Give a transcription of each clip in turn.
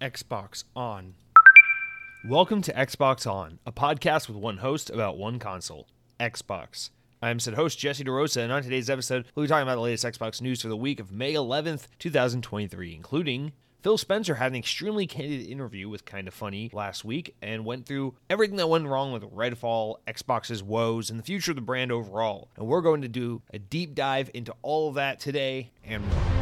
Xbox On. Welcome to Xbox On, a podcast with one host about one console, Xbox. I'm said host Jesse DeRosa, and on today's episode, we'll be talking about the latest Xbox news for the week of May 11th, 2023, including Phil Spencer had an extremely candid interview with Kinda Funny last week and went through everything that went wrong with Redfall, Xbox's woes, and the future of the brand overall. And we're going to do a deep dive into all of that today and more.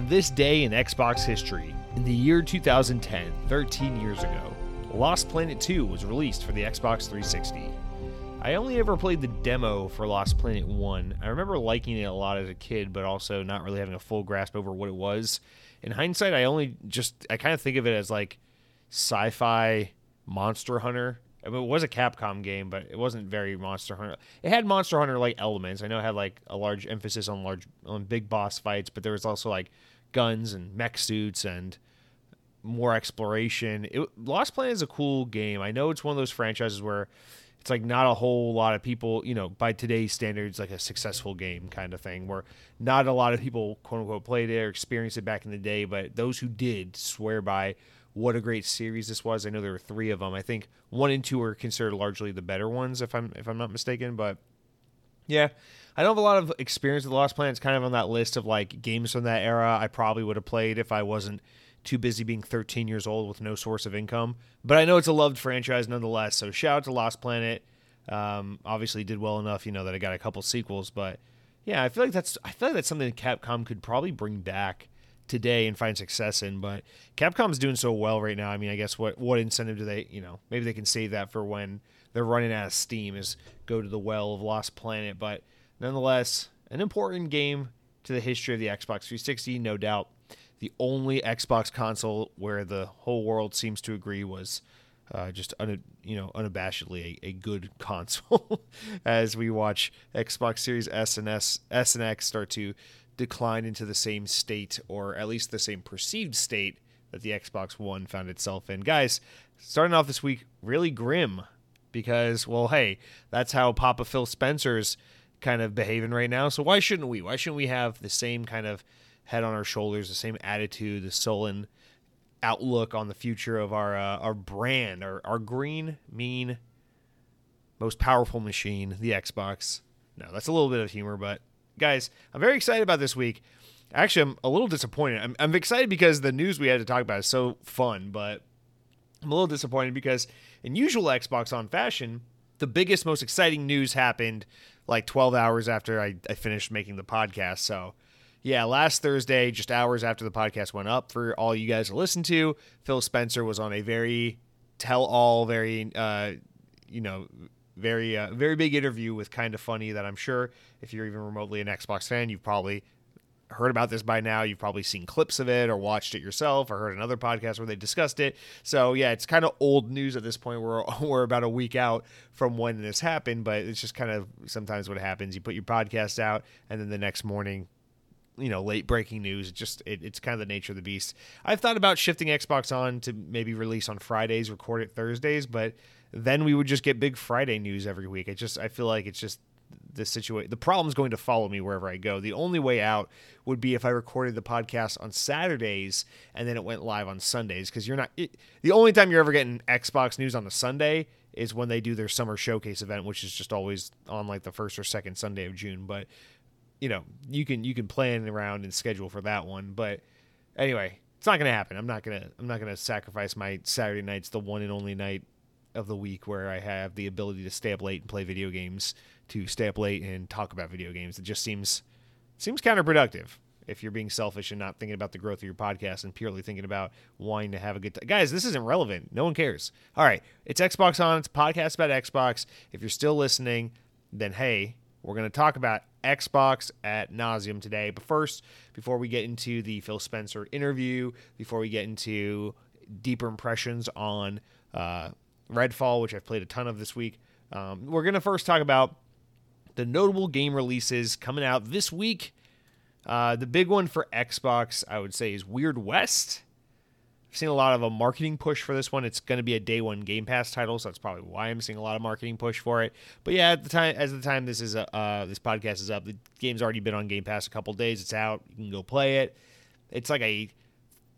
On this day in Xbox history, in the year 2010, 13 years ago, Lost Planet 2 was released for the Xbox 360. I only ever played the demo for Lost Planet 1. I remember liking it a lot as a kid, but also not really having a full grasp over what it was. In hindsight, I only just, I kind of think of it as like sci fi Monster Hunter. I mean, it was a Capcom game, but it wasn't very Monster Hunter. It had Monster Hunter like elements. I know it had like a large emphasis on large on big boss fights, but there was also like guns and mech suits and more exploration. It, Lost Planet is a cool game. I know it's one of those franchises where it's like not a whole lot of people, you know, by today's standards, like a successful game kind of thing, where not a lot of people, quote unquote, played it or experienced it back in the day, but those who did swear by what a great series this was. I know there were three of them. I think one and two are considered largely the better ones, if I'm if I'm not mistaken. But yeah, I don't have a lot of experience with Lost Planet. It's kind of on that list of like games from that era I probably would have played if I wasn't too busy being 13 years old with no source of income. But I know it's a loved franchise nonetheless. So shout out to Lost Planet. Um, obviously did well enough, you know, that I got a couple sequels. But yeah, I feel like that's I feel like that's something Capcom could probably bring back today and find success in. But Capcom's doing so well right now. I mean, I guess what what incentive do they? You know, maybe they can save that for when they're running out of steam. Is go to the well of Lost Planet, but nonetheless, an important game to the history of the Xbox 360, no doubt. The only Xbox console where the whole world seems to agree was uh, just un, you know unabashedly a, a good console. As we watch Xbox Series S and S, S and X start to decline into the same state, or at least the same perceived state that the Xbox One found itself in. Guys, starting off this week really grim because, well, hey, that's how Papa Phil Spencer's kind of behaving right now. So why shouldn't we? Why shouldn't we have the same kind of head on our shoulders, the same attitude, the sullen outlook on the future of our uh, our brand, our our green, mean, most powerful machine, the Xbox. No, that's a little bit of humor, but guys, I'm very excited about this week. Actually, I'm a little disappointed. I'm, I'm excited because the news we had to talk about is so fun, but I'm a little disappointed because in usual Xbox on fashion, the biggest, most exciting news happened like 12 hours after I, I finished making the podcast. So, yeah, last Thursday, just hours after the podcast went up for all you guys to listen to, Phil Spencer was on a very tell all, very, uh, you know, very, uh, very big interview with Kinda Funny that I'm sure if you're even remotely an Xbox fan, you've probably heard about this by now. You've probably seen clips of it or watched it yourself or heard another podcast where they discussed it. So yeah, it's kind of old news at this point. We're we're about a week out from when this happened, but it's just kind of sometimes what happens. You put your podcast out, and then the next morning. You know, late breaking news. It just it, it's kind of the nature of the beast. I've thought about shifting Xbox on to maybe release on Fridays, record it Thursdays, but then we would just get big Friday news every week. I just I feel like it's just the situation the problem's going to follow me wherever I go. The only way out would be if I recorded the podcast on Saturdays and then it went live on Sundays because you're not it, the only time you're ever getting Xbox news on a Sunday is when they do their summer showcase event, which is just always on like the first or second Sunday of June. But you know, you can you can plan around and schedule for that one. But anyway, it's not gonna happen. I'm not gonna I'm not gonna sacrifice my Saturday nights, the one and only night of the week where I have the ability to stay up late and play video games to stay up late and talk about video games. It just seems seems counterproductive if you're being selfish and not thinking about the growth of your podcast and purely thinking about wanting to have a good time. Guys, this isn't relevant. No one cares. All right, it's Xbox on. It's a podcast about Xbox. If you're still listening, then hey, we're going to talk about Xbox at nauseum today. But first, before we get into the Phil Spencer interview, before we get into deeper impressions on uh, Redfall, which I've played a ton of this week, um, we're going to first talk about the notable game releases coming out this week. Uh, the big one for Xbox, I would say, is Weird West. I've seen a lot of a marketing push for this one. It's going to be a day one Game Pass title, so that's probably why I'm seeing a lot of marketing push for it. But yeah, at the time, as the time this is uh, uh this podcast is up, the game's already been on Game Pass a couple days. It's out. You can go play it. It's like a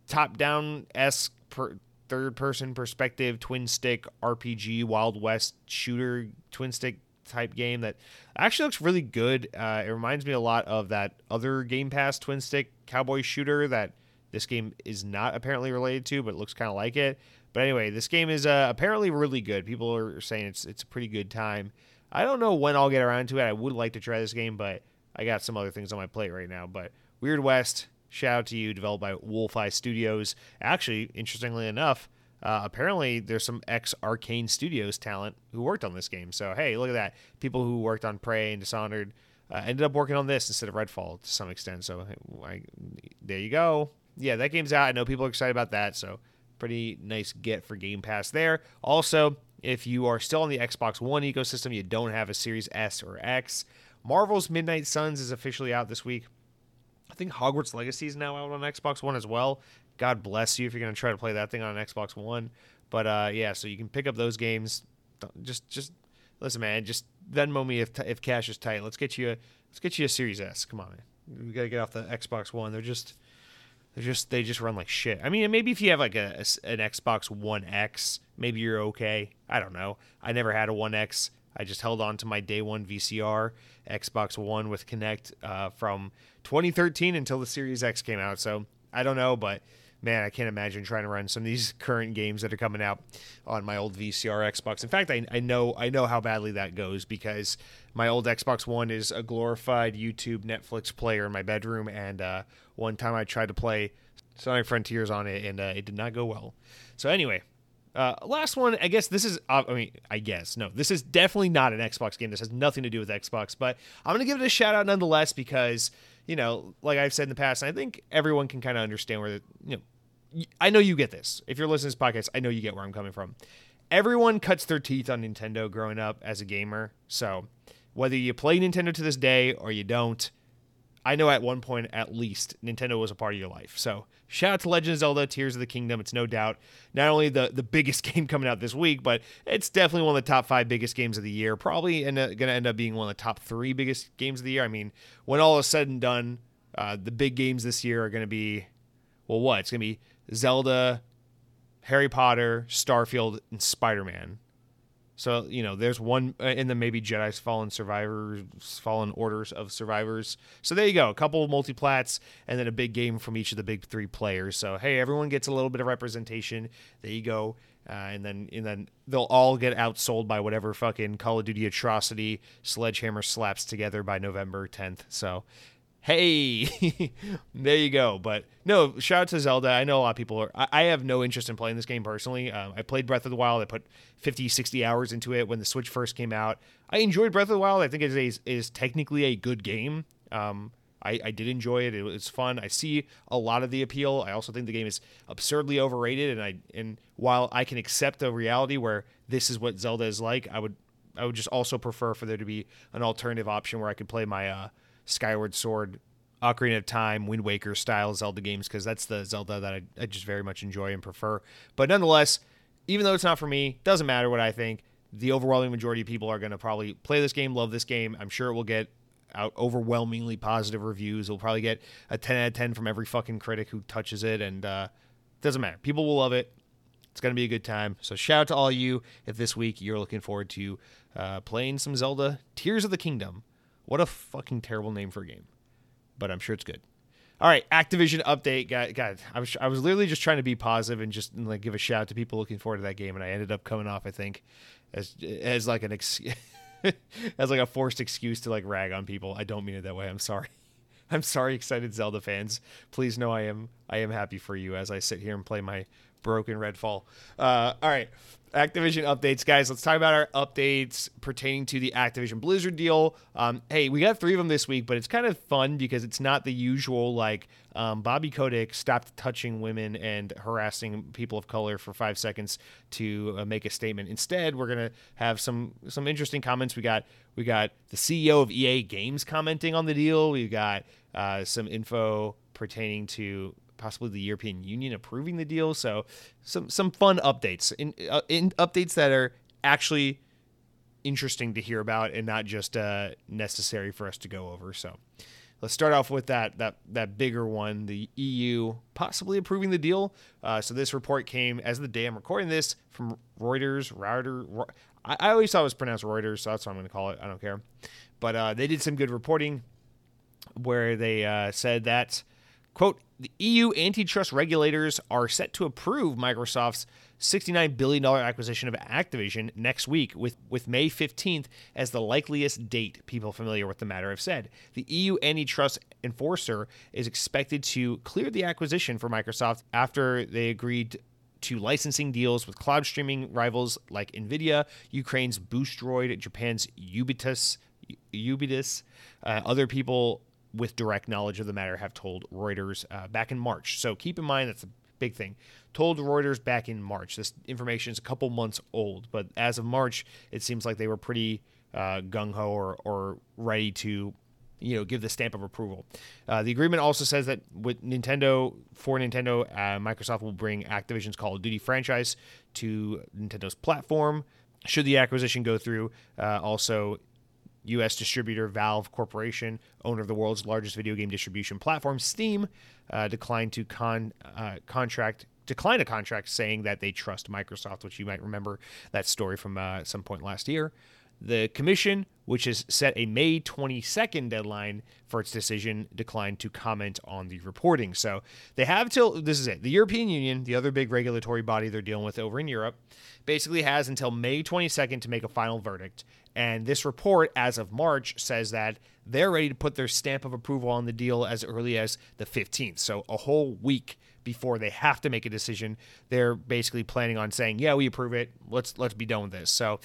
top down s per, third person perspective twin stick RPG Wild West shooter twin stick type game that actually looks really good. Uh, it reminds me a lot of that other Game Pass twin stick cowboy shooter that this game is not apparently related to, but looks kind of like it. But anyway, this game is uh, apparently really good. People are saying it's it's a pretty good time. I don't know when I'll get around to it. I would like to try this game, but I got some other things on my plate right now. But Weird West, shout out to you, developed by WolfEye Studios. Actually, interestingly enough, uh, apparently there's some ex Arcane Studios talent who worked on this game. So hey, look at that. People who worked on Prey and Dishonored uh, ended up working on this instead of Redfall to some extent. So I, there you go yeah, that game's out. I know people are excited about that, so pretty nice get for Game Pass there. Also, if you are still on the Xbox One ecosystem, you don't have a Series S or X, Marvel's Midnight Suns is officially out this week. I think Hogwarts Legacy is now out on Xbox One as well. God bless you if you're going to try to play that thing on an Xbox One. But uh, yeah, so you can pick up those games. Just, just listen, man. Just Venmo me if if cash is tight. Let's get you a let's get you a Series S. Come on, man. We got to get off the Xbox One. They're just they just they just run like shit. I mean, maybe if you have like a, an Xbox One X, maybe you're okay. I don't know. I never had a One X. I just held on to my day one VCR Xbox One with Kinect uh, from 2013 until the Series X came out. So I don't know, but man, I can't imagine trying to run some of these current games that are coming out on my old VCR Xbox. In fact, I, I know I know how badly that goes because my old Xbox One is a glorified YouTube Netflix player in my bedroom, and uh, one time I tried to play Sonic Frontiers on it, and uh, it did not go well. So anyway, uh, last one. I guess this is. Uh, I mean, I guess no. This is definitely not an Xbox game. This has nothing to do with Xbox, but I'm gonna give it a shout out nonetheless because you know, like I've said in the past, I think everyone can kind of understand where the, you know. I know you get this. If you're listening to this podcast, I know you get where I'm coming from. Everyone cuts their teeth on Nintendo growing up as a gamer. So whether you play Nintendo to this day or you don't, I know at one point at least Nintendo was a part of your life. So shout out to Legend of Zelda: Tears of the Kingdom. It's no doubt not only the the biggest game coming out this week, but it's definitely one of the top five biggest games of the year. Probably going to end up being one of the top three biggest games of the year. I mean, when all is said and done, uh, the big games this year are going to be, well, what? It's going to be Zelda, Harry Potter, Starfield, and Spider Man. So you know, there's one uh, in the maybe Jedi's Fallen Survivors, Fallen Orders of Survivors. So there you go, a couple of multiplats, and then a big game from each of the big three players. So hey, everyone gets a little bit of representation. There you go, uh, and then and then they'll all get outsold by whatever fucking Call of Duty atrocity Sledgehammer slaps together by November 10th. So hey, there you go. But no, shout out to Zelda. I know a lot of people are. I, I have no interest in playing this game personally. Um, I played Breath of the Wild. I put 50, 60 hours into it when the Switch first came out. I enjoyed Breath of the Wild. I think it is, a, is technically a good game. Um, I, I, did enjoy it. It was fun. I see a lot of the appeal. I also think the game is absurdly overrated. And I and while I can accept the reality where this is what Zelda is like, I would I would just also prefer for there to be an alternative option where I could play my uh, Skyward Sword, Ocarina of Time, Wind Waker style Zelda games because that's the Zelda that I, I just very much enjoy and prefer. But nonetheless, even though it's not for me, doesn't matter what I think. The overwhelming majority of people are going to probably play this game, love this game. I'm sure it will get out overwhelmingly positive reviews. It'll probably get a 10 out of 10 from every fucking critic who touches it, and uh, doesn't matter. People will love it. It's going to be a good time. So shout out to all you if this week you're looking forward to uh, playing some Zelda Tears of the Kingdom what a fucking terrible name for a game. But I'm sure it's good. All right, Activision update. God, God I was I was literally just trying to be positive and just like give a shout out to people looking forward to that game, and I ended up coming off, I think, as as like an ex- as like a forced excuse to like rag on people. I don't mean it that way. I'm sorry. I'm sorry, excited Zelda fans. Please know I am I am happy for you as I sit here and play my broken Redfall. Uh, all right. Activision updates, guys. Let's talk about our updates pertaining to the Activision Blizzard deal. Um, hey, we got three of them this week, but it's kind of fun because it's not the usual like um, Bobby Kotick stopped touching women and harassing people of color for five seconds to uh, make a statement. Instead, we're gonna have some some interesting comments. We got we got the CEO of EA Games commenting on the deal. We've got uh, some info pertaining to possibly the European Union approving the deal. So some some fun updates in, uh, in updates that are actually interesting to hear about and not just uh, necessary for us to go over. So let's start off with that that that bigger one, the EU possibly approving the deal. Uh, so this report came as the day I'm recording this from Reuters. Router. I, I always thought it was pronounced Reuters, so that's what I'm going to call it. I don't care. But uh, they did some good reporting where they uh, said that quote the EU antitrust regulators are set to approve Microsoft's $69 billion acquisition of Activision next week, with, with May 15th as the likeliest date, people familiar with the matter have said. The EU antitrust enforcer is expected to clear the acquisition for Microsoft after they agreed to licensing deals with cloud streaming rivals like Nvidia, Ukraine's Boosteroid, Japan's Ubitus, Ubitus, uh, other people with direct knowledge of the matter have told Reuters uh, back in March. So keep in mind that's a big thing. Told Reuters back in March. This information is a couple months old, but as of March, it seems like they were pretty uh, gung ho or, or ready to you know give the stamp of approval. Uh, the agreement also says that with Nintendo for Nintendo, uh, Microsoft will bring Activision's Call of Duty franchise to Nintendo's platform. Should the acquisition go through, uh, also U.S. distributor Valve Corporation, owner of the world's largest video game distribution platform, Steam, uh, declined to con uh, contract decline a contract, saying that they trust Microsoft, which you might remember that story from uh, some point last year. The commission, which has set a May 22nd deadline for its decision, declined to comment on the reporting. So they have till this is it. The European Union, the other big regulatory body they're dealing with over in Europe, basically has until May 22nd to make a final verdict. And this report, as of March, says that they're ready to put their stamp of approval on the deal as early as the 15th. So a whole week before they have to make a decision, they're basically planning on saying, "Yeah, we approve it. Let's let's be done with this." So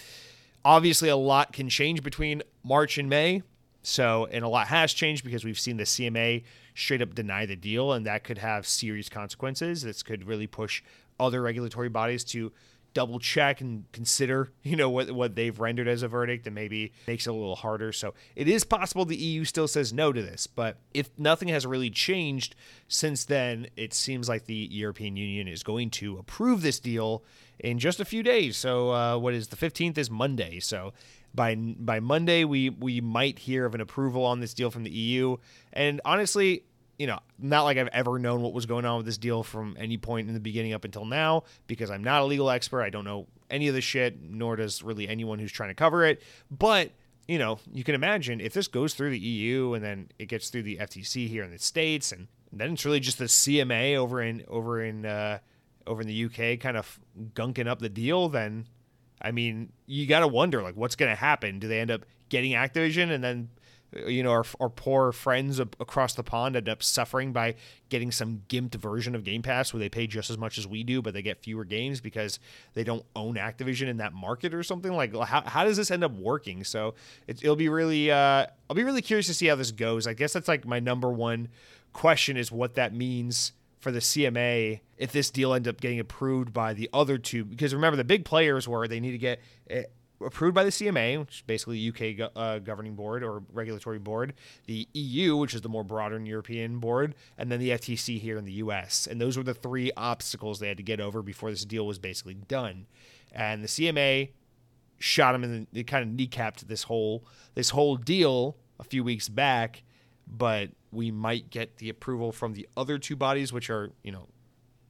obviously, a lot can change between March and May. So, and a lot has changed because we've seen the CMA straight up deny the deal, and that could have serious consequences. This could really push other regulatory bodies to double check and consider, you know, what what they've rendered as a verdict and maybe makes it a little harder. So it is possible the EU still says no to this, but if nothing has really changed since then, it seems like the European Union is going to approve this deal in just a few days. So uh, what is the 15th is Monday. So by by Monday we we might hear of an approval on this deal from the EU. And honestly, you know, not like I've ever known what was going on with this deal from any point in the beginning up until now because I'm not a legal expert. I don't know any of the shit, nor does really anyone who's trying to cover it. But, you know, you can imagine if this goes through the EU and then it gets through the FTC here in the States and then it's really just the CMA over in over in uh, over in the UK kind of gunking up the deal, then I mean, you got to wonder like what's going to happen. Do they end up getting Activision and then you know, our, our poor friends across the pond end up suffering by getting some gimped version of Game Pass where they pay just as much as we do, but they get fewer games because they don't own Activision in that market or something. Like, how, how does this end up working? So it, will be really, uh, I'll be really curious to see how this goes. I guess that's like my number one question is what that means for the CMA if this deal ends up getting approved by the other two. Because remember, the big players were they need to get eh, approved by the CMA, which is basically UK uh, governing board or regulatory board, the EU, which is the more broader European board, and then the FTC here in the US. And those were the three obstacles they had to get over before this deal was basically done. And the CMA shot them and they kind of kneecapped this whole this whole deal a few weeks back, but we might get the approval from the other two bodies, which are, you know,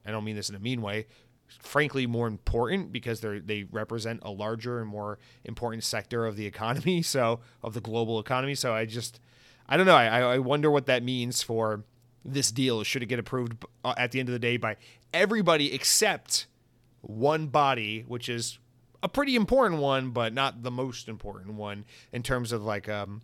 I don't mean this in a mean way, frankly more important because they they represent a larger and more important sector of the economy so of the global economy. So i just i don't know i, I wonder what that means for this deal. Should it get approved uh, at the end of the day by everybody except one body which is a pretty important one but not the most important one in terms of like um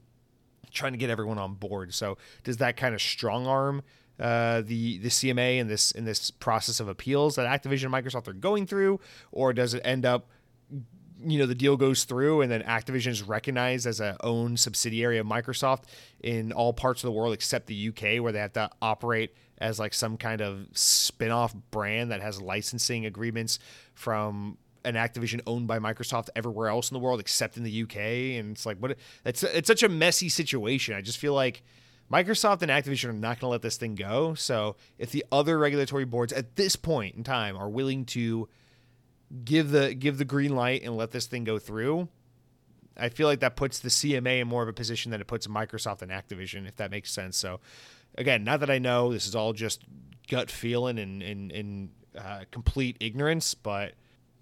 trying to get everyone on board. So does that kind of strong arm uh, the the CMA in this in this process of appeals that Activision and Microsoft are going through, or does it end up you know the deal goes through and then Activision is recognized as a own subsidiary of Microsoft in all parts of the world except the UK where they have to operate as like some kind of spin-off brand that has licensing agreements from an Activision owned by Microsoft everywhere else in the world except in the UK and it's like what it's it's such a messy situation. I just feel like Microsoft and Activision are not going to let this thing go. So if the other regulatory boards at this point in time are willing to give the give the green light and let this thing go through, I feel like that puts the CMA in more of a position than it puts Microsoft and Activision, if that makes sense. So, again, not that I know, this is all just gut feeling and and, uh, complete ignorance, but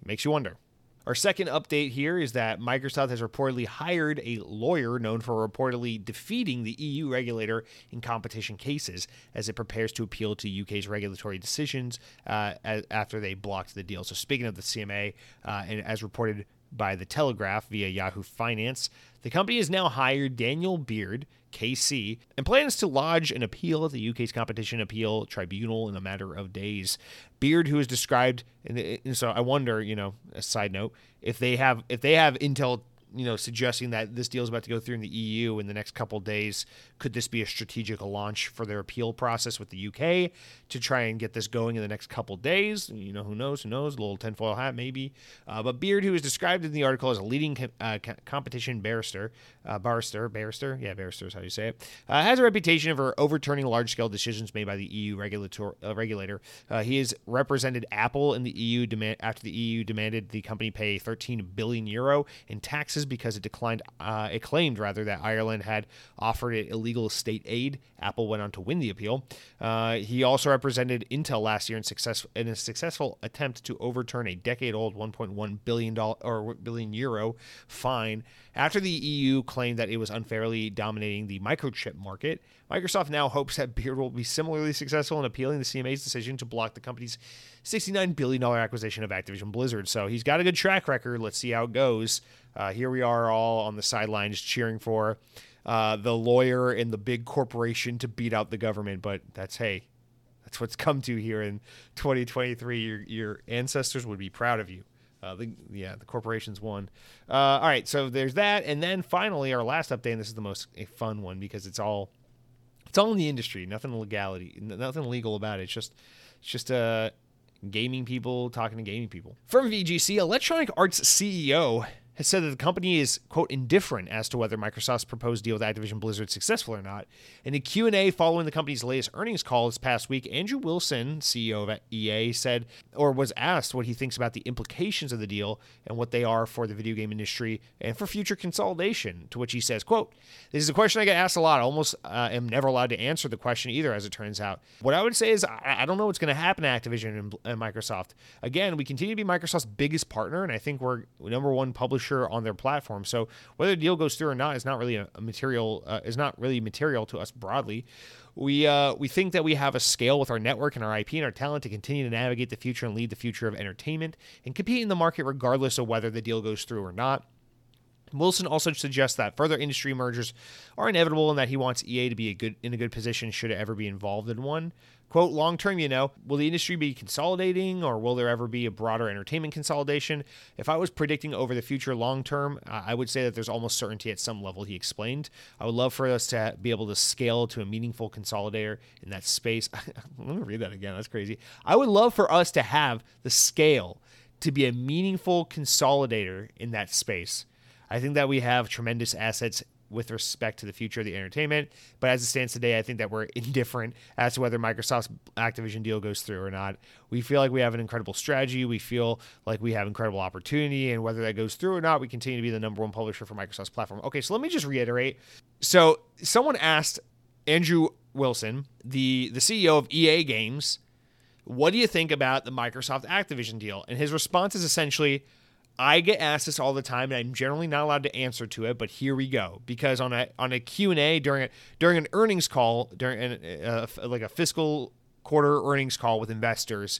makes you wonder. Our second update here is that Microsoft has reportedly hired a lawyer known for reportedly defeating the EU regulator in competition cases as it prepares to appeal to UK's regulatory decisions uh, as, after they blocked the deal. So, speaking of the CMA, uh, and as reported by The Telegraph via Yahoo Finance, the company has now hired Daniel Beard, KC, and plans to lodge an appeal at the UK's Competition Appeal Tribunal in a matter of days. Beard, who is described, and so I wonder, you know, a side note, if they have if they have intel you know, suggesting that this deal is about to go through in the EU in the next couple days. Could this be a strategic launch for their appeal process with the UK to try and get this going in the next couple days? You know, who knows? Who knows? A little tinfoil hat, maybe. Uh, but Beard, who is described in the article as a leading com- uh, competition barrister, uh, barrister, barrister, yeah, barrister is how you say it, uh, has a reputation for overturning large-scale decisions made by the EU regulator. Uh, regulator. Uh, he has represented Apple in the EU demand after the EU demanded the company pay 13 billion euro in taxes because it declined. Uh, it claimed rather that Ireland had offered it illegal state aid. Apple went on to win the appeal. Uh, he also represented Intel last year in success in a successful attempt to overturn a decade-old 1.1 billion dollar or billion euro fine after the EU claimed that it was unfairly dominating the microchip market. Microsoft now hopes that Beard will be similarly successful in appealing the CMA's decision to block the company's $69 billion acquisition of Activision Blizzard. So he's got a good track record. Let's see how it goes. Uh, here we are all on the sidelines cheering for uh, the lawyer and the big corporation to beat out the government. But that's, hey, that's what's come to here in 2023. Your, your ancestors would be proud of you. Uh, the, yeah, the corporations won. Uh, all right, so there's that, and then finally, our last update. And this is the most fun one because it's all it's all in the industry. Nothing legality, nothing legal about it. It's just it's just uh, gaming people talking to gaming people. From VGC, Electronic Arts CEO has said that the company is quote indifferent as to whether Microsoft's proposed deal with Activision Blizzard is successful or not. In a Q&A following the company's latest earnings call this past week, Andrew Wilson, CEO of EA, said or was asked what he thinks about the implications of the deal and what they are for the video game industry and for future consolidation. To which he says, "quote This is a question I get asked a lot. I almost uh, am never allowed to answer the question either, as it turns out. What I would say is I, I don't know what's going to happen to Activision and, and Microsoft. Again, we continue to be Microsoft's biggest partner, and I think we're number one publisher." Publisher on their platform. So whether the deal goes through or not is not really a material uh, is not really material to us broadly. We uh, we think that we have a scale with our network and our IP and our talent to continue to navigate the future and lead the future of entertainment and compete in the market regardless of whether the deal goes through or not. Wilson also suggests that further industry mergers are inevitable and that he wants EA to be a good in a good position should it ever be involved in one. Quote, long term, you know, will the industry be consolidating or will there ever be a broader entertainment consolidation? If I was predicting over the future long term, I would say that there's almost certainty at some level, he explained. I would love for us to be able to scale to a meaningful consolidator in that space. Let me read that again. That's crazy. I would love for us to have the scale to be a meaningful consolidator in that space. I think that we have tremendous assets with respect to the future of the entertainment. But as it stands today, I think that we're indifferent as to whether Microsoft's Activision deal goes through or not. We feel like we have an incredible strategy. We feel like we have incredible opportunity. And whether that goes through or not, we continue to be the number one publisher for Microsoft's platform. Okay, so let me just reiterate. So someone asked Andrew Wilson, the, the CEO of EA Games, what do you think about the Microsoft Activision deal? And his response is essentially, I get asked this all the time, and I'm generally not allowed to answer to it. But here we go, because on a on a Q and A during a, during an earnings call during an, uh, like a fiscal quarter earnings call with investors,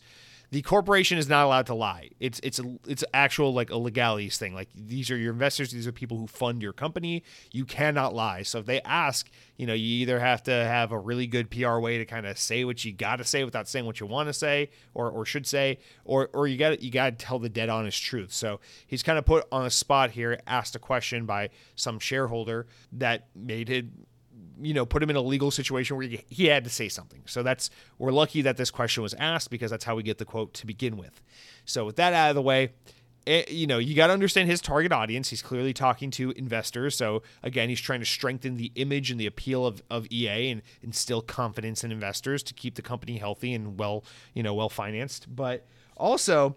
the corporation is not allowed to lie. It's it's it's actual like a legalities thing. Like these are your investors. These are people who fund your company. You cannot lie. So if they ask, you know, you either have to have a really good PR way to kind of say what you got to say without saying what you want to say or, or should say, or or you got you got to tell the dead honest truth. So he's kind of put on a spot here, asked a question by some shareholder that made it you know, put him in a legal situation where he had to say something. So that's we're lucky that this question was asked because that's how we get the quote to begin with. So with that out of the way, it, eh, you know, you got to understand his target audience. He's clearly talking to investors. So again, he's trying to strengthen the image and the appeal of, of EA and instill confidence in investors to keep the company healthy and well, you know, well financed. But also,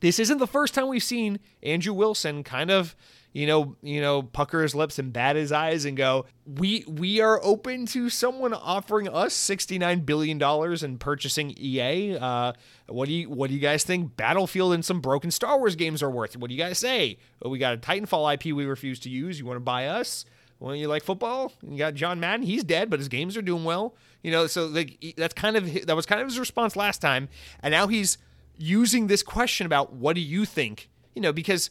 this isn't the first time we've seen Andrew Wilson kind of you know, you know, pucker his lips and bat his eyes and go, "We we are open to someone offering us sixty nine billion dollars and purchasing EA. Uh, what do you what do you guys think? Battlefield and some broken Star Wars games are worth? What do you guys say? Well, we got a Titanfall IP we refuse to use. You want to buy us? Well, you like football? You got John Madden. He's dead, but his games are doing well. You know, so like that's kind of that was kind of his response last time, and now he's using this question about what do you think? You know, because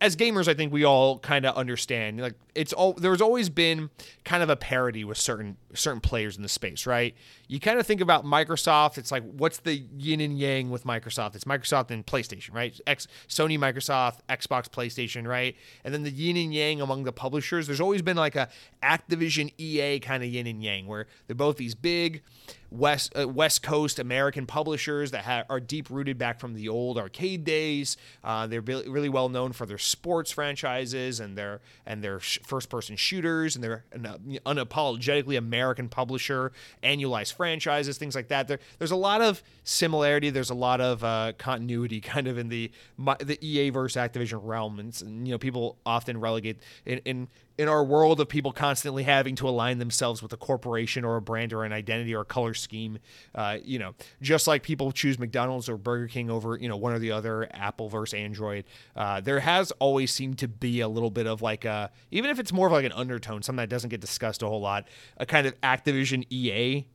as gamers, I think we all kind of understand. Like it's all there's always been kind of a parity with certain certain players in the space, right? You kind of think about Microsoft. It's like what's the yin and yang with Microsoft? It's Microsoft and PlayStation, right? X, Sony, Microsoft, Xbox, PlayStation, right? And then the yin and yang among the publishers. There's always been like a Activision, EA kind of yin and yang, where they're both these big West uh, West Coast American publishers that ha- are deep rooted back from the old arcade days. Uh, they're be- really well known for their sports franchises and their and their sh- first person shooters, and they're an uh, unapologetically American publisher, annualized franchises, things like that. There, there's a lot of similarity. There's a lot of uh, continuity, kind of in the the EA versus Activision realm, and, you know people often relegate in, in in our world of people constantly having to align themselves with a corporation or a brand or an identity or a color scheme, uh, you know, just like people choose McDonald's or Burger King over, you know, one or the other, Apple versus Android, uh, there has always seemed to be a little bit of like a, even if it's more of like an undertone, something that doesn't get discussed a whole lot, a kind of Activision EA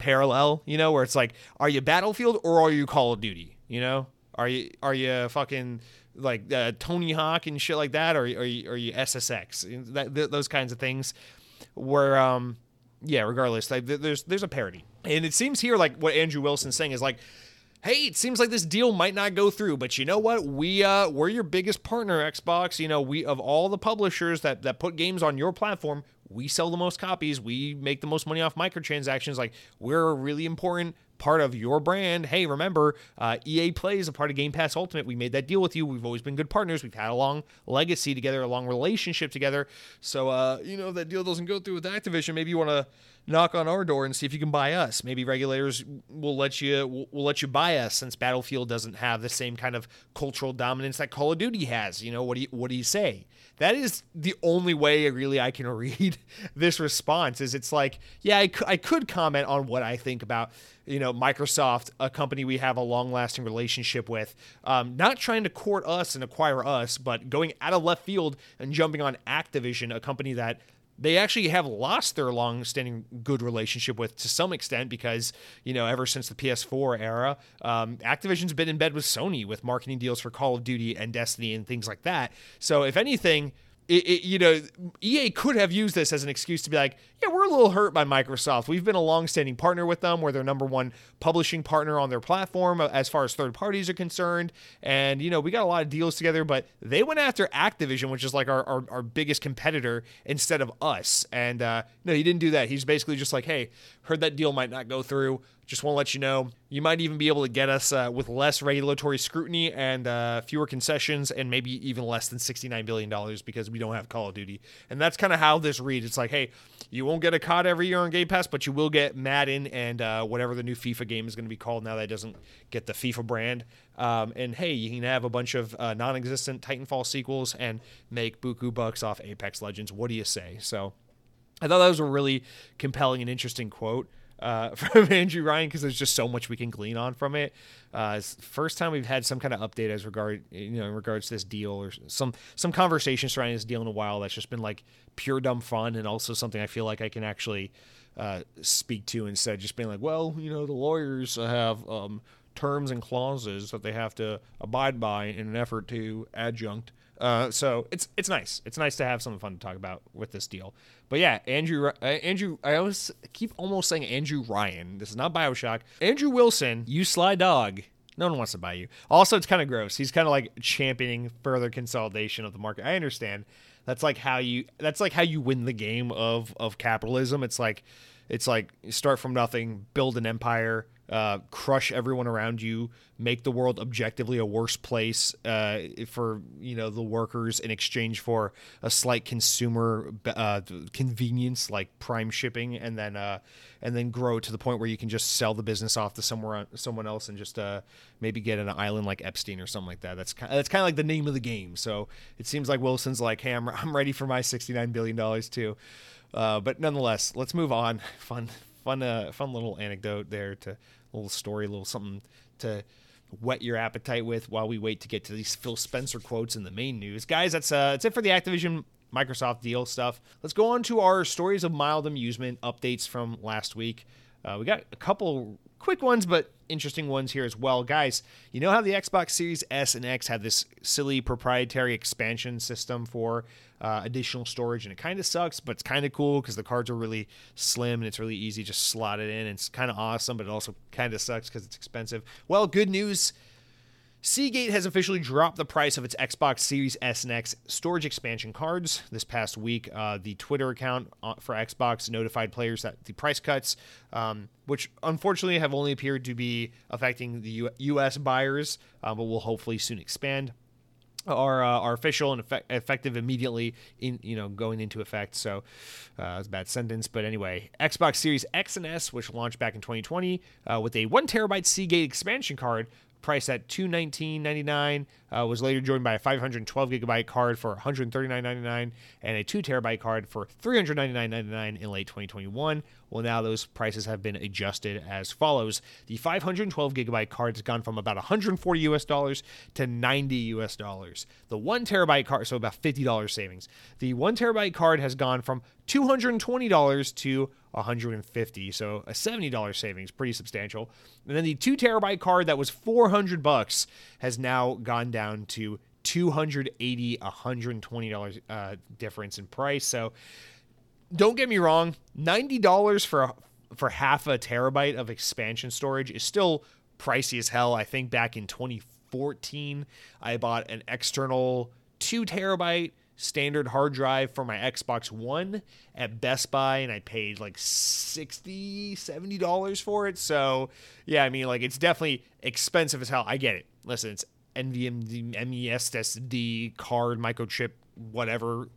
parallel, you know, where it's like, are you Battlefield or are you Call of Duty? You know, are you are you fucking like uh, Tony Hawk and shit like that, or are you, or you SSX, that, th- those kinds of things, where um yeah, regardless, like, there's there's a parody, and it seems here like what Andrew Wilson's saying is like. Hey, it seems like this deal might not go through, but you know what? We uh we're your biggest partner, Xbox. You know, we of all the publishers that that put games on your platform, we sell the most copies. We make the most money off microtransactions. Like we're a really important part of your brand. Hey, remember, uh, EA Play is a part of Game Pass Ultimate. We made that deal with you. We've always been good partners. We've had a long legacy together, a long relationship together. So, uh, you know, if that deal doesn't go through with Activision, maybe you want to knock on our door and see if you can buy us. Maybe regulators will let you will, will let you buy us since Battlefield doesn't have the same kind of cultural dominance that Call of Duty has. You know, what do you what do you say? That is the only way really I can read this response is it's like, yeah, I, I could comment on what I think about you know Microsoft, a company we have a long-lasting relationship with, um, not trying to court us and acquire us, but going out of left field and jumping on Activision, a company that they actually have lost their long-standing good relationship with to some extent because you know ever since the PS4 era, um, Activision's been in bed with Sony with marketing deals for Call of Duty and Destiny and things like that. So if anything, it, it, you know, EA could have used this as an excuse to be like, yeah, we're a little hurt by Microsoft. We've been a long-standing partner with them. We're their number one publishing partner on their platform uh, as far as third parties are concerned. And, you know, we got a lot of deals together, but they went after Activision, which is like our, our, our biggest competitor, instead of us. And, uh, no, he didn't do that. He's basically just like, hey, heard that deal might not go through. Just want to let you know, you might even be able to get us uh, with less regulatory scrutiny and uh, fewer concessions, and maybe even less than $69 billion because we don't have Call of Duty. And that's kind of how this reads. It's like, hey, you won't get a COD every year on Game Pass, but you will get Madden and uh, whatever the new FIFA game is going to be called now that doesn't get the FIFA brand. Um, and hey, you can have a bunch of uh, non existent Titanfall sequels and make buku bucks off Apex Legends. What do you say? So I thought that was a really compelling and interesting quote uh, from Andrew Ryan because there's just so much we can glean on from it. Uh, first time we've had some kind of update as regard you know in regards to this deal or some some conversation surrounding this deal in a while that's just been like pure dumb fun and also something I feel like I can actually uh, speak to instead of just being like, well, you know, the lawyers have um, terms and clauses that they have to abide by in an effort to adjunct. Uh, so it's it's nice. It's nice to have something fun to talk about with this deal. But yeah, Andrew uh, Andrew I always keep almost saying Andrew Ryan. This is not BioShock. Andrew Wilson, you sly dog. No one wants to buy you. Also, it's kind of gross. He's kind of like championing further consolidation of the market. I understand. That's like how you that's like how you win the game of of capitalism. It's like it's like you start from nothing, build an empire, uh, crush everyone around you, make the world objectively a worse place uh, for you know the workers in exchange for a slight consumer uh, convenience like prime shipping, and then uh, and then grow to the point where you can just sell the business off to somewhere someone else and just uh, maybe get an island like Epstein or something like that. That's kind of, that's kind of like the name of the game. So it seems like Wilson's like, hey, I'm I'm ready for my sixty nine billion dollars too. But nonetheless, let's move on. Fun, fun, uh, fun little anecdote there to little story, little something to whet your appetite with while we wait to get to these Phil Spencer quotes in the main news. Guys, that's uh, that's it for the Activision Microsoft deal stuff. Let's go on to our stories of mild amusement updates from last week. Uh, we got a couple quick ones, but interesting ones here as well. Guys, you know how the Xbox Series S and X have this silly proprietary expansion system for uh, additional storage, and it kind of sucks, but it's kind of cool because the cards are really slim and it's really easy to slot it in. It's kind of awesome, but it also kind of sucks because it's expensive. Well, good news. Seagate has officially dropped the price of its Xbox Series S and X storage expansion cards this past week. Uh, the Twitter account uh, for Xbox notified players that the price cuts, um, which unfortunately have only appeared to be affecting the U- U.S. buyers, uh, but will hopefully soon expand are uh, are official and effect- effective immediately in you know going into effect. So uh, that's a bad sentence, but anyway, Xbox Series X and S, which launched back in 2020 uh, with a one terabyte Seagate expansion card, priced at 219.99 uh, was later joined by a 512 gigabyte card for 139.99 and a 2 terabyte card for 399.99 in late 2021 well now those prices have been adjusted as follows. The 512 gigabyte card has gone from about 140 us dollars to 90 us dollars. The 1 terabyte card so about $50 savings. The 1 terabyte card has gone from $220 to 150 so a $70 savings pretty substantial. And then the 2 terabyte card that was 400 bucks has now gone down to 280 $120 uh, difference in price. So don't get me wrong $90 for for half a terabyte of expansion storage is still pricey as hell. I think back in 2014 i bought an external 2 terabyte standard hard drive for my Xbox One at Best Buy and I paid like 60 70 dollars for it. So, yeah, I mean like it's definitely expensive as hell. I get it. Listen, it's NVMe SSD card microchip whatever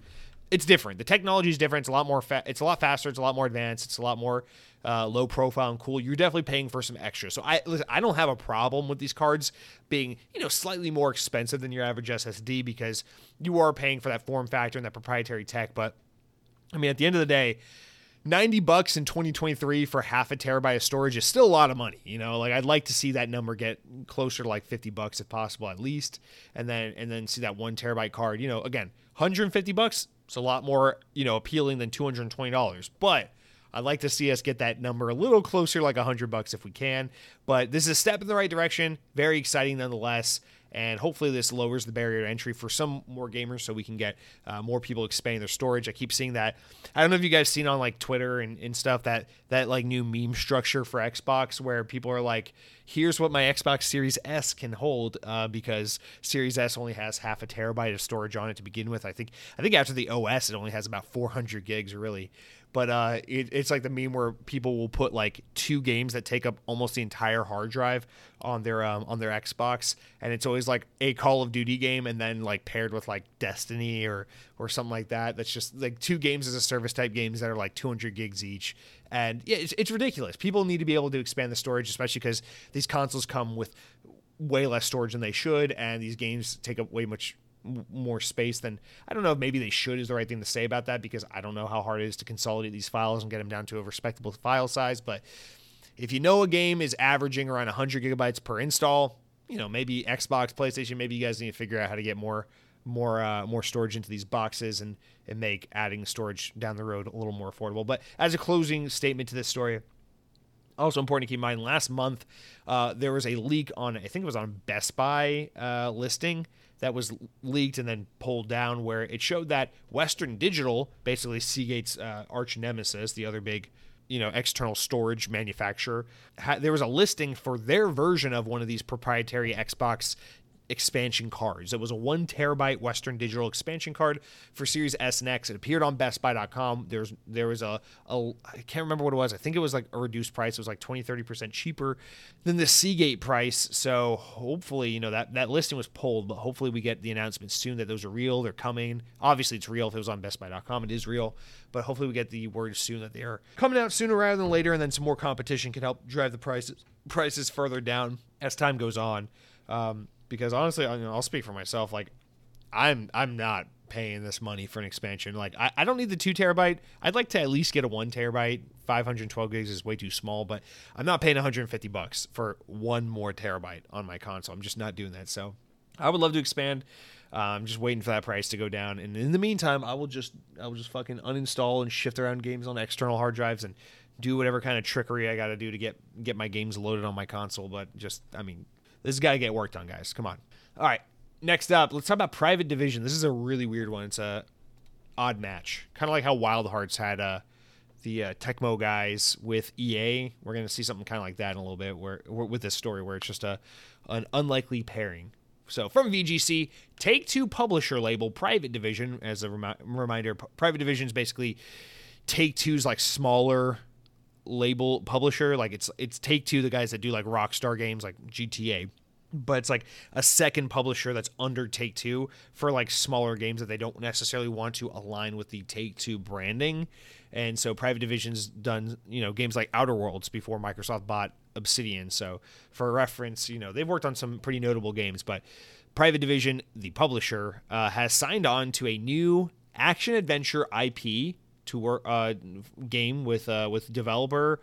it's different. The technology is different. It's a lot more. Fa- it's a lot faster. It's a lot more advanced. It's a lot more uh, low profile and cool. You're definitely paying for some extra. So I listen, I don't have a problem with these cards being you know slightly more expensive than your average SSD because you are paying for that form factor and that proprietary tech. But I mean, at the end of the day. 90 bucks in 2023 for half a terabyte of storage is still a lot of money you know like i'd like to see that number get closer to like 50 bucks if possible at least and then and then see that one terabyte card you know again 150 bucks it's a lot more, you know, appealing than $220. But I'd like to see us get that number a little closer, like 100 bucks if we can. But this is a step in the right direction. Very exciting nonetheless. And hopefully this lowers the barrier to entry for some more gamers so we can get uh, more people expanding their storage. I keep seeing that. I don't know if you guys seen on like twitter and, and stuff that that like new meme structure for xbox where people are like here's what my xbox series s can hold uh, because series s only has half a terabyte of storage on it to begin with. I think i think after the os it only has about 400 gigs really but uh, it, it's like the meme where people will put like two games that take up almost the entire hard drive on their um, on their Xbox, and it's always like a Call of Duty game, and then like paired with like Destiny or or something like that. That's just like two games as a service type games that are like 200 gigs each, and yeah, it's, it's ridiculous. People need to be able to expand the storage, especially because these consoles come with way less storage than they should, and these games take up way much more space than I don't know maybe they should is the right thing to say about that because I don't know how hard it is to consolidate these files and get them down to a respectable file size. But if you know a game is averaging around 100 gigabytes per install, you know maybe Xbox, PlayStation, maybe you guys need to figure out how to get more more uh, more storage into these boxes and and make adding storage down the road a little more affordable. But as a closing statement to this story, Also important to keep in mind, last month uh, there was a leak on, I think it was on Best Buy uh, listing that was leaked and then pulled down where it showed that Western Digital, basically Seagate's uh, arch nemesis, the other big you know external storage manufacturer ha- there was a listing for their version of one of these proprietary xbox expansion cards. It was a one terabyte Western Digital expansion card for Series S and X. It appeared on BestBuy.com. There's there was a, a I can't remember what it was. I think it was like a reduced price. It was like 20, 30 percent cheaper than the Seagate price. So hopefully, you know that that listing was pulled, but hopefully we get the announcement soon that those are real. They're coming. Obviously, it's real. If it was on BestBuy.com, it is real. But hopefully, we get the word soon that they are coming out sooner rather than later, and then some more competition can help drive the prices prices further down as time goes on. Um, because honestly, I, will speak for myself. Like, I'm I'm not paying this money for an expansion. Like, I, I don't need the two terabyte. I'd like to at least get a one terabyte. 512 gigs is way too small, but I'm not paying 150 bucks for one more terabyte on my console. I'm just not doing that. So, I would love to expand. Uh, I'm just waiting for that price to go down, and in the meantime, I will just I will just fucking uninstall and shift around games on external hard drives and do whatever kind of trickery I got to do to get get my games loaded on my console. But just I mean, this has got to get worked on, guys. Come on. All right. Next up, let's talk about Private Division. This is a really weird one. It's a odd match, kind of like how Wild Hearts had uh, the uh, Tecmo guys with EA. We're gonna see something kind of like that in a little bit, where, with this story, where it's just a an unlikely pairing. So from VGC, Take Two publisher label Private Division. As a remi- reminder, Private Division is basically Take Two's like smaller label publisher. Like it's it's Take Two, the guys that do like Rockstar games like GTA. But it's like a second publisher that's under Take Two for like smaller games that they don't necessarily want to align with the Take Two branding. And so Private Division's done, you know, games like Outer Worlds before Microsoft bought Obsidian. So for reference, you know, they've worked on some pretty notable games, but Private Division, the publisher, uh, has signed on to a new action adventure IP to work uh, game with uh, with developer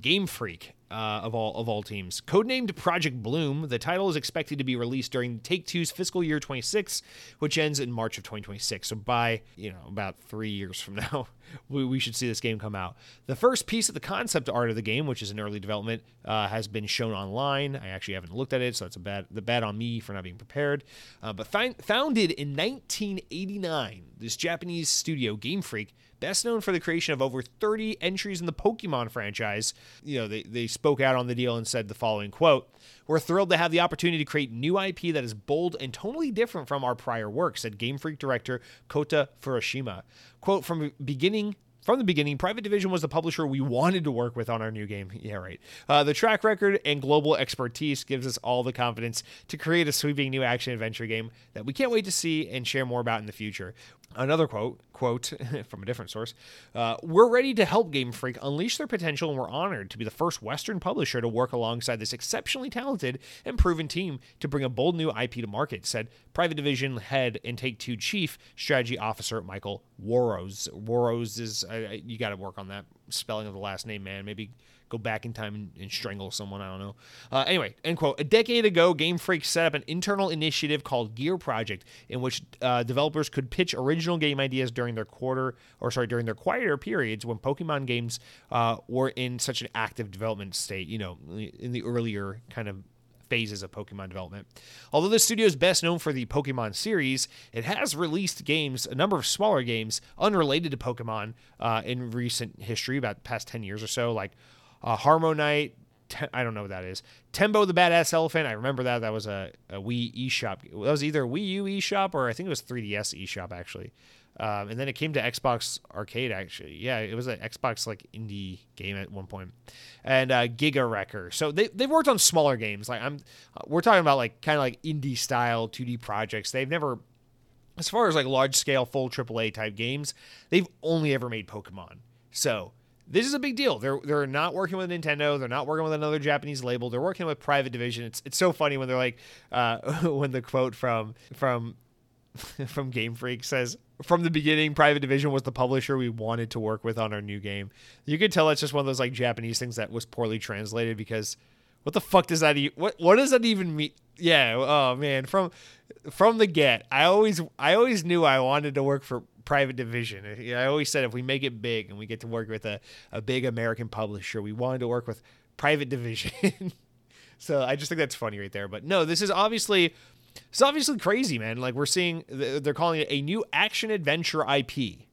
Game Freak uh, of all of all teams. Codenamed Project Bloom, the title is expected to be released during Take Two's fiscal year 26, which ends in March of 2026. So by you know about three years from now, we, we should see this game come out. The first piece of the concept art of the game, which is in early development, uh, has been shown online. I actually haven't looked at it, so it's a bad the bad on me for not being prepared. Uh, but founded in 1989, this Japanese studio Game Freak best known for the creation of over 30 entries in the Pokemon franchise. You know, they, they spoke out on the deal and said the following quote, We're thrilled to have the opportunity to create new IP that is bold and totally different from our prior work, said Game Freak director Kota Furushima. Quote, from beginning from the beginning, Private Division was the publisher we wanted to work with on our new game. Yeah, right. Uh, the track record and global expertise gives us all the confidence to create a sweeping new action adventure game that we can't wait to see and share more about in the future. Another quote, quote from a different source, uh, we're ready to help Game Freak unleash their potential and we're honored to be the first Western publisher to work alongside this exceptionally talented and proven team to bring a bold new IP to market, said Private Division head and Take Two chief strategy officer Michael Worosz. Worosz is, uh, you got to work on that spelling of the last name, man. Maybe go back in time and, and strangle someone. I don't know. Uh, anyway, end quote. A decade ago, Game Freak set up an internal initiative called Gear Project, in which uh, developers could pitch original game ideas during their quarter, or sorry, during their quieter periods when Pokemon games uh, were in such an active development state. You know, in the earlier kind of phases of Pokemon development. Although the studio is best known for the Pokemon series, it has released games, a number of smaller games unrelated to Pokemon uh, in recent history, about past 10 years or so, like uh, HarmoKnight. Te- I don't know what that is. Tembo the Badass Elephant. I remember that. That was a, a Wii eShop. That was either Wii U eShop or I think it was 3DS eShop actually. Um, and then it came to Xbox Arcade actually. Yeah, it was an Xbox like indie game at one point. And uh, Giga Wrecker. So they they've worked on smaller games. Like I'm, we're talking about like kind of like indie style 2D projects. They've never, as far as like large scale full AAA type games, they've only ever made Pokemon. So this is a big deal. They're they're not working with Nintendo. They're not working with another Japanese label. They're working with Private Division. It's it's so funny when they're like uh, when the quote from from from Game Freak says from the beginning Private Division was the publisher we wanted to work with on our new game. You could tell it's just one of those like Japanese things that was poorly translated because what the fuck does that e- what what does that even mean? Yeah, oh man, from from the get, I always I always knew I wanted to work for private division. I always said if we make it big and we get to work with a, a big American publisher, we wanted to work with private division. so I just think that's funny right there. But no, this is obviously it's obviously crazy, man. Like we're seeing they're calling it a new action adventure IP.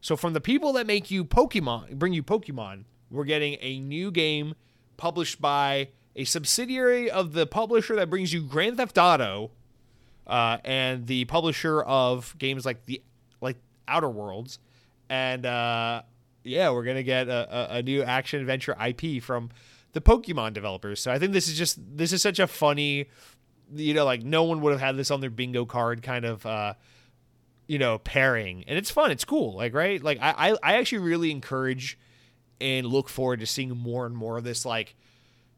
So from the people that make you Pokemon, bring you Pokemon, we're getting a new game published by a subsidiary of the publisher that brings you Grand Theft Auto, uh, and the publisher of games like the Outer Worlds, and uh, yeah, we're gonna get a, a, new action adventure IP from the Pokemon developers. So I think this is just this is such a funny, you know, like no one would have had this on their bingo card kind of. Uh, you know, pairing, and it's fun. It's cool. Like, right? Like, I, I, I actually really encourage and look forward to seeing more and more of this, like,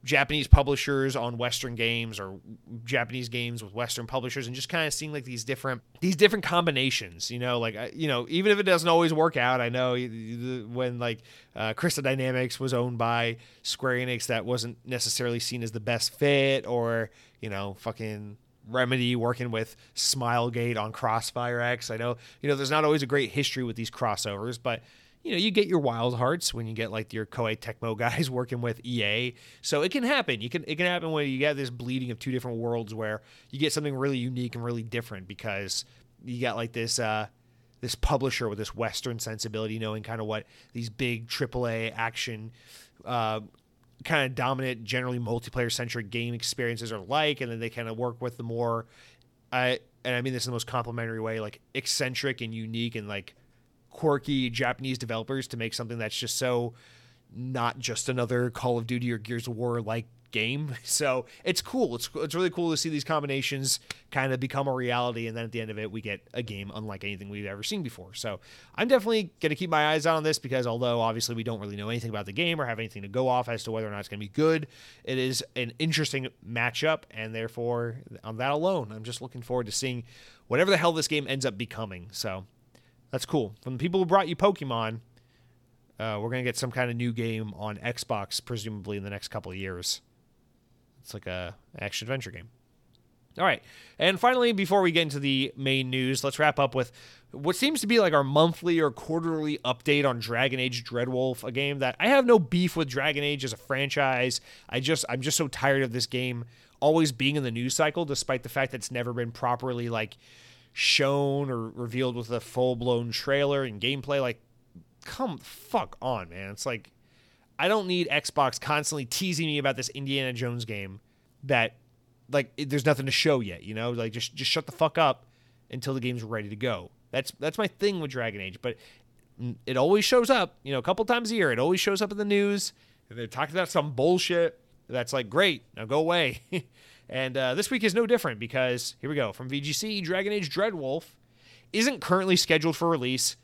Japanese publishers on Western games or Japanese games with Western publishers, and just kind of seeing like these different these different combinations. You know, like you know, even if it doesn't always work out, I know when like uh, Crystal Dynamics was owned by Square Enix, that wasn't necessarily seen as the best fit, or you know, fucking Remedy working with Smilegate on Crossfire X. I know, you know, there's not always a great history with these crossovers, but you know, you get your wild hearts when you get like your Koei Tecmo guys working with EA. So it can happen. You can it can happen when you get this bleeding of two different worlds where you get something really unique and really different because you got like this uh this publisher with this western sensibility knowing kind of what these big AAA action uh kind of dominant generally multiplayer centric game experiences are like and then they kind of work with the more I and I mean this in the most complimentary way like eccentric and unique and like quirky Japanese developers to make something that's just so not just another Call of Duty or Gears of War like game. So it's cool. It's it's really cool to see these combinations kind of become a reality, and then at the end of it, we get a game unlike anything we've ever seen before. So I'm definitely gonna keep my eyes on this because although obviously we don't really know anything about the game or have anything to go off as to whether or not it's gonna be good, it is an interesting matchup, and therefore on that alone, I'm just looking forward to seeing whatever the hell this game ends up becoming. So that's cool. From the people who brought you Pokemon, uh, we're gonna get some kind of new game on Xbox, presumably in the next couple of years. It's like a action adventure game. All right, and finally, before we get into the main news, let's wrap up with what seems to be like our monthly or quarterly update on Dragon Age Dreadwolf, a game that I have no beef with Dragon Age as a franchise. I just I'm just so tired of this game always being in the news cycle, despite the fact that it's never been properly like shown or revealed with a full blown trailer and gameplay. Like, come fuck on, man. It's like I don't need Xbox constantly teasing me about this Indiana Jones game that like it, there's nothing to show yet. You know, like just just shut the fuck up until the game's ready to go. That's that's my thing with Dragon Age, but it always shows up. You know, a couple times a year, it always shows up in the news. They're talking about some bullshit that's like, great, now go away. And uh, this week is no different because here we go from VGC Dragon Age Dreadwolf isn't currently scheduled for release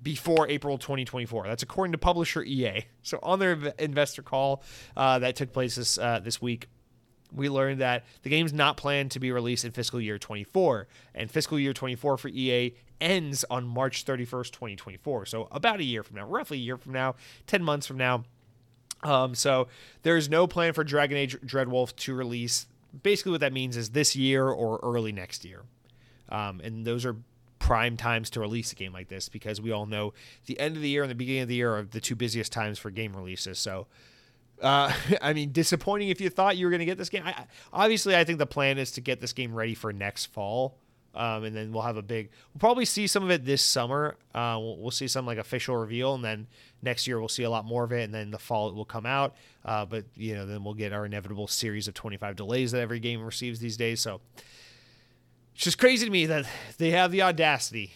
before April 2024. That's according to publisher EA. So on their investor call uh, that took place this uh, this week, we learned that the game's not planned to be released in fiscal year 24, and fiscal year 24 for EA ends on March 31st, 2024. So about a year from now, roughly a year from now, 10 months from now. Um, so there's no plan for Dragon Age Dreadwolf to release basically what that means is this year or early next year. Um, and those are prime times to release a game like this because we all know the end of the year and the beginning of the year are the two busiest times for game releases. So, uh, I mean, disappointing if you thought you were going to get this game. I, obviously, I think the plan is to get this game ready for next fall. Um, and then we'll have a big. We'll probably see some of it this summer. Uh, we'll, we'll, see some like official reveal, and then next year we'll see a lot more of it, and then the fall it will come out. Uh, but you know, then we'll get our inevitable series of 25 delays that every game receives these days. So it's just crazy to me that they have the audacity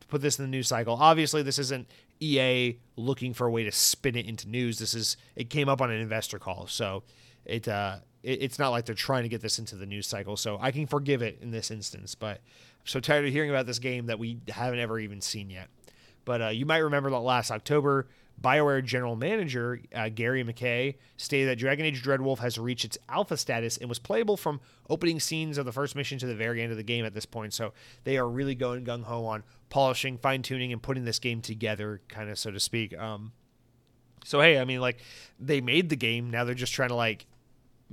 to put this in the news cycle. Obviously, this isn't EA looking for a way to spin it into news. This is it came up on an investor call, so it uh, it, it's not like they're trying to get this into the news cycle. So I can forgive it in this instance. But I'm so tired of hearing about this game that we haven't ever even seen yet. But uh, you might remember that last October, BioWare general manager uh, Gary McKay stated that Dragon Age Dreadwolf has reached its alpha status and was playable from opening scenes of the first mission to the very end of the game at this point. So they are really going gung ho on polishing, fine tuning, and putting this game together, kind of so to speak. Um, so hey, I mean, like they made the game, now they're just trying to like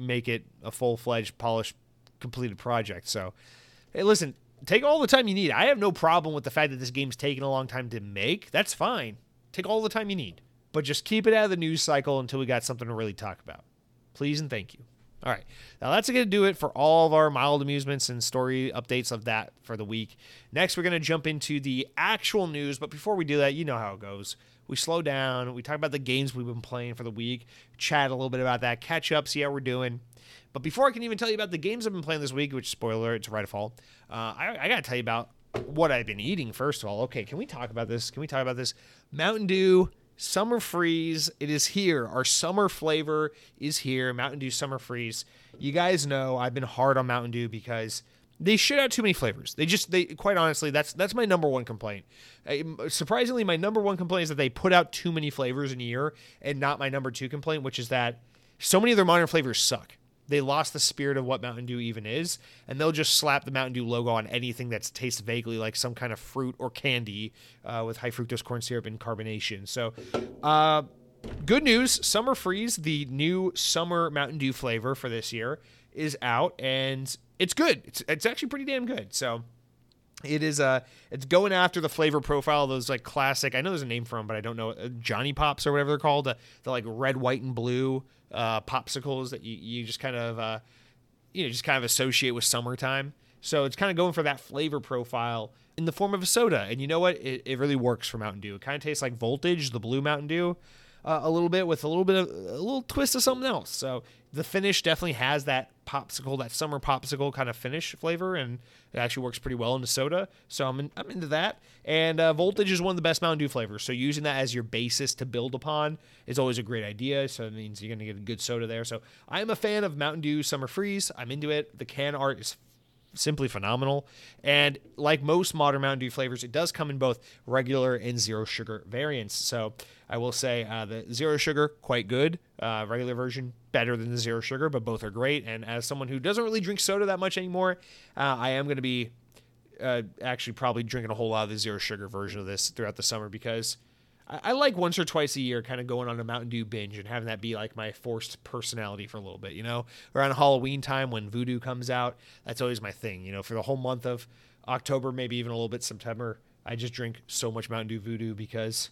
make it a full fledged, polished, completed project. So, hey, listen, take all the time you need. I have no problem with the fact that this game's taking a long time to make. That's fine. Take all the time you need, but just keep it out of the news cycle until we got something to really talk about. Please and thank you. All right. Now that's going to do it for all of our mild amusements and story updates of that for the week. Next, we're going to jump into the actual news. But before we do that, you know how it goes. We slow down. We talk about the games we've been playing for the week, chat a little bit about that, catch up, see how we're doing. But before I can even tell you about the games I've been playing this week, which spoiler, it's Redfall, uh, I, I got to tell you about what I've been eating first of all. Okay, can we talk about this? Can we talk about this? Mountain Dew Summer Freeze. It is here. Our summer flavor is here. Mountain Dew Summer Freeze. You guys know I've been hard on Mountain Dew because they shit out too many flavors. They just they quite honestly that's that's my number one complaint. surprisingly, my number one complaint is that they put out too many flavors in a year, and not my number two complaint, which is that so many of their modern flavors suck they lost the spirit of what Mountain Dew even is, and they'll just slap the Mountain Dew logo on anything that tastes vaguely like some kind of fruit or candy uh, with high fructose corn syrup and carbonation. So, uh, good news: Summer Freeze, the new summer Mountain Dew flavor for this year, is out, and it's good. It's it's actually pretty damn good. So. It is uh it's going after the flavor profile of those like classic. I know there's a name for them, but I don't know uh, Johnny Pops or whatever they're called. The, the like red, white, and blue uh, popsicles that you, you just kind of uh, you know just kind of associate with summertime. So it's kind of going for that flavor profile in the form of a soda. And you know what? It, it really works for Mountain Dew. It kind of tastes like Voltage, the blue Mountain Dew, uh, a little bit with a little bit of a little twist of something else. So the finish definitely has that popsicle, that summer popsicle kind of finish flavor, and it actually works pretty well into soda. So I'm in, I'm into that. And uh, Voltage is one of the best Mountain Dew flavors. So using that as your basis to build upon is always a great idea. So it means you're going to get a good soda there. So I'm a fan of Mountain Dew Summer Freeze. I'm into it. The can art is simply phenomenal. And like most modern Mountain Dew flavors, it does come in both regular and zero sugar variants. So I will say uh, the zero sugar, quite good. Uh, regular version, better than the zero sugar, but both are great. And as someone who doesn't really drink soda that much anymore, uh, I am going to be uh, actually probably drinking a whole lot of the zero sugar version of this throughout the summer because I, I like once or twice a year kind of going on a Mountain Dew binge and having that be like my forced personality for a little bit, you know? Around Halloween time when Voodoo comes out, that's always my thing, you know, for the whole month of October, maybe even a little bit September. I just drink so much Mountain Dew Voodoo because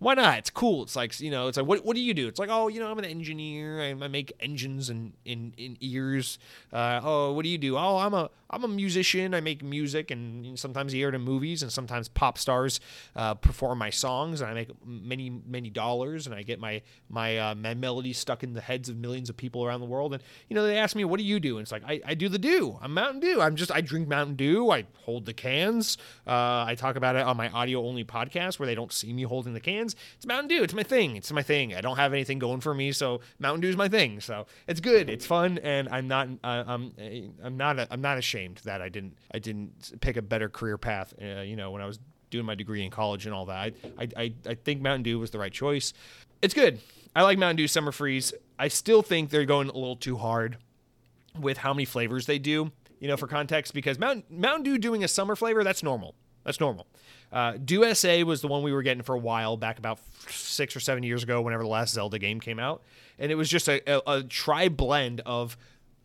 why not? It's cool. It's like you know, it's like what what do you do? It's like oh, you know, I'm an engineer. I, I make engines and in, in, in ears. Uh, oh, what do you do? Oh, I'm a I'm a musician. I make music, and sometimes it in movies, and sometimes pop stars uh, perform my songs, and I make many many dollars, and I get my my uh, my melodies stuck in the heads of millions of people around the world. And you know, they ask me, "What do you do?" And it's like I, I do the Dew. I'm Mountain Dew. I'm just I drink Mountain Dew. I hold the cans. Uh, I talk about it on my audio only podcast where they don't see me holding the cans. It's Mountain Dew. It's my thing. It's my thing. I don't have anything going for me, so Mountain Dew is my thing. So it's good. It's fun, and I'm not uh, I'm I'm not I'm not ashamed ashamed that I didn't I didn't pick a better career path. Uh, you know, when I was doing my degree in college and all that. I, I I think Mountain Dew was the right choice. It's good. I like Mountain Dew Summer Freeze. I still think they're going a little too hard with how many flavors they do. You know, for context, because Mountain Mountain Dew doing a summer flavor that's normal. That's normal. Uh, Dew SA was the one we were getting for a while back about six or seven years ago, whenever the last Zelda game came out, and it was just a, a, a tri blend of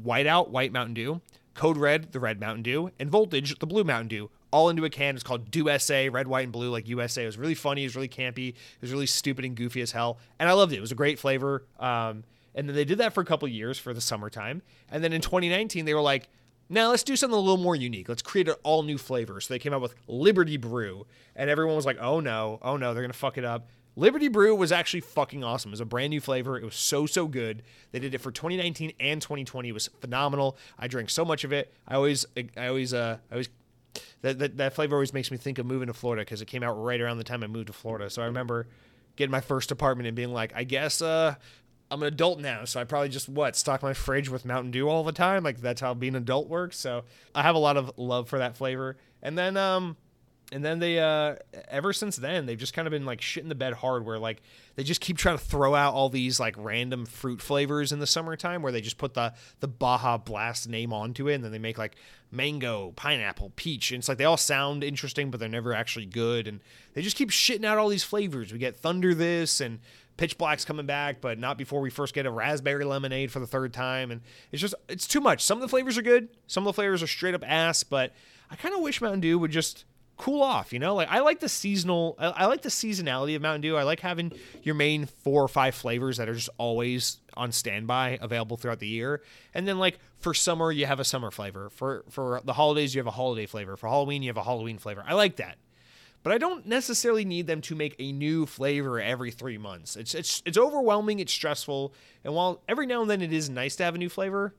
whiteout white Mountain Dew Code Red, the red Mountain Dew, and Voltage, the blue Mountain Dew, all into a can. It's called Dew SA, red, white, and blue, like USA. It was really funny. It was really campy. It was really stupid and goofy as hell. And I loved it. It was a great flavor. Um, and then they did that for a couple years for the summertime. And then in 2019, they were like, now let's do something a little more unique. Let's create an all new flavor. So they came out with Liberty Brew. And everyone was like, oh no, oh no, they're to fuck it up. Liberty Brew was actually fucking awesome. It was a brand new flavor. It was so so good. They did it for 2019 and 2020. It was phenomenal. I drank so much of it. I always I always uh I always that that, that flavor always makes me think of moving to Florida because it came out right around the time I moved to Florida. So I remember getting my first apartment and being like, I guess uh I'm an adult now, so I probably just what stock my fridge with Mountain Dew all the time. Like that's how being an adult works. So I have a lot of love for that flavor. And then um and then they uh ever since then they've just kind of been like shit in the bed hard where like they just keep trying to throw out all these like random fruit flavors in the summertime where they just put the the baja blast name onto it and then they make like mango pineapple peach. And it's like they all sound interesting but they're never actually good. And they just keep shitting out all these flavors. We get thunder this and pitch black's coming back but not before we first get a raspberry lemonade for the third time. And it's just it's too much. Some of the flavors are good. Some of the flavors are straight up ass but i kind of wish mountain dew would just cool off. You know, like I like the seasonal. I, like the seasonality of Mountain Dew. I like having your main four or five flavors that are just always on standby available throughout the year. And then like for summer you have a summer flavor. For for the holidays you have a holiday flavor. For Halloween you have a Halloween flavor. I like that. But I don't necessarily need them to make a new flavor every 3 months. It's it's it's overwhelming, it's stressful, and while every now and then it is nice to have a new flavor,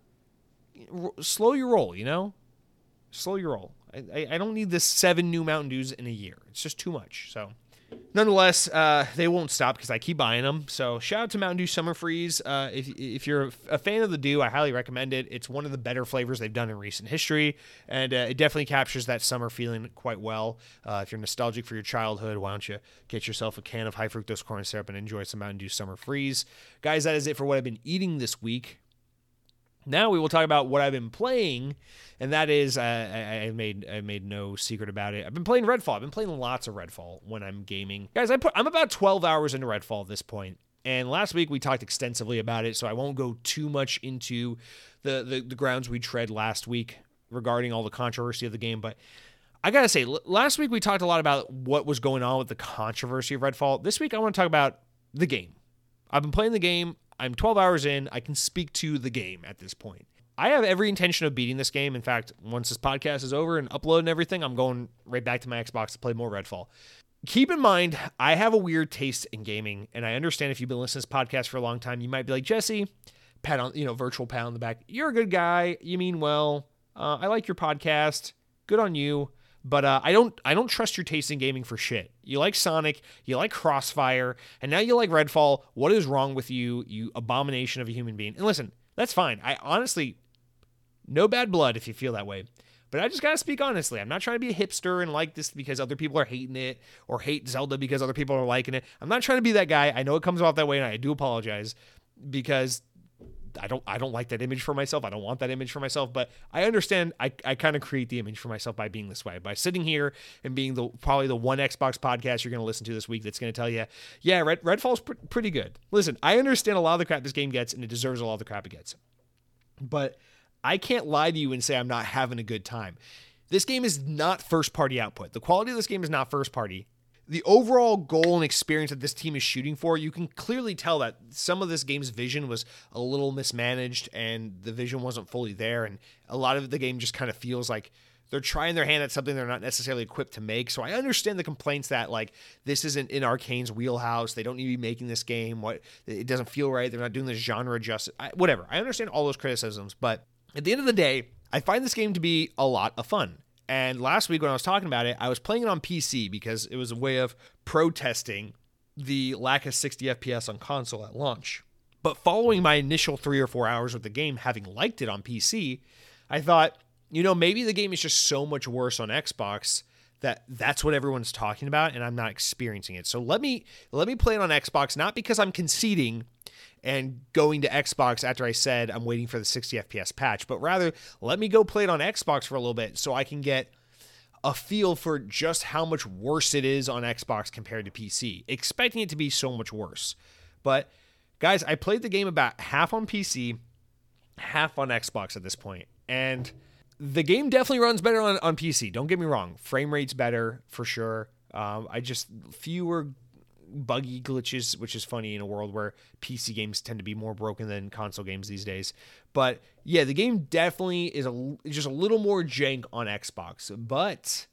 slow your roll, you know? Slow your roll. I, I don't need this seven new Mountain Dews in a year. It's just too much. So nonetheless, uh, they won't stop because I keep buying them. So shout out to Mountain Dew Summer Freeze. Uh, if, if you're a fan of the Dew, I highly recommend it. It's one of the better flavors they've done in recent history, and uh, it definitely captures that summer feeling quite well. Uh, if you're nostalgic for your childhood, why don't you get yourself a can of high fructose corn syrup and enjoy some Mountain Dew Summer Freeze? Guys, that is it for what I've been eating this week. Now we will talk about what I've been playing, and that is uh, I, I, made I made no secret about it. I've been playing Redfall. I've been playing lots of Redfall when I'm gaming, guys. I put, I'm about 12 hours into Redfall at this point, and last week we talked extensively about it, so I won't go too much into the the, the grounds we tread last week regarding all the controversy of the game, but. I gotta say, last week we talked a lot about what was going on with the controversy of Redfall. This week I want to talk about the game. I've been playing the game. I'm 12 hours in. I can speak to the game at this point. I have every intention of beating this game. In fact, once this podcast is over and uploading everything, I'm going right back to my Xbox to play more Redfall. Keep in mind, I have a weird taste in gaming, and I understand if you've been listening to this podcast for a long time, you might be like, Jesse, pat on, you know, virtual pat on the back. You're a good guy. You mean well. Uh, I like your podcast. Good on you. But uh, I don't I don't trust your taste in gaming for shit. You like Sonic, you like Crossfire, and now you like Redfall. What is wrong with you, you abomination of a human being? And listen, that's fine. I honestly, no bad blood if you feel that way. But I just gotta speak honestly. I'm not trying to be a hipster and like this because other people are hating it or hate Zelda because other people are liking it. I'm not trying to be that guy. I know it comes off that way, and I do apologize because I don't I don't like that image for myself. I don't want that image for myself, but I understand I, I kind of create the image for myself by being this way. By sitting here and being the probably the one Xbox podcast you're going to listen to this week that's going to tell you, yeah, Red Redfall's pr- pretty good. Listen, I understand a lot of the crap this game gets and it deserves a lot of the crap it gets. But I can't lie to you and say I'm not having a good time. This game is not first party output. The quality of this game is not first party the overall goal and experience that this team is shooting for, you can clearly tell that some of this game's vision was a little mismanaged and the vision wasn't fully there. And a lot of the game just kind of feels like they're trying their hand at something they're not necessarily equipped to make. So I understand the complaints that like this isn't in Arkane's wheelhouse. They don't need to be making this game. What it doesn't feel right. They're not doing this genre justice. I, whatever. I understand all those criticisms, but at the end of the day, I find this game to be a lot of fun. And last week when I was talking about it, I was playing it on PC because it was a way of protesting the lack of 60 FPS on console at launch. But following my initial three or four hours with the game, having liked it on PC, I thought, you know, maybe the game is just so much worse on Xbox that that's what everyone's talking about and I'm not experiencing it. So let me let me play it on Xbox not because I'm conceding and going to Xbox after I said I'm waiting for the 60 FPS patch, but rather let me go play it on Xbox for a little bit so I can get a feel for just how much worse it is on Xbox compared to PC, expecting it to be so much worse. But guys, I played the game about half on PC, half on Xbox at this point, and the game definitely runs better on, on PC. Don't get me wrong, frame rate's better for sure. Um, I just fewer buggy glitches, which is funny in a world where PC games tend to be more broken than console games these days. But yeah, the game definitely is a, just a little more jank on Xbox, but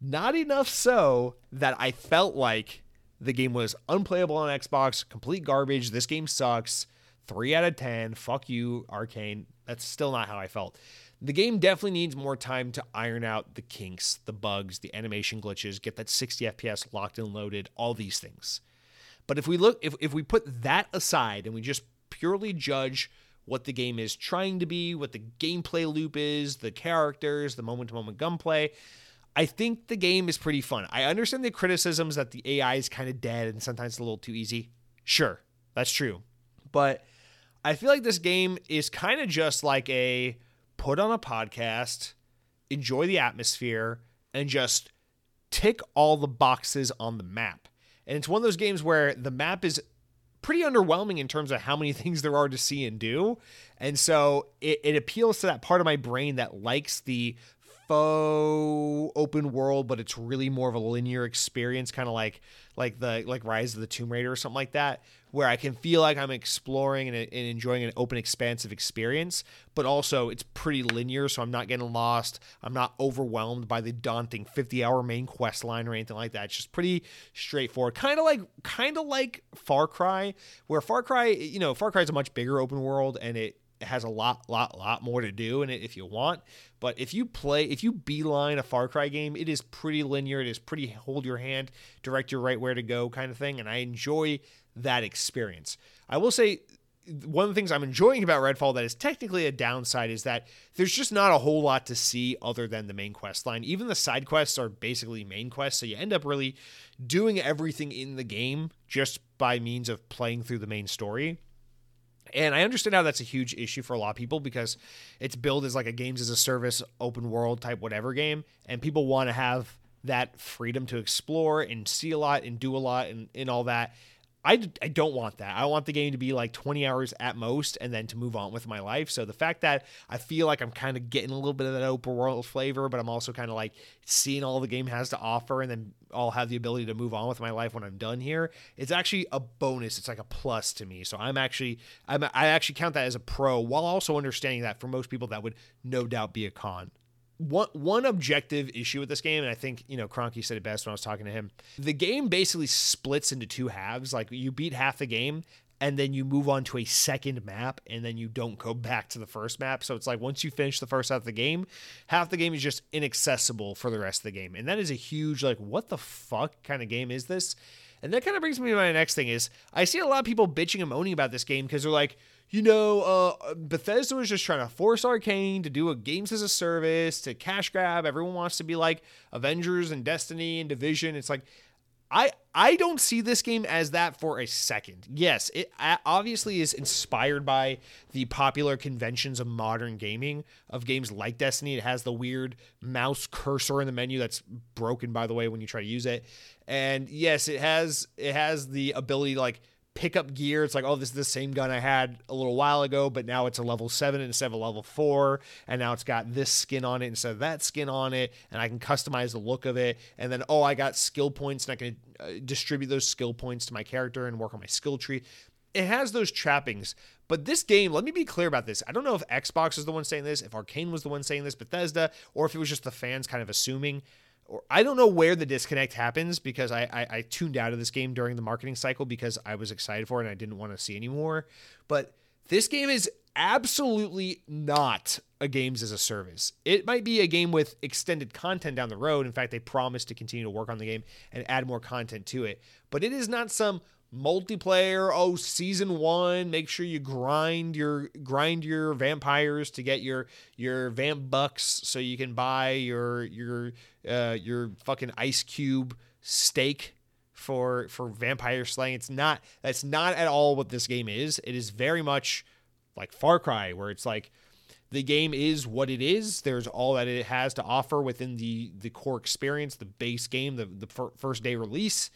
not enough so that I felt like the game was unplayable on Xbox, complete garbage. This game sucks. Three out of 10. Fuck you, Arkane. That's still not how I felt. The game definitely needs more time to iron out the kinks, the bugs, the animation glitches, get that 60 FPS locked and loaded, all these things. But if we look if, if we put that aside and we just purely judge what the game is trying to be, what the gameplay loop is, the characters, the moment to moment gunplay, I think the game is pretty fun. I understand the criticisms that the AI is kind of dead and sometimes a little too easy. Sure, that's true. But I feel like this game is kind of just like a put on a podcast, enjoy the atmosphere, and just tick all the boxes on the map. And it's one of those games where the map is pretty underwhelming in terms of how many things there are to see and do. And so it, it appeals to that part of my brain that likes the faux open world, but it's really more of a linear experience, kind of like like the like Rise of the Tomb Raider or something like that, where I can feel like I'm exploring and, and, enjoying an open, expansive experience, but also it's pretty linear, so I'm not getting lost. I'm not overwhelmed by the daunting 50 hour main quest line or anything like that. It's just pretty straightforward. Kind of like, kind of like Far Cry, where Far Cry, you know, Far Cry is a much bigger open world and it has a lot, lot, lot more to do in it if you want. But if you play, if you beeline a Far Cry game, it is pretty linear. It is pretty hold your hand, direct you right where to go kind of thing. And I enjoy that experience. I will say one of the things I'm enjoying about Redfall that is technically a downside is that there's just not a whole lot to see other than the main quest line. Even the side quests are basically main quests, so you end up really doing everything in the game just by means of playing through the main story. And I understand how that's a huge issue for a lot of people because it's billed as like a games as a service, open world type whatever game, and people want to have that freedom to explore and see a lot and do a lot and, and all that. I, I don't want that. I want the game to be like 20 hours at most and then to move on with my life. So the fact that I feel like I'm kind of getting a little bit of that open world flavor, but I'm also kind of like seeing all the game has to offer and then I'll have the ability to move on with my life when I'm done here. It's actually a bonus. It's like a plus to me. So I'm actually I'm, I actually count that as a pro while also understanding that for most people that would no doubt be a con one one objective issue with this game, and I think you know Cronky said it best when I was talking to him. The game basically splits into two halves. Like you beat half the game, and then you move on to a second map, and then you don't go back to the first map. So it's like once you finish the first half of the game, half the game is just inaccessible for the rest of the game, and that is a huge like what the fuck kind of game is this? And that kind of brings me to my next thing is I see a lot of people bitching and moaning about this game because they're like you know, uh, Bethesda was just trying to force Arkane to do a games as a service, to cash grab. Everyone wants to be like Avengers and Destiny and Division. It's like, I I don't see this game as that for a second. Yes, it obviously is inspired by the popular conventions of modern gaming of games like Destiny. It has the weird mouse cursor in the menu that's broken by the way when you try to use it. And yes, it has it has the ability to like pick up gear. It's like, oh, this is the same gun I had a little while ago, but now it's a level seven instead of a level four. And now it's got this skin on it instead of that skin on it. And I can customize the look of it. And then, oh, I got skill points and I can uh, distribute those skill points to my character and work on my skill tree. It has those trappings. But this game, let me be clear about this. I don't know if Xbox is the one saying this, if Arkane was the one saying this, Bethesda, or if it was just the fans kind of assuming or I don't know where the disconnect happens because I, I, I tuned out of this game during the marketing cycle because I was excited for it and I didn't want to see anymore. But this game is absolutely not a games as a service. It might be a game with extended content down the road. In fact, they promise to continue to work on the game and add more content to it. But it is not some multiplayer. Oh season one make sure you grind your grind your vampires to get your your vamp bucks so you can buy your your uh your fucking ice cube steak for for vampire slaying. It's not that's not at all what this game is. It is very much like far cry where it's like the game is what it is. There's all that it has to offer within the the core experience the base game the the first day release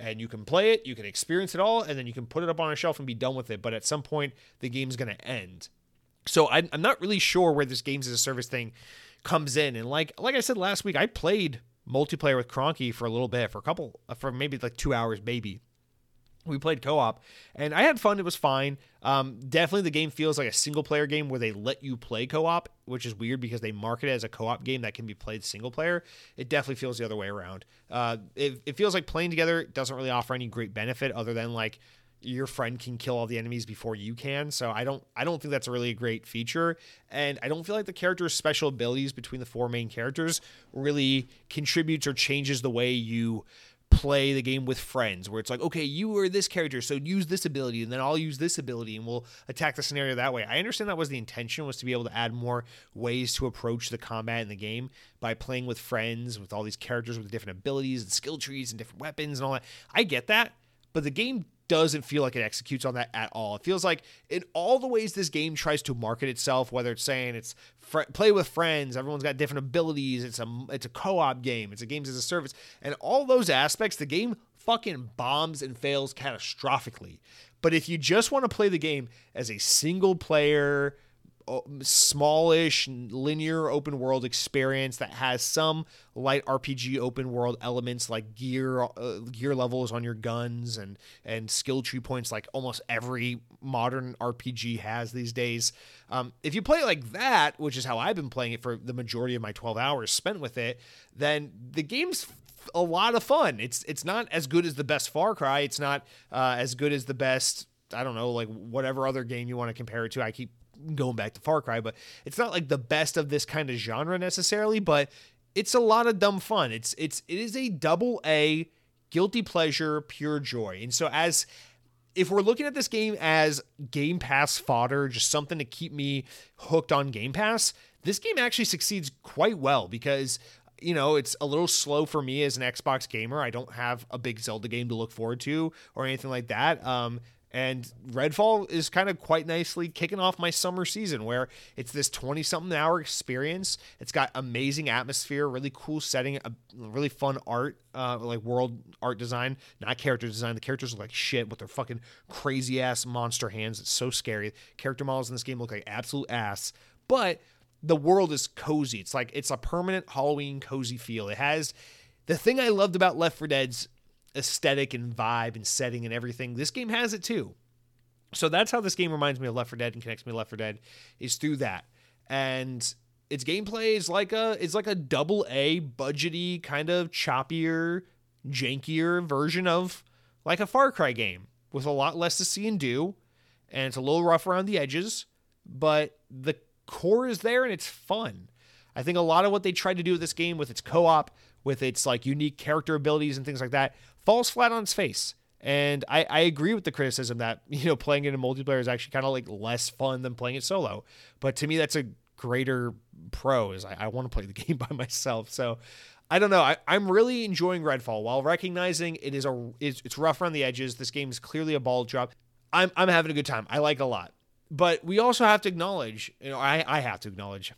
and you can play it, you can experience it all, and then you can put it up on a shelf and be done with it. But at some point, the game's going to end. So I'm, I'm not really sure where this games as a service thing comes in. And like like I said last week, I played multiplayer with Cronky for a little bit, for a couple, for maybe like two hours, maybe we played co-op and i had fun it was fine. Um, definitely the game feels like a single player game where they let you play co-op which is weird because they market it as a co-op game that can be played single player it definitely feels the other way around. Uh, it, it feels like playing together doesn't really offer any great benefit other than like your friend can kill all the enemies before you can so i don't i don't think that's really a great feature and i don't feel like the character's special abilities between the four main characters really contributes or changes the way you play the game with friends where it's like, okay, you are this character, so use this ability, and then I'll use this ability, and we'll attack the scenario that way. I understand that was the intention was to be able to add more ways to approach the combat in the game by playing with friends with all these characters with different abilities and skill trees and different weapons and all that. I get that, but the game doesn't feel like it executes on that at all. It feels like in all the ways this game tries to market itself, whether it's saying it's fr- play with friends, everyone's got different abilities, it's a it's a co-op game, it's a games as a service, and all those aspects, the game fucking bombs and fails catastrophically. But if you just want to play the game as a single player smallish linear open world experience that has some light RPG open world elements like gear uh, gear levels on your guns and and skill tree points like almost every modern RPG has these days. Um, if you play it like that, which is how I've been playing it for the majority of my 12 hours spent with it, then the game's a lot of fun. It's it's not as good as the best Far Cry. It's not uh, as good as the best I don't know like whatever other game you want to compare it to. I keep going back to Far Cry, but it's not like the best of this kind of genre necessarily. But it's a lot of dumb fun. It's it's it is a double A guilty pleasure, pure joy. And so as if we're looking at this game as Game Pass fodder, just something to keep me hooked on Game Pass, this game actually succeeds quite well because you know, it's a little slow for me as an Xbox gamer. I don't have a big Zelda game to look forward to or anything like that. Um, and Redfall is kind of quite nicely kicking off my summer season where it's this 20 something hour experience. It's got amazing atmosphere, really cool setting, a really fun art, uh, like world art design, not character design. The characters look like shit with their fucking crazy ass monster hands. It's so scary. Character models in this game look like absolute ass. But the world is cozy. It's like it's a permanent Halloween cozy feel. It has the thing I loved about Left 4 Dead's aesthetic and vibe and setting and everything. This game has it too. So that's how this game reminds me of Left 4 Dead and connects me to Left 4 Dead is through that. And its gameplay is like a it's like a double A budgety kind of choppier, jankier version of like a Far Cry game with a lot less to see and do, and it's a little rough around the edges, but the core is there and it's fun. I think a lot of what they tried to do with this game, with its co op, with its like unique character abilities and things like that, falls flat on its face. And I, I agree with the criticism that, you know, playing it in multiplayer is actually kind of like less fun than playing it solo. But to me, that's a greater pro is I, I want to play the game by myself. So I don't know. I, am really enjoying Redfall while recognizing it is a it's, it's rough around the edges. This game is clearly a ball drop. I'm I'm having a good time. I like a lot. But we also have to acknowledge, you know, I, I have to acknowledge,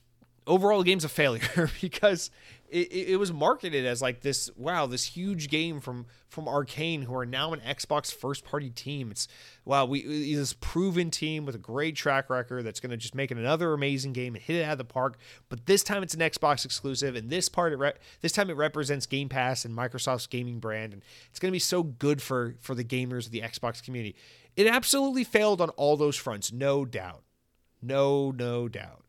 overall the game's a failure because it, it, was marketed as like this wow this huge game from from Arkane who are now an Xbox first party team. It's wow we this proven team with a great track record that's going to just make another amazing game and hit it out of the park. But this time it's an Xbox exclusive, and this part it re- this time it represents Game Pass and Microsoft's gaming brand, and it's going to be so good for for the gamers of the Xbox community. It absolutely failed on all those fronts, no doubt. No, no doubt.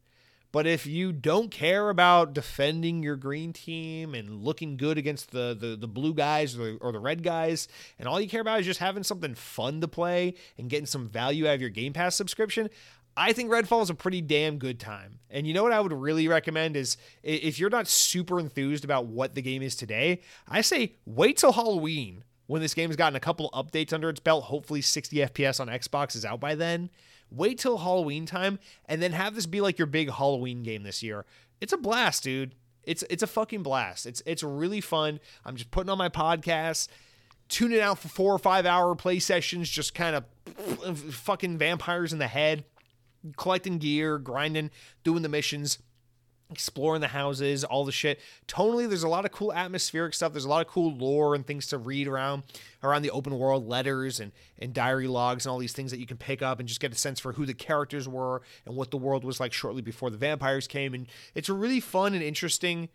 But if you don't care about defending your green team and looking good against the the, the blue guys or the, or the red guys, and all you care about is just having something fun to play and getting some value out of your Game Pass subscription, I think Redfall is a pretty damn good time. And you know what I would really recommend is if you're not super enthused about what the game is today, I say wait till Halloween when this game has gotten a couple updates under its belt. Hopefully, 60 FPS on Xbox is out by then. Wait till Halloween time and then have this be like your big Halloween game this year. It's a blast, dude. It's it's a fucking blast. It's it's really fun. I'm just putting on my podcast, tuning out for four or five hour play sessions, just kind of fucking vampires in the head, collecting gear, grinding, doing the missions exploring the houses, all the shit. Tonally, there's a lot of cool atmospheric stuff. There's a lot of cool lore and things to read around around the open world, letters and and diary logs and all these things that you can pick up and just get a sense for who the characters were and what the world was like shortly before the vampires came. And it's a really fun and interesting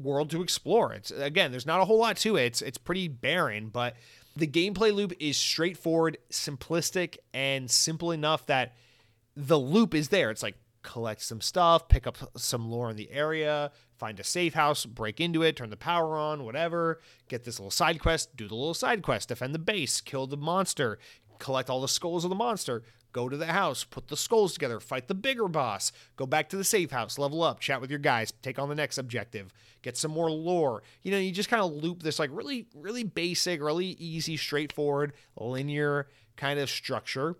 world to explore. It's again, there's not a whole lot to it. It's it's pretty barren, but the gameplay loop is straightforward, simplistic, and simple enough that the loop is there. It's like collect some stuff, pick up some lore in the area, find a safe house, break into it, turn the power on, whatever, get this little side quest, do the little side quest, defend the base, kill the monster, collect all the skulls of the monster, go to the house, put the skulls together, fight the bigger boss, go back to the safe house, level up, chat with your guys, take on the next objective, get some more lore. You know, you just kind of loop this like really, really basic, really easy, straightforward, linear kind of structure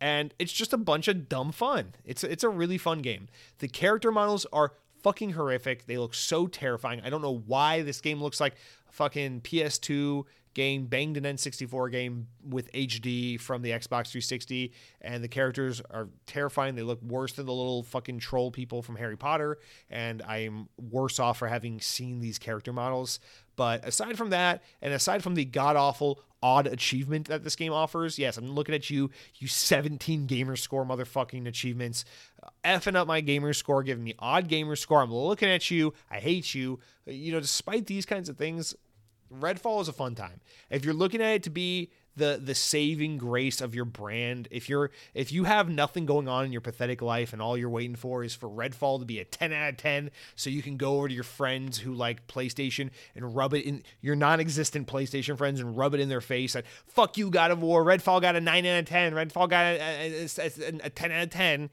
and it's just a bunch of dumb fun. It's it's a really fun game. The character models are fucking horrific. They look so terrifying. I don't know why this game looks like a fucking PS2 game banged an N64 game with HD from the Xbox 360 and the characters are terrifying. They look worse than the little fucking troll people from Harry Potter and I'm worse off for having seen these character models. But aside from that and aside from the god awful odd achievement that this game offers. Yes, I'm looking at you, you 17 gamer score motherfucking achievements, uh, effing up my gamer score, giving me odd gamer score. I'm looking at you. I hate you. You know, despite these kinds of things, Redfall is a fun time. If you're looking at it to be the the saving grace of your brand. If you're if you have nothing going on in your pathetic life and all you're waiting for is for Redfall to be a 10 out of 10 so you can go over to your friends who like PlayStation and rub it in your non-existent PlayStation friends and rub it in their face that fuck you God of War, Redfall got a 9 out of 10, Redfall got a, a, a, a 10 out of 10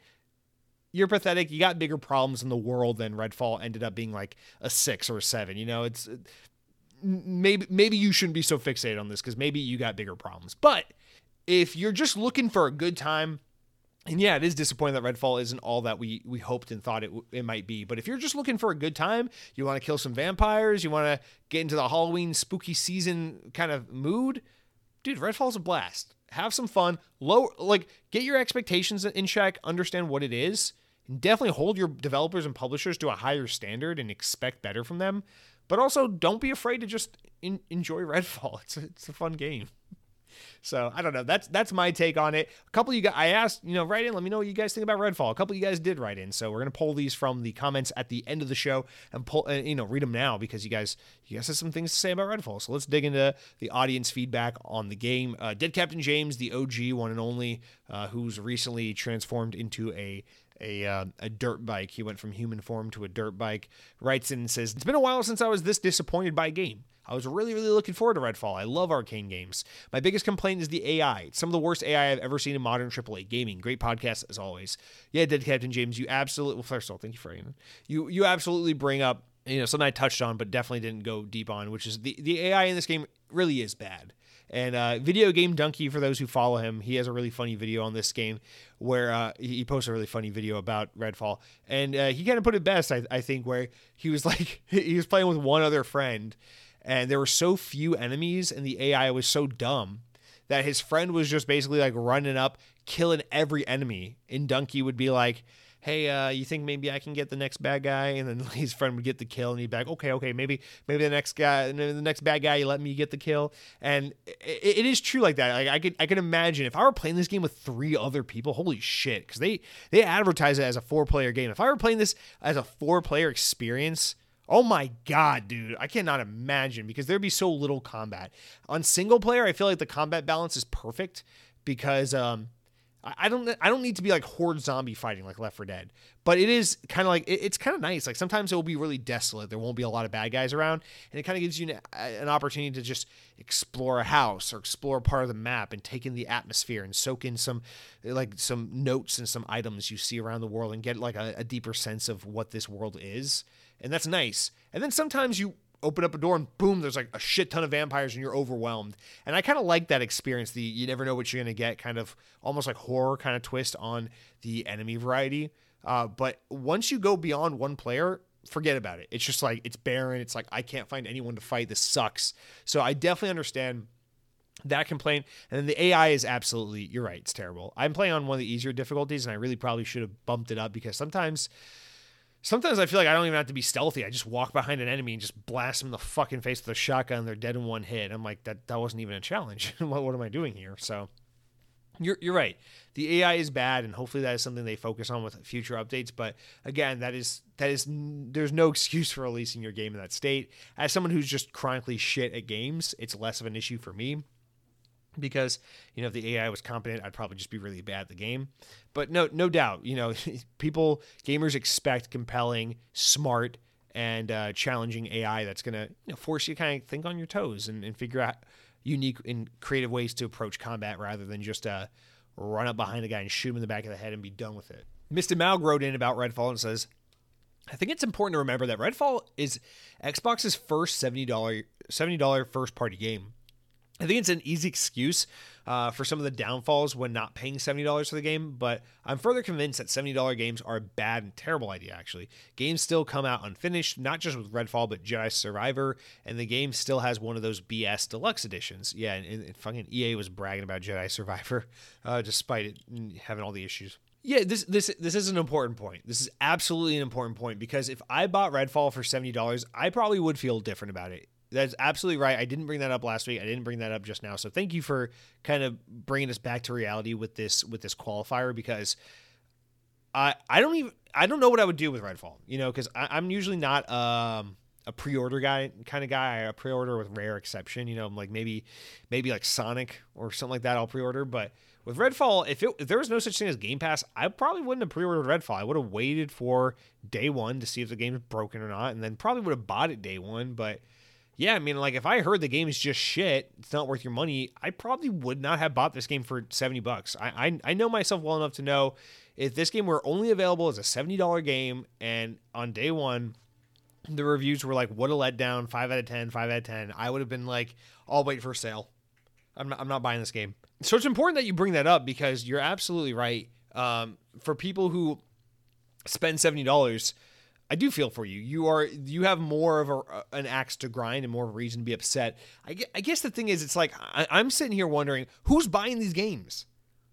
you're pathetic. You got bigger problems in the world than Redfall ended up being like a six or a seven. You know, it's maybe maybe you shouldn't be so fixated on this because maybe you got bigger problems. But if you're just looking for a good time, and yeah, it is disappointing that Redfall isn't all that we we hoped and thought it it might be. But if you're just looking for a good time, you want to kill some vampires, you want to get into the Halloween spooky season kind of mood, dude, Redfall's a blast. Have some fun. Low like get your expectations in check, understand what it is, and definitely hold your developers and publishers to a higher standard and expect better from them. But also, don't be afraid to just in, enjoy Redfall. It's a, it's a fun game. So I don't know. That's that's my take on it. A couple you guys, I asked, you know, write in. Let me know what you guys think about Redfall. A couple you guys did write in, so we're gonna pull these from the comments at the end of the show and pull, uh, you know, read them now because you guys, you guys have some things to say about Redfall. So let's dig into the audience feedback on the game. Uh, Dead Captain James, the OG one and only, uh, who's recently transformed into a a uh, a dirt bike. He went from human form to a dirt bike. Writes in and says, "It's been a while since I was this disappointed by a game. I was really, really looking forward to Redfall. I love Arkane games. My biggest complaint is the AI. It's some of the worst AI I've ever seen in modern AAA gaming. Great podcast as always. Yeah, Dead Captain James, you absolutely. Well, first of all, thank you for. You you absolutely bring up you know something I touched on, but definitely didn't go deep on, which is the the AI in this game really is bad. And uh, VideoGameDunkey, for those who follow him, he has a really funny video on this game where uh, he posts a really funny video about Redfall. And uh, he kind of put it best, I, I think, where he was like, he was playing with one other friend, and there were so few enemies, and the AI was so dumb that his friend was just basically like running up, killing every enemy. And Dunkey would be like, hey, uh, you think maybe I can get the next bad guy? And then his friend would get the kill, and he'd be like, okay, okay, maybe maybe the next guy, the next bad guy, you let me get the kill. And it, it is true like that. Like I could I can imagine if I were playing this game with three other people, holy shit, because they they advertise it as a four player game. If I were playing this as a four player experience. Oh my god, dude. I cannot imagine because there'd be so little combat. On single player, I feel like the combat balance is perfect because um I don't I don't need to be like horde zombie fighting like Left 4 Dead, but it is kind of like it, it's kind of nice. Like sometimes it will be really desolate. There won't be a lot of bad guys around, and it kind of gives you an, uh, an, opportunity to just explore a house or explore part of the map and take in the atmosphere and soak in some like some notes and some items you see around the world and get like a, a deeper sense of what this world is, and that's nice. And then sometimes you open up a door and boom, there's like a shit ton of vampires and you're overwhelmed. And I kind of like that experience. The you never know what you're gonna get, kind of almost like horror kind of twist on the enemy variety. Uh, but once you go beyond one player, forget about it. It's just like it's barren. It's like I can't find anyone to fight. This sucks. So I definitely understand that complaint. And then the AI is absolutely, you're right, it's terrible. I'm playing on one of the easier difficulties, and I really probably should have bumped it up because sometimes Sometimes I feel like I don't even have to be stealthy. I just walk behind an enemy and just blast them in the fucking face with a shotgun. They're dead in one hit. I'm like, that that wasn't even a challenge. what, what am I doing here? So you're you're right. The AI is bad, and hopefully that is something they focus on with future updates. But again, that is that is there's no excuse for releasing your game in that state. As someone who's just chronically shit at games, it's less of an issue for me because you know if the AI was competent, I'd probably just be really bad at the game. But no, no doubt, you know, people gamers expect compelling, smart, and uh, challenging AI that's going to you know, force you to kind of think on your toes and, and, figure out unique and creative ways to approach combat rather than just uh, run up behind a guy and shoot him in the back of the head and be done with it. Mr. Mal wrote in about Redfall and says, I think it's important to remember that Redfall is Xbox's first $70, $70 first party game. I think it's an easy excuse uh, for some of the downfalls when not paying $70 for the game, but I'm further convinced that $70 games are a bad and terrible idea, actually. Games still come out unfinished, not just with Redfall, but Jedi Survivor, and the game still has one of those BS deluxe editions. Yeah, and, and fucking EA was bragging about Jedi Survivor, uh, despite it having all the issues. Yeah, this this this is an important point. This is absolutely an important point because if I bought Redfall for seventy dollars, I probably would feel different about it That's absolutely right. I didn't bring that up last week. I didn't bring that up just now. So thank you for kind of bringing us back to reality with this with this qualifier because I I don't even I don't know what I would do with Redfall. You know, because I'm usually not um a pre-order guy kind of guy. I pre-order with rare exception. You know, like maybe maybe like Sonic or something like that. I'll pre-order, but with Redfall, if, it, if there was no such thing as Game Pass, I probably wouldn't have pre-ordered Redfall. I would have waited for day one to see if the game is broken or not, and then probably would have bought it day one. But yeah, I mean, like if I heard the game is just shit, it's not worth your money, I probably would not have bought this game for seventy bucks. I I, I know myself well enough to know if this game were only available as a seventy dollar game, and on day one the reviews were like, "What a letdown! Five out of 10, 5 out of ten. I would have been like, "I'll wait for sale. I'm not, I'm not buying this game." So it's important that you bring that up because you're absolutely right. Um, for people who spend seventy dollars, I do feel for you. You are you have more of a, an axe to grind and more of a reason to be upset. I, I guess the thing is, it's like I, I'm sitting here wondering who's buying these games.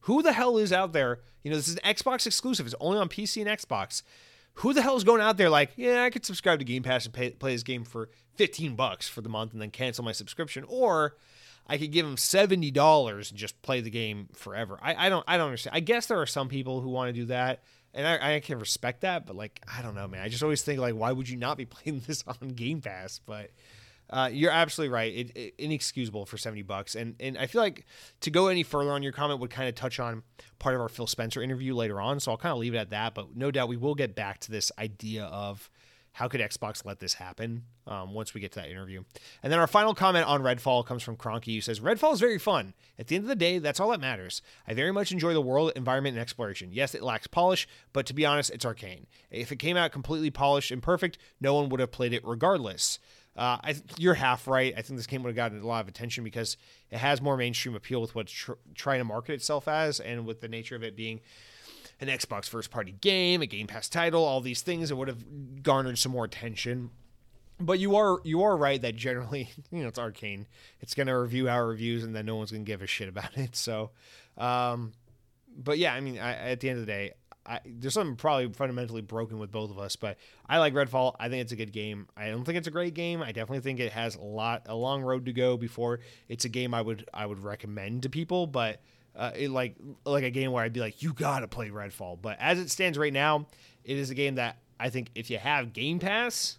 Who the hell is out there? You know, this is an Xbox exclusive. It's only on PC and Xbox who the hell is going out there like, yeah, I could subscribe to Game Pass and pay, play this game for 15 bucks for the month and then cancel my subscription, or I could give them seventy dollars and just play the game forever. I, I don't I don't understand. I guess there are some people who want to do that, and I, I can respect that, but like I don't know, man. I just always think like, why would you not be playing this on Game Pass? But uh, you're absolutely right. It, it, inexcusable for 70 bucks. And and I feel like to go any further on your comment would kind of touch on part of our Phil Spencer interview later on. So I'll kind of leave it at that. But no doubt we will get back to this idea of how could Xbox let this happen um, once we get to that interview. And then our final comment on Redfall comes from Cronky, who says, Redfall is very fun. At the end of the day, that's all that matters. I very much enjoy the world, environment, and exploration. Yes, it lacks polish, but to be honest, it's Arkane. If it came out completely polished and perfect, no one would have played it regardless. Uh, I, you're half right. I think this game would have gotten a lot of attention because it has more mainstream appeal with what's tr- trying to market itself as, and with the nature of it being an Xbox first party game, a Game Pass title, all these things, it would have garnered some more attention. But you are you are right that generally, you know, it's Arkane. It's gonna review our reviews, and then no one's gonna give a shit about it. So, um, but yeah, I mean, I, at the end of the day, I, there's something probably fundamentally broken with both of us, but I like Redfall. I think it's a good game. I don't think it's a great game. I definitely think it has a lot, a long road to go before it's a game I would I would recommend to people. But uh, it like like a game where I'd be like, you gotta play Redfall. But as it stands right now, it is a game that I think if you have Game Pass,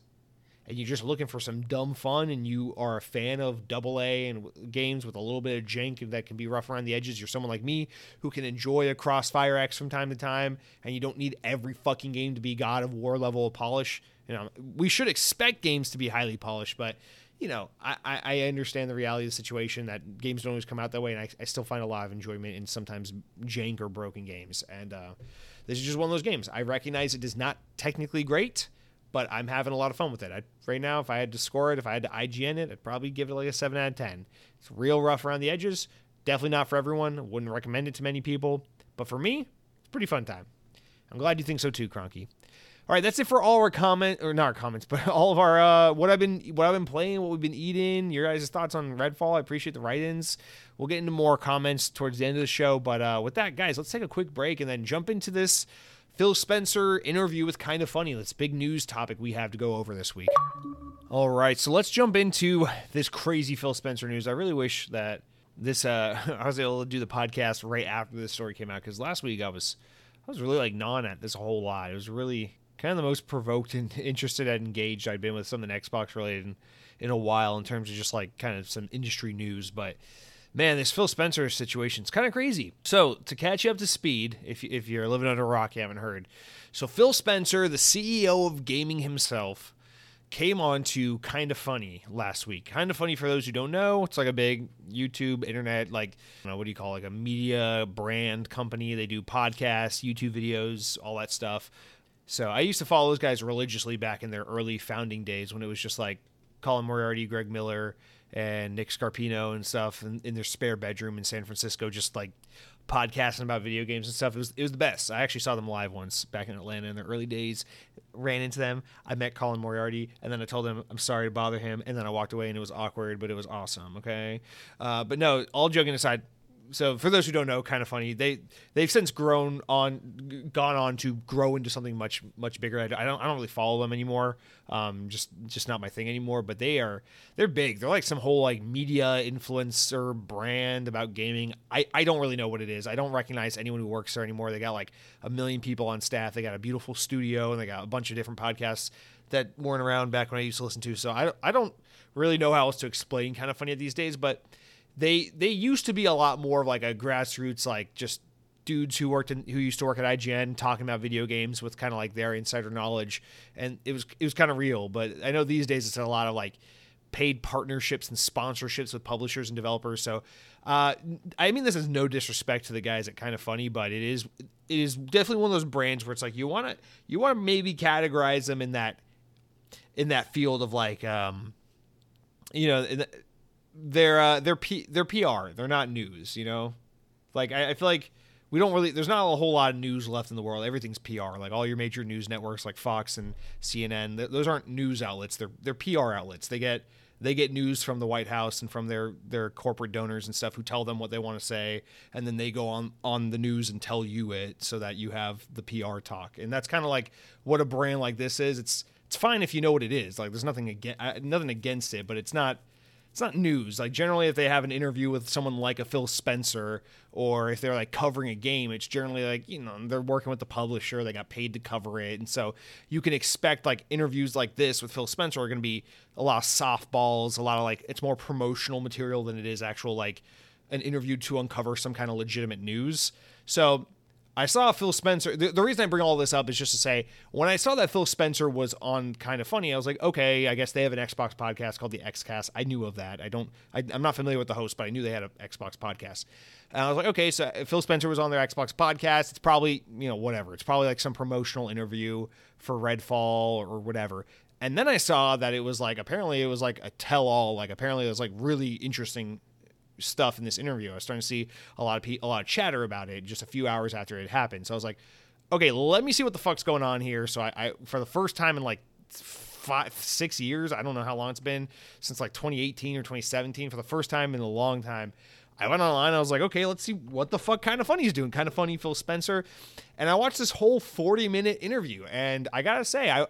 and you're just looking for some dumb fun and you are a fan of double A and games with a little bit of jank that can be rough around the edges, you're someone like me who can enjoy a Crossfire X from time to time and you don't need every fucking game to be God of War level of polish. You know, we should expect games to be highly polished, but you know, I, I understand the reality of the situation that games don't always come out that way, and I, I still find a lot of enjoyment in sometimes jank or broken games. And uh, this is just one of those games. I recognize it is not technically great but I'm having a lot of fun with it. I, right now, if I had to score it, if I had to IGN it, I'd probably give it like a 7 out of 10. It's real rough around the edges. Definitely not for everyone. Wouldn't recommend it to many people. But for me, it's pretty fun time. I'm glad you think so too, Cronky. All right, that's it for all our comment or not our comments, but all of our uh, what I've been what I've been playing, what we've been eating, your guys' thoughts on Redfall. I appreciate the write-ins. We'll get into more comments towards the end of the show, but uh, with that, guys, let's take a quick break and then jump into this Phil Spencer interview with Kinda Funny. That's big news topic we have to go over this week. All right, so let's jump into this crazy Phil Spencer news. I really wish that this uh, I was able to do the podcast right after this story came out because last week I was I was really like gnawing at this whole lot. It was really kind of the most provoked and interested and engaged I'd been with something Xbox related in, in a while in terms of just like kind of some industry news, but man, this Phil Spencer situation is kind of crazy. So, to catch you up to speed, if, if you're living under a rock, you haven't heard. So, Phil Spencer, the CEO of gaming himself, came on to Kinda Funny last week. Kinda Funny, for those who don't know, it's like a big YouTube, internet, like, know, what do you call it, like a media brand company. They do podcasts, YouTube videos, all that stuff. So, I used to follow those guys religiously back in their early founding days when it was just like Colin Moriarty, Greg Miller, and Nick Scarpino and stuff in, in, their spare bedroom in San Francisco, just like podcasting about video games and stuff. It was it was the best. I actually saw them live once back in Atlanta in the early days. Ran into them. I met Colin Moriarty, and then I told him I'm sorry to bother him, and then I walked away, and it was awkward, but it was awesome. Okay, uh, but no, all joking aside. So for those who don't know, kind of funny. They they've since grown on, gone on to grow into something much much bigger. I, I don't I don't really follow them anymore. Um, just just not my thing anymore. But they are they're big. They're like some whole like media influencer brand about gaming. I I don't really know what it is. I don't recognize anyone who works there anymore. They got like a million people on staff. They got a beautiful studio and they got a bunch of different podcasts that weren't around back when I used to listen to. So I I don't really know how else to explain kind of funny these days, but they they used to be a lot more of like a grassroots like just dudes who worked in who used to work at IGN talking about video games with kind of like their insider knowledge. And it was it was kind of real. But I know these days it's a lot of like paid partnerships and sponsorships with publishers and developers. So uh, I mean this is no disrespect to the guys at kind of funny but it is it is definitely one of those brands where it's like you want to you want to maybe categorize them in that in that field of like um you know they're uh, they're P- they're PR. They're not news. You know, like I, I, feel like we don't really. There's not a whole lot of news left in the world. Everything's PR. Like all your major news networks, like Fox and CNN, th- those aren't news outlets. They're they're PR outlets. They get they get news from the White House and from their their corporate donors and stuff who tell them what they want to say, and then they go on on the news and tell you it so that you have the PR talk. And that's kind of like what a brand like this is. It's it's fine if you know what it is. Like there's nothing against nothing against it, but it's not it's not news. Like generally, if they have an interview with someone like a Phil Spencer, or if they're like covering a game, it's generally like you know they're working with the publisher, they got paid to cover it, and so you can expect like interviews like this with Phil Spencer are going to be a lot of softballs, a lot of like it's more promotional material than it is actual like an interview to uncover some kind of legitimate news. So I saw Phil Spencer. The, the, reason I bring all this up is just to say when I saw that Phil Spencer was on Kinda Funny, I was like, okay, I guess they have an Xbox podcast called the XCast. I knew of that. I don't. I, am not familiar with the host, but I knew they had an Xbox podcast. And I was like, okay, so Phil Spencer was on their Xbox podcast. It's probably you know whatever. It's probably like some promotional interview for Redfall or whatever. And then I saw that it was like apparently it was like a tell all. Like apparently it was like really interesting stuff in this interview. I was starting to see a lot of pe- a lot of chatter about it just a few hours after it happened. So I was like, okay, let me see what the fuck's going on here. So I, I for the first time in like five six years, I don't know how long it's been since like 2018 or 2017. For the first time in a long time. I went online. I was like, okay, let's see what the fuck kind of funny he's doing. Kind of funny, Phil Spencer, and I watched this whole forty minute interview, and I gotta say, I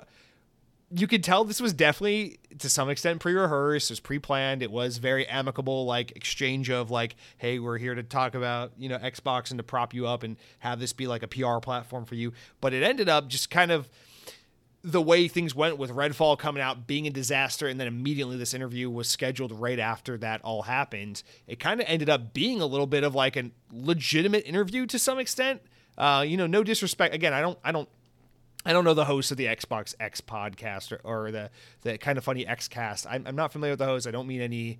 you could tell this was definitely to some extent pre-rehearsed. It was pre-planned. It was very amicable like exchange of like hey we're here to talk about you know xbox and to prop you up and have this be like a pr platform for you. But it ended up just kind of the way things went with redfall coming out being a disaster and then immediately this interview was scheduled right after that all happened. It kind of ended up being a little bit of like a legitimate interview to some extent. Uh, you know no disrespect. Again i don't i don't I don't know the host of the Xbox X podcast or, or the the kind of funny XCast. I'm, I'm not familiar with the host. I don't mean any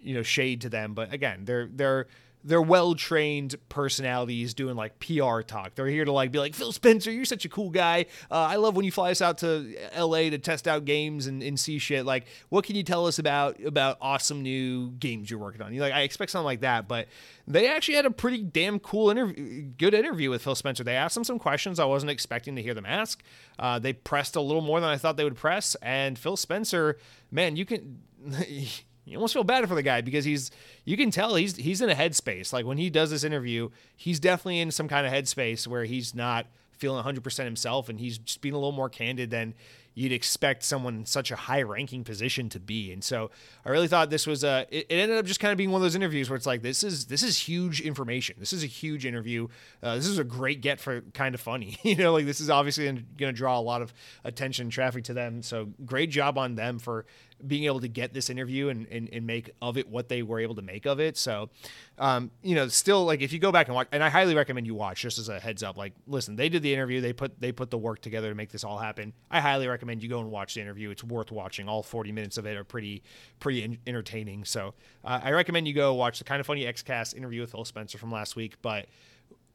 you know shade to them, but again, they're they're they're well trained personalities doing like PR talk. They're here to like be like Phil Spencer, you're such a cool guy. Uh, I love when you fly us out to L.A. to test out games and, and see shit. Like, what can you tell us about about awesome new games you're working on? You like, I expect something like that, but they actually had a pretty damn cool interview, good interview with Phil Spencer. They asked him some questions I wasn't expecting to hear them ask. Uh, they pressed a little more than I thought they would press, and Phil Spencer, man, you can. you almost feel bad for the guy because he's you can tell he's he's in a headspace. Like when he does this interview, he's definitely in some kind of headspace where he's not feeling 100% himself and he's just being a little more candid than you'd expect someone in such a high ranking position to be. And so I really thought this was a it, it, ended up just kind of being one of those interviews where it's like this is this is huge information. This is a huge interview. Uh, this is a great get for kind of funny. you know, like this is obviously going to draw a lot of attention traffic to them. So great job on them for being able to get this interview and, and, and make of it what they were able to make of it. So, um, you know, still like if you go back and watch, and I highly recommend you watch just as a heads up, like, listen, they did the interview, they put, they put the work together to make this all happen. I highly recommend you go and watch the interview. It's worth watching. All 40 minutes of it are pretty, pretty in- entertaining. So, uh, I recommend you go watch the kind of funny XCast interview with Phil Spencer from last week, but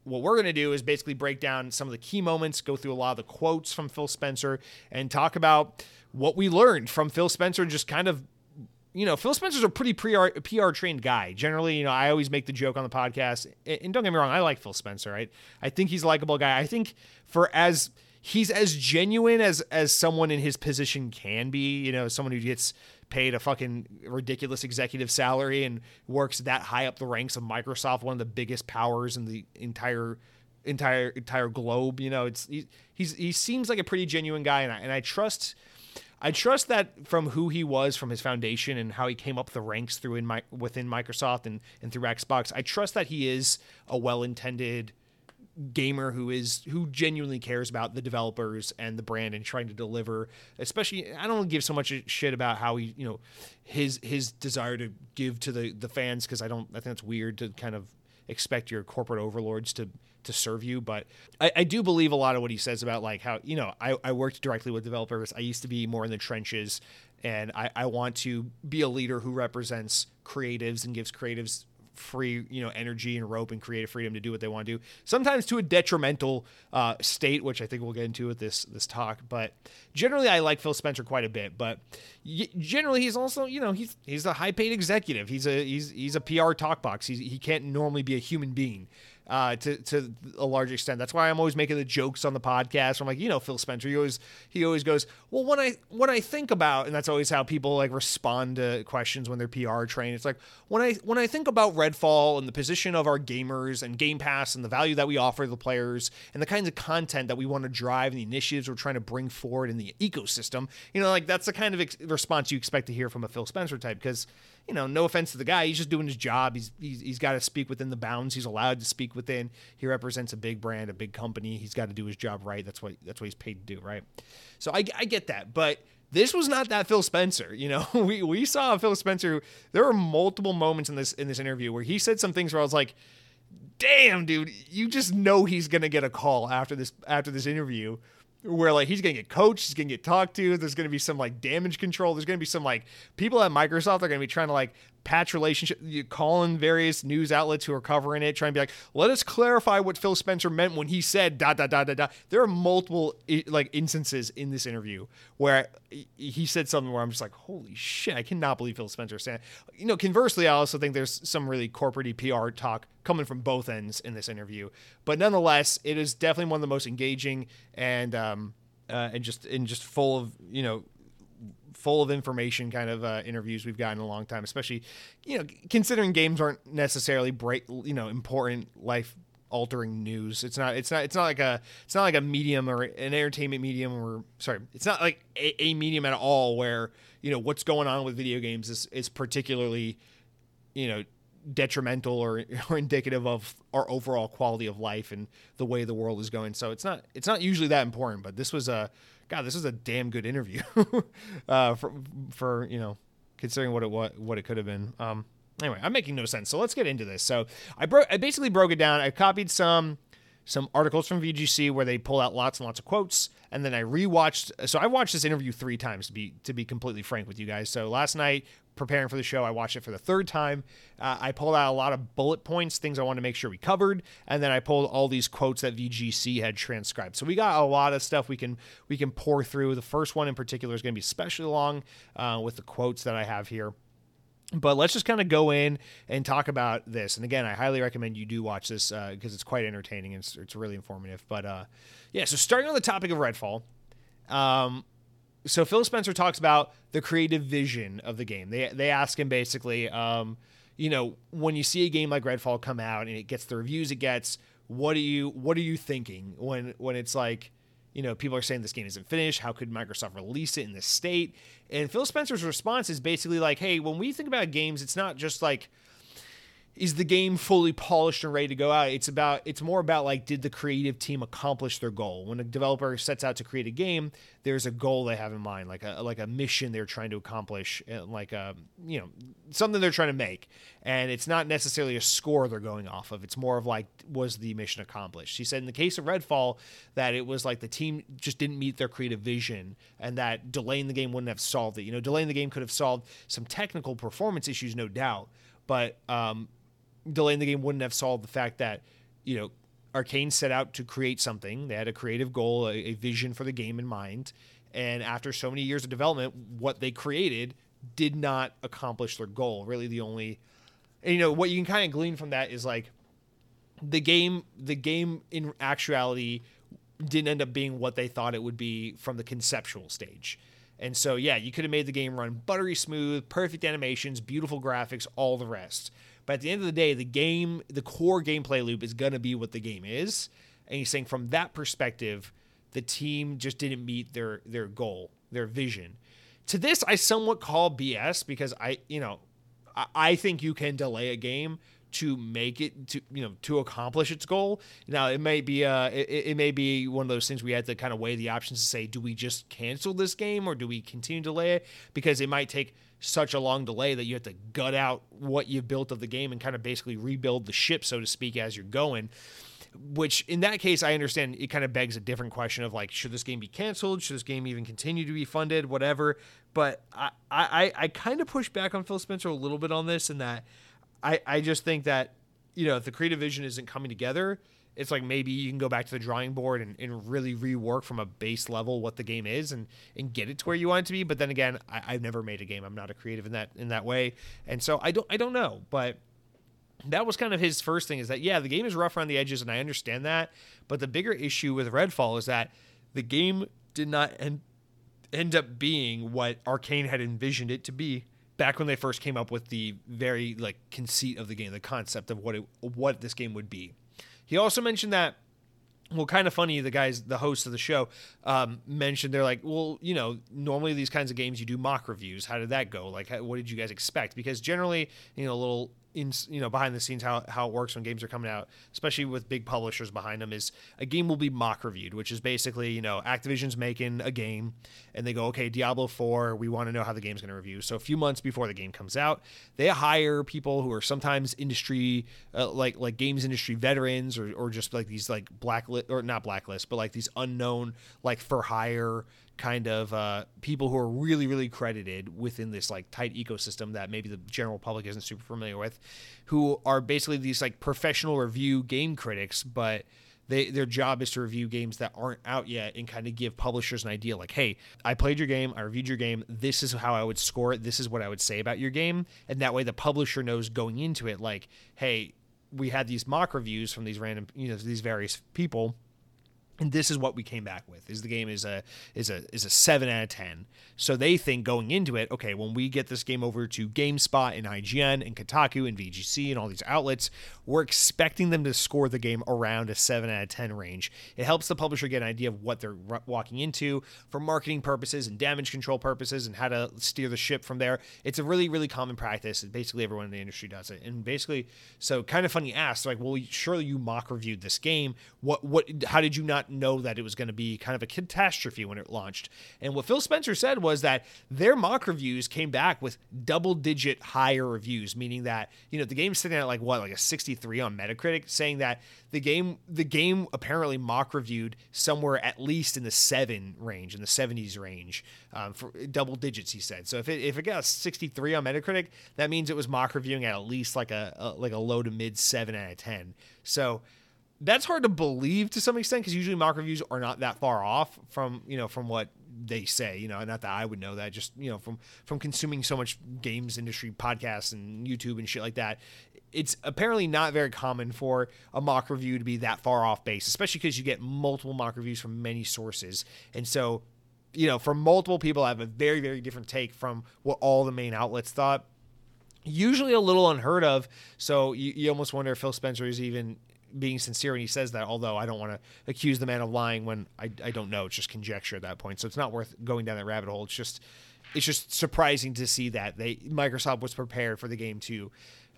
what we're going to do is basically break down some of the key moments, go through a lot of the quotes from Phil Spencer, and talk about what we learned from Phil Spencer just kind of you know, Phil Spencer's a pretty PR, PR trained guy. Generally, you know, I always make the joke on the podcast, and don't get me wrong, I like Phil Spencer. Right? I think he's a likable guy. I think for as he's as genuine as as someone in his position can be. You know, someone who gets paid a fucking ridiculous executive salary and works that high up the ranks of Microsoft, one of the biggest powers in the entire entire entire globe. You know, it's he, he's he seems like a pretty genuine guy, and I, and I trust. I trust that from who he was, from his foundation, and how he came up the ranks through in my, within Microsoft and, and through Xbox. I trust that he is a well-intended gamer who is who genuinely cares about the developers and the brand and trying to deliver especially i don't give so much shit about how he you know his his desire to give to the the fans because i don't i think that's weird to kind of expect your corporate overlords to to serve you but I, I do believe a lot of what he says about like how you know I, I worked directly with developers. I used to be more in the trenches and I, I want to be a leader who represents creatives and gives creatives free, you know, energy and rope and creative freedom to do what they want to do. Sometimes to a detrimental uh, state, which I think we'll get into with this this talk. But generally, I like Phil Spencer quite a bit. But generally, he's also, you know, he's he's a high paid executive. He's a he's he's a PR talk box. He's, he can't normally be a human being uh, to to a large extent. That's why I'm always making the jokes on the podcast. I'm like, you know, Phil Spencer. He always he always goes, well, when I when I think about, and that's always how people like respond to questions when they're PR trained. It's like when I when I think about Redfall and the position of our gamers and Game Pass and the value that we offer the players and the kinds of content that we want to drive and the initiatives we're trying to bring forward in the ecosystem. You know, like that's the kind of ex- response you expect to hear from a Phil Spencer type because you know, no offense to the guy, he's just doing his job. He's he's, he's got to speak within the bounds he's allowed to speak within. He represents a big brand, a big company. He's got to do his job right. That's what that's what he's paid to do, right? So I, I get that, but this was not that Phil Spencer. You know, we we saw Phil Spencer. There were multiple moments in this in this interview where he said some things where I was like, "Damn, dude, you just know he's gonna get a call after this after this interview." Where like he's gonna get coached, he's gonna get talked to. There's gonna be some like damage control. There's gonna be some like people at Microsoft are gonna be trying to like patch relationship, you calling various news outlets who are covering it, trying to be like, let us clarify what Phil Spencer meant when he said da da da da da. There are multiple like instances in this interview where he said something where I'm just like, holy shit, I cannot believe Phil Spencer said. You know, conversely, I also think there's some really corporate PR talk coming from both ends in this interview, but nonetheless, it is definitely one of the most engaging and um uh, and just and just full of you know full of information kind of uh, interviews we've gotten in a long time, especially you know considering games aren't necessarily break you know important life altering news. It's not it's not it's not like a it's not like a medium or an entertainment medium or sorry, it's not like a, a medium at all where you know what's going on with video games is is particularly you know detrimental or, or indicative of our overall quality of life and the way the world is going. So it's not it's not usually that important, but this was a God, this is a damn good interview uh, for for you know considering what it what what it could have been. Um, anyway, I'm making no sense. So let's get into this. So I broke I basically broke it down. I copied some some articles from VGC where they pull out lots and lots of quotes, and then I rewatched. So I watched this interview three times to be to be completely frank with you guys. So last night preparing for the show, I watched it for the third time. Uh, I pulled out a lot of bullet points, things I wanted to make sure we covered, and then I pulled all these quotes that VGC had transcribed. So we got a lot of stuff we can we can pour through. The first one in particular is going to be especially long uh, with the quotes that I have here. But let's just kind of go in and talk about this. And again, I highly recommend you do watch this because uh, it's quite entertaining and it's, it's really informative. But uh, yeah, so starting on the topic of Redfall, um, so Phil Spencer talks about the creative vision of the game. They they ask him basically, um, you know, when you see a game like Redfall come out and it gets the reviews it gets, what are you what are you thinking when when it's like, you know, people are saying this game isn't finished. How could Microsoft release it in this state? And Phil Spencer's response is basically like, hey, when we think about games, it's not just like is the game fully polished and ready to go out. It's about it's more about like did the creative team accomplish their goal? When a developer sets out to create a game there's a goal they have in mind like a like a mission they're trying to accomplish like a you know something they're trying to make. And it's not necessarily a score they're going off of. It's more of like was the mission accomplished? He said in the case of redfall that it was like the team just didn't meet their creative vision and that delaying the game wouldn't have solved it. You know delaying the game could have solved some technical performance issues no doubt. But um, delaying the game wouldn't have solved the fact that, you know, Arkane set out to create something. They had a creative goal, a, a vision for the game in mind. And after so many years of development, what they created did not accomplish their goal. Really, the only, and you know, what you can kind of glean from that is like the game, the game in actuality didn't end up being what they thought it would be from the conceptual stage. And so, yeah, you could have made the game run buttery smooth, perfect animations, beautiful graphics, all the rest. But at the end of the day, the game, the core gameplay loop is going to be what the game is. And he's saying from that perspective, the team just didn't meet their their goal, their vision. To this, I somewhat call BS because I, you know, I, I think you can delay a game to make it to you know to accomplish its goal. Now it may be uh it, it may be one of those things we had to kind of weigh the options to say do we just cancel this game or do we continue to delay it because it might take such a long delay that you have to gut out what you've built of the game and kind of basically rebuild the ship so to speak as you're going which in that case i understand it kind of begs a different question of like should this game be canceled? Should this game even continue to be funded? Whatever. But i i i kind of push back on phil spencer a little bit on this in that i i just think that you know if the creative vision isn't coming together it's like maybe you can go back to the drawing board and, and really rework from a base level what the game is and and get it to where you want it to be. But then again I, i've never made a game. I'm not a creative in that in that way. And so i don't i don't know. But that was kind of his first thing is that yeah the game is rough around the edges and i understand that. But the bigger issue with redfall is that the game did not end, end up being what Arkane had envisioned it to be back when they first came up with the very like conceit of the game the concept of what it what this game would be he also mentioned that well, kind of funny. The guys, the hosts of the show, um, mentioned they're like, well, you know, normally these kinds of games you do mock reviews. How did that go? Like, how, what did you guys expect? Because generally, you know, a little in you know behind the scenes how, how it works when games are coming out especially with big publishers behind them is a game will be mock reviewed which is basically you know activision's making a game and they go okay diablo 4 we want to know how the game's going to review. So a few months before the game comes out they hire people who are sometimes industry uh, like like games industry veterans or, or just like these like blacklist or not blacklist but like these unknown like for hire kind of uh, people who are really really credited within this like tight ecosystem that maybe the general public isn't super familiar with who are basically these like professional review game critics but they their job is to review games that aren't out yet and kind of give publishers an idea like hey i played your game i reviewed your game this is how i would score it this is what i would say about your game and that way the publisher knows going into it like hey we had these mock reviews from these random you know these various people and this is what we came back with is the game is a is a is a 7 out of 10 so they think going into it okay when we get this game over to gamespot and ign and kotaku and vgc and all these outlets we're expecting them to score the game around a 7 out of 10 range. It helps the publisher get an idea of what they're walking into for marketing purposes and damage control purposes and how to steer the ship from there. It's a really really common practice and basically everyone in the industry does it. And basically so kind of funny asked like well surely you mock reviewed this game. What what how did you not know that it was going to be kind of a catastrophe when it launched. And what Phil Spencer said was that their mock reviews came back with double digit higher reviews, meaning that, you know, the game's sitting at like what, like a 63 on Metacritic, saying that the game the game apparently mock reviewed somewhere at least in the seven range, in the 70s range, um, for double digits, he said. So if it if it got a 63 on Metacritic, that means it was mock reviewing at at least like a, a like a low to mid seven out of 10. So that's hard to believe to some extent because usually mock reviews are not that far off from you know from what they say you know not that i would know that just you know from from consuming so much games industry podcasts and youtube and shit like that. It's apparently not very common for a mock review to be that far off base especially because you get multiple mock reviews from many sources. And so you know from multiple people I have a very very different take from what all the main outlets thought. Usually a little unheard of. So you, you almost wonder if phil spencer is even being sincere when he says that, although I don't want to accuse the man of lying when I, I don't know. It's just conjecture at that point. So it's not worth going down that rabbit hole. It's just it's just surprising to see that they Microsoft was prepared for the game to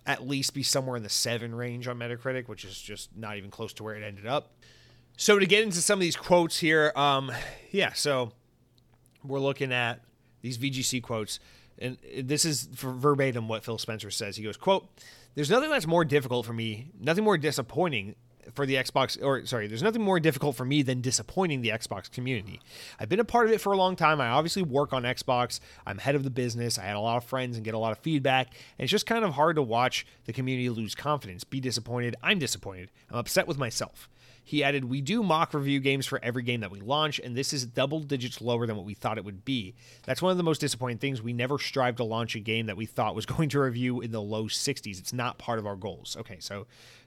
at least be somewhere in the seven range on Metacritic, which is just not even close to where it ended up. So to get into some of these quotes here, um, yeah, so we're looking at these VGC quotes, and this is verbatim what Phil Spencer says. He goes, "quote there's nothing that's more difficult for me, nothing more disappointing for the Xbox, or sorry, there's nothing more difficult for me than disappointing the Xbox community. I've been a part of it for a long time. I obviously work on Xbox. I'm head of the business. I had a lot of friends and get a lot of feedback. And it's just kind of hard to watch the community lose confidence, be disappointed. I'm disappointed. I'm upset with myself. He added, We do mock review games for every game that we launch, and this is double digits lower than what we thought it would be. That's one of the most disappointing things. We never strive to launch a game that we thought was going to review in the low 60s. It's not part of our goals. Okay, so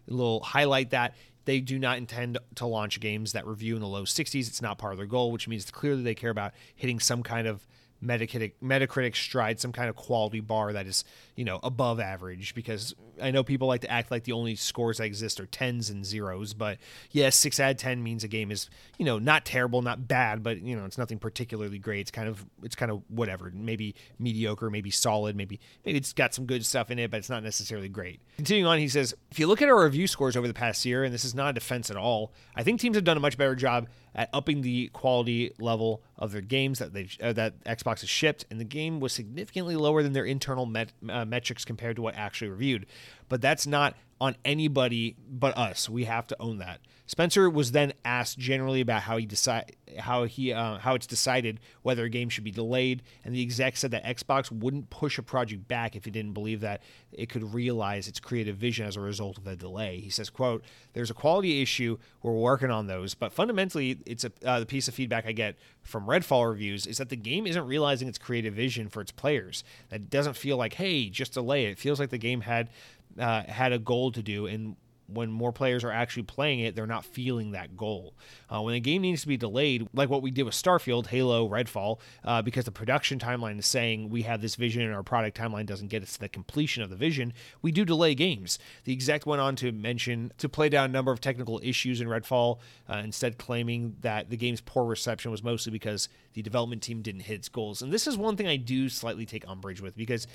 a little highlight that. They do not intend to launch games that review in the low 60s. It's not part of their goal, which means clearly they care about hitting some kind of Metacritic Metacritic stride some kind of quality bar that is you know above average because I know people like to act like the only scores that exist are tens and zeros, but yes, six out of ten means a game is you know not terrible, not bad, but you know it's nothing particularly great. It's kind of it's kind of whatever, maybe mediocre, maybe solid, maybe maybe it's got some good stuff in it, but it's not necessarily great. Continuing on, he says, if you look at our review scores over the past year, and this is not a defense at all, I think teams have done a much better job at upping the quality level of their games that they uh, that Xbox has shipped, and the game was significantly lower than their internal met, uh, metrics compared to what actually reviewed. But that's not on anybody but us. We have to own that. Spencer was then asked generally about how he decide how he uh, how it's decided whether a game should be delayed, and the exec said that Xbox wouldn't push a project back if it didn't believe that it could realize its creative vision as a result of the delay. He says, "quote There's a quality issue. We're working on those, but fundamentally, it's a uh, the piece of feedback I get from Redfall reviews is that the game isn't realizing its creative vision for its players. That doesn't feel like hey, just delay it. It feels like the game had." Uh, had a goal to do, and when more players are actually playing it, they're not feeling that goal. Uh, when a game needs to be delayed, like what we did with Starfield, Halo, Redfall, uh, because the production timeline is saying we have this vision and our product timeline doesn't get us to the completion of the vision, we do delay games. The exec went on to mention to play down a number of technical issues in Redfall, uh, instead claiming that the game's poor reception was mostly because the development team didn't hit its goals. And this is one thing I do slightly take umbrage with because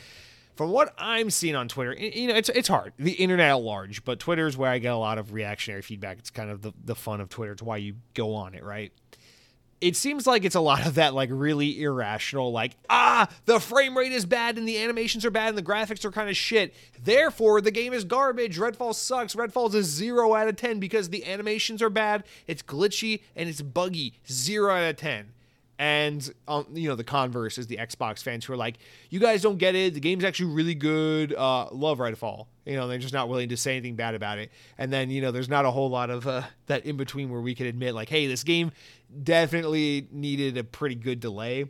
from what I'm seeing on Twitter, you know, it's it's hard. The internet at large, but Twitter is where I get a lot of reactionary feedback. It's kind of the, the fun of Twitter. It's why you go on it, right? It seems like it's a lot of that, like really irrational, like, ah, the frame rate is bad and the animations are bad and the graphics are kind of shit. Therefore, the game is garbage. Redfall sucks. Redfall is a zero out of 10 because the animations are bad, it's glitchy, and it's buggy. Zero out of 10 and um, you know the converse is the Xbox fans who are like, "You guys don't get it. The game's actually really good. Uh, love Redfall." You know, they're just not willing to say anything bad about it. And then you know, there's not a whole lot of uh, that in between where we can admit like, "Hey, this game definitely needed a pretty good delay,"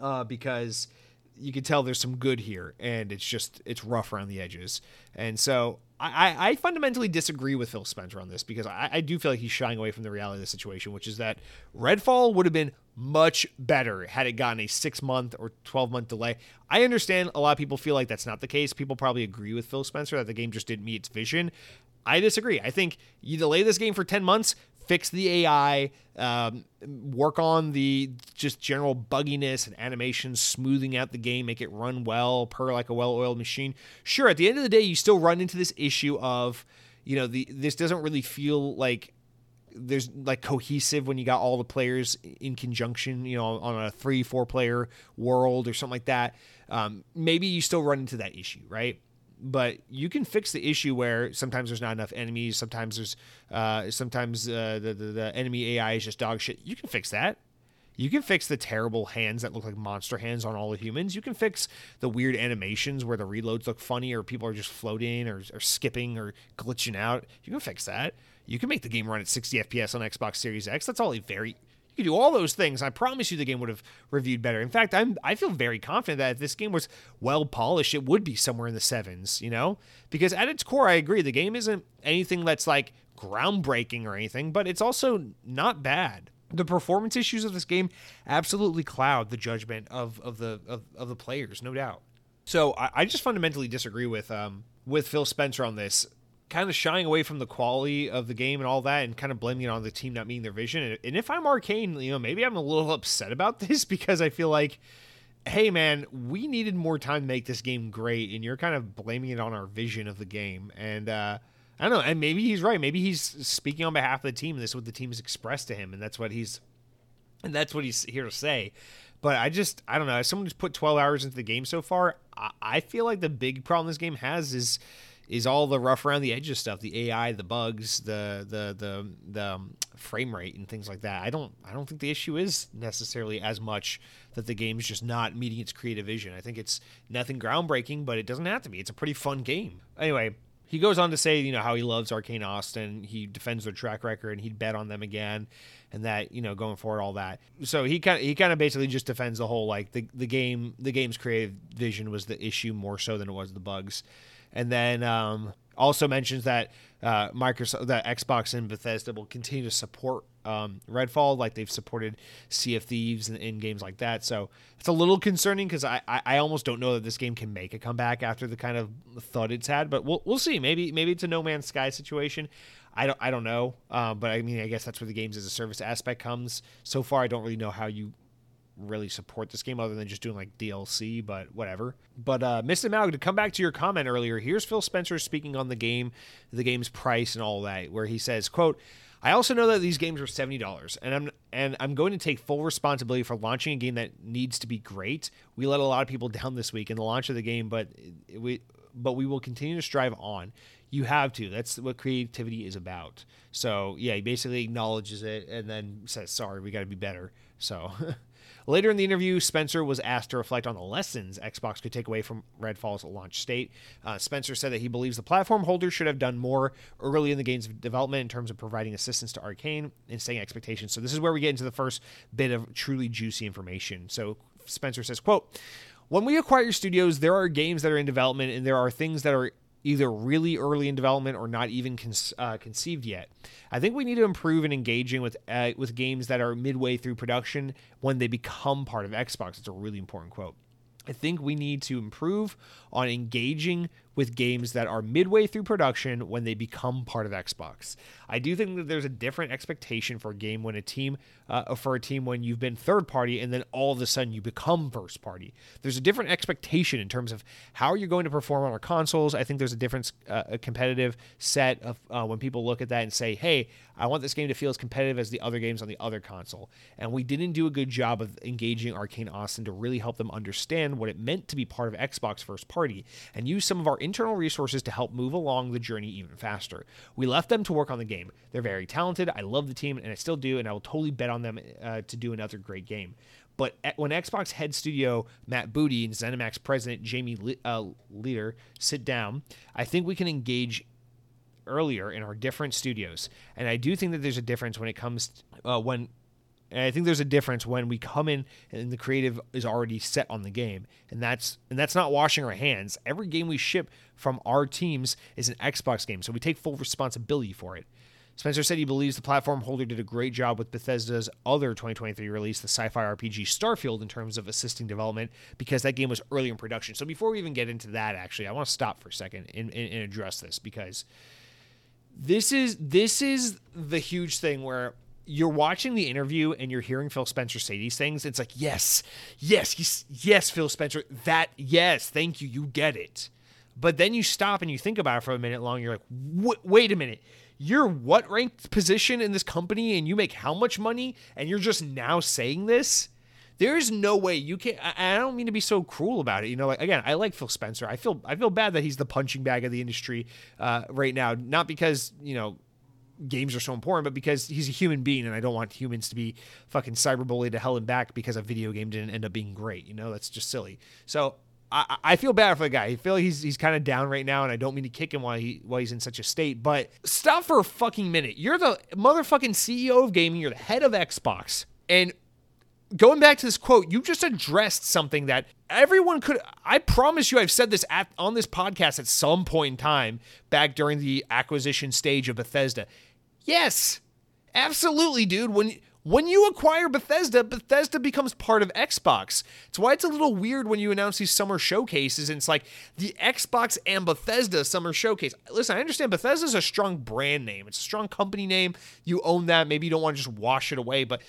uh, because you can tell there's some good here, and it's just it's rough around the edges. And so I, I fundamentally disagree with Phil Spencer on this because I, I do feel like he's shying away from the reality of the situation, which is that Redfall would have been much better had it gotten a six month or 12 month delay. I understand a lot of people feel like that's not the case. People probably agree with Phil Spencer that the game just didn't meet its vision. I disagree. I think you delay this game for 10 months, fix the AI, um, work on the just general bugginess and animations, smoothing out the game, make it run well, per like a well-oiled machine. Sure, at the end of the day, you still run into this issue of, you know, the this doesn't really feel like there's like cohesive when you got all the players in conjunction, you know, on a three, four player world or something like that. Um, maybe you still run into that issue, right? but you can fix the issue where sometimes there's not enough enemies. Sometimes there's, uh, sometimes uh, the, the, the enemy AI is just dog shit. You can fix that. You can fix the terrible hands that look like monster hands on all the humans. You can fix the weird animations where the reloads look funny or people are just floating or, or skipping or glitching out. You can fix that. You can make the game run at 60 FPS on Xbox Series X. That's all very you could do all those things. I promise you the game would have reviewed better. In fact, I'm I feel very confident that if this game was well polished, it would be somewhere in the sevens, you know? Because at its core, I agree, the game isn't anything that's like groundbreaking or anything, but it's also not bad. The performance issues of this game absolutely cloud the judgment of, of the of, of the players, no doubt. So I, I just fundamentally disagree with um with Phil Spencer on this kind of shying away from the quality of the game and all that and kind of blaming it on the team not meeting their vision. And if I'm Arkane, you know, maybe I'm a little upset about this because I feel like, hey, man, we needed more time to make this game great. And you're kind of blaming it on our vision of the game. And, uh, I don't know. And maybe he's right. Maybe he's speaking on behalf of the team. This is what the team has expressed to him. And that's what he's, and that's what he's here to say. But I just, I don't know. As someone who's put 12 hours into the game so far, I, I feel like the big problem this game has is, is all the rough around the edges stuff, the AI, the bugs, the the the the um, frame rate and things like that. I don't I don't think the issue is necessarily as much that the game's just not meeting its creative vision. I think it's nothing groundbreaking, but it doesn't have to be. It's a pretty fun game. Anyway, he goes on to say, you know, how he loves Arkane Austin. He defends their track record and he'd bet on them again and that, you know, going forward, all that. So he kind of, he kind of basically just defends the whole, like the, the game, the game's creative vision was the issue more so than it was the bugs. And then um, Also mentions that uh, Microsoft, that Xbox and Bethesda will continue to support um, Redfall, like they've supported Sea of Thieves and in games like that. So it's a little concerning because I, I, I almost don't know that this game can make a comeback after the kind of thud it's had. But we'll we'll see. Maybe maybe it's a No Man's Sky situation. I don't I don't know. Uh, but I mean, I guess that's where the games as a service aspect comes. So far, I don't really know how you really support this game other than just doing like DLC, but whatever. But uh Mr. Maug, to come back to your comment earlier, here's Phil Spencer speaking on the game, the game's price and all that, where he says, quote, I also know that these games are seventy dollars, and I'm and I'm going to take full responsibility for launching a game that needs to be great. We let a lot of people down this week in the launch of the game, but we but we will continue to strive on. You have to. That's what creativity is about. So yeah, he basically acknowledges it and then says, "Sorry, we got to be better." So Later in the interview, Spencer was asked to reflect on the lessons Xbox could take away from Redfall's launch state. Uh, Spencer said that he believes the platform holder should have done more early in the game's development in terms of providing assistance to Arkane and setting expectations. So this is where we get into the first bit of truly juicy information. So Spencer says, quote, when we acquire studios, there are games that are in development and there are things that are either really early in development or not even con- uh, conceived yet. I think we need to improve in engaging with uh, with games that are midway through production when they become part of Xbox. It's a really important quote. I think we need to improve on engaging with games that are midway through production when they become part of Xbox. I do think that there's a different expectation for a game when a team, uh, for a team when you've been third party and then all of a sudden you become first party. There's a different expectation in terms of how you're going to perform on our consoles. I think there's a different, uh, a competitive set of uh, when people look at that and say, "Hey, I want this game to feel as competitive as the other games on the other console." And we didn't do a good job of engaging Arkane Austin to really help them understand what it meant to be part of Xbox first party and use some of our internal resources to help move along the journey even faster. We left them to work on the game. They're very talented. I love the team, and I still do, and I will totally bet on them uh, to do another great game. But when Xbox head studio Matt Booty and ZeniMax president Jamie uh, Leader sit down, I think we can engage earlier in our different studios. And I do think that there's a difference when it comes uh, when and I think there's a difference when we come in and the creative is already set on the game. And that's and that's not washing our hands. Every game we ship from our teams is an Xbox game, so we take full responsibility for it. Spencer said he believes the platform holder did a great job with Bethesda's other 2023 release, the sci fi RPG Starfield, in terms of assisting development because that game was early in production. So before we even get into that, actually, I want to stop for a second and, and, and address this because this is this is the huge thing where you're watching the interview and you're hearing Phil Spencer say these things. It's like, yes, yes, yes, yes, Phil Spencer, that, yes, thank you, you get it. But then you stop and you think about it for a minute long. You're like, wait a minute, you're what ranked position in this company and you make how much money and you're just now saying this? There's no way you can. I, I don't mean to be so cruel about it. You know, like again, I like Phil Spencer. I feel I feel bad that he's the punching bag of the industry uh, right now. Not because you know games are so important, but because he's a human being and I don't want humans to be fucking cyberbullied to hell and back because a video game didn't end up being great. You know, that's just silly. So I, I feel bad for the guy. I feel like he's he's kind of down right now, and I don't mean to kick him while he while he's in such a state. But stop for a fucking minute. You're the motherfucking CEO of gaming. You're the head of Xbox, and going back to this quote, you just addressed something that everyone could. I promise you, I've said this at, on this podcast at some point in time back during the acquisition stage of Bethesda. Yes, absolutely, dude. When when you acquire Bethesda, Bethesda becomes part of Xbox. It's why it's a little weird when you announce these summer showcases and it's like the Xbox and Bethesda summer showcase. Listen, I understand Bethesda's a strong brand name. It's a strong company name. You own that. Maybe you don't want to just wash it away, but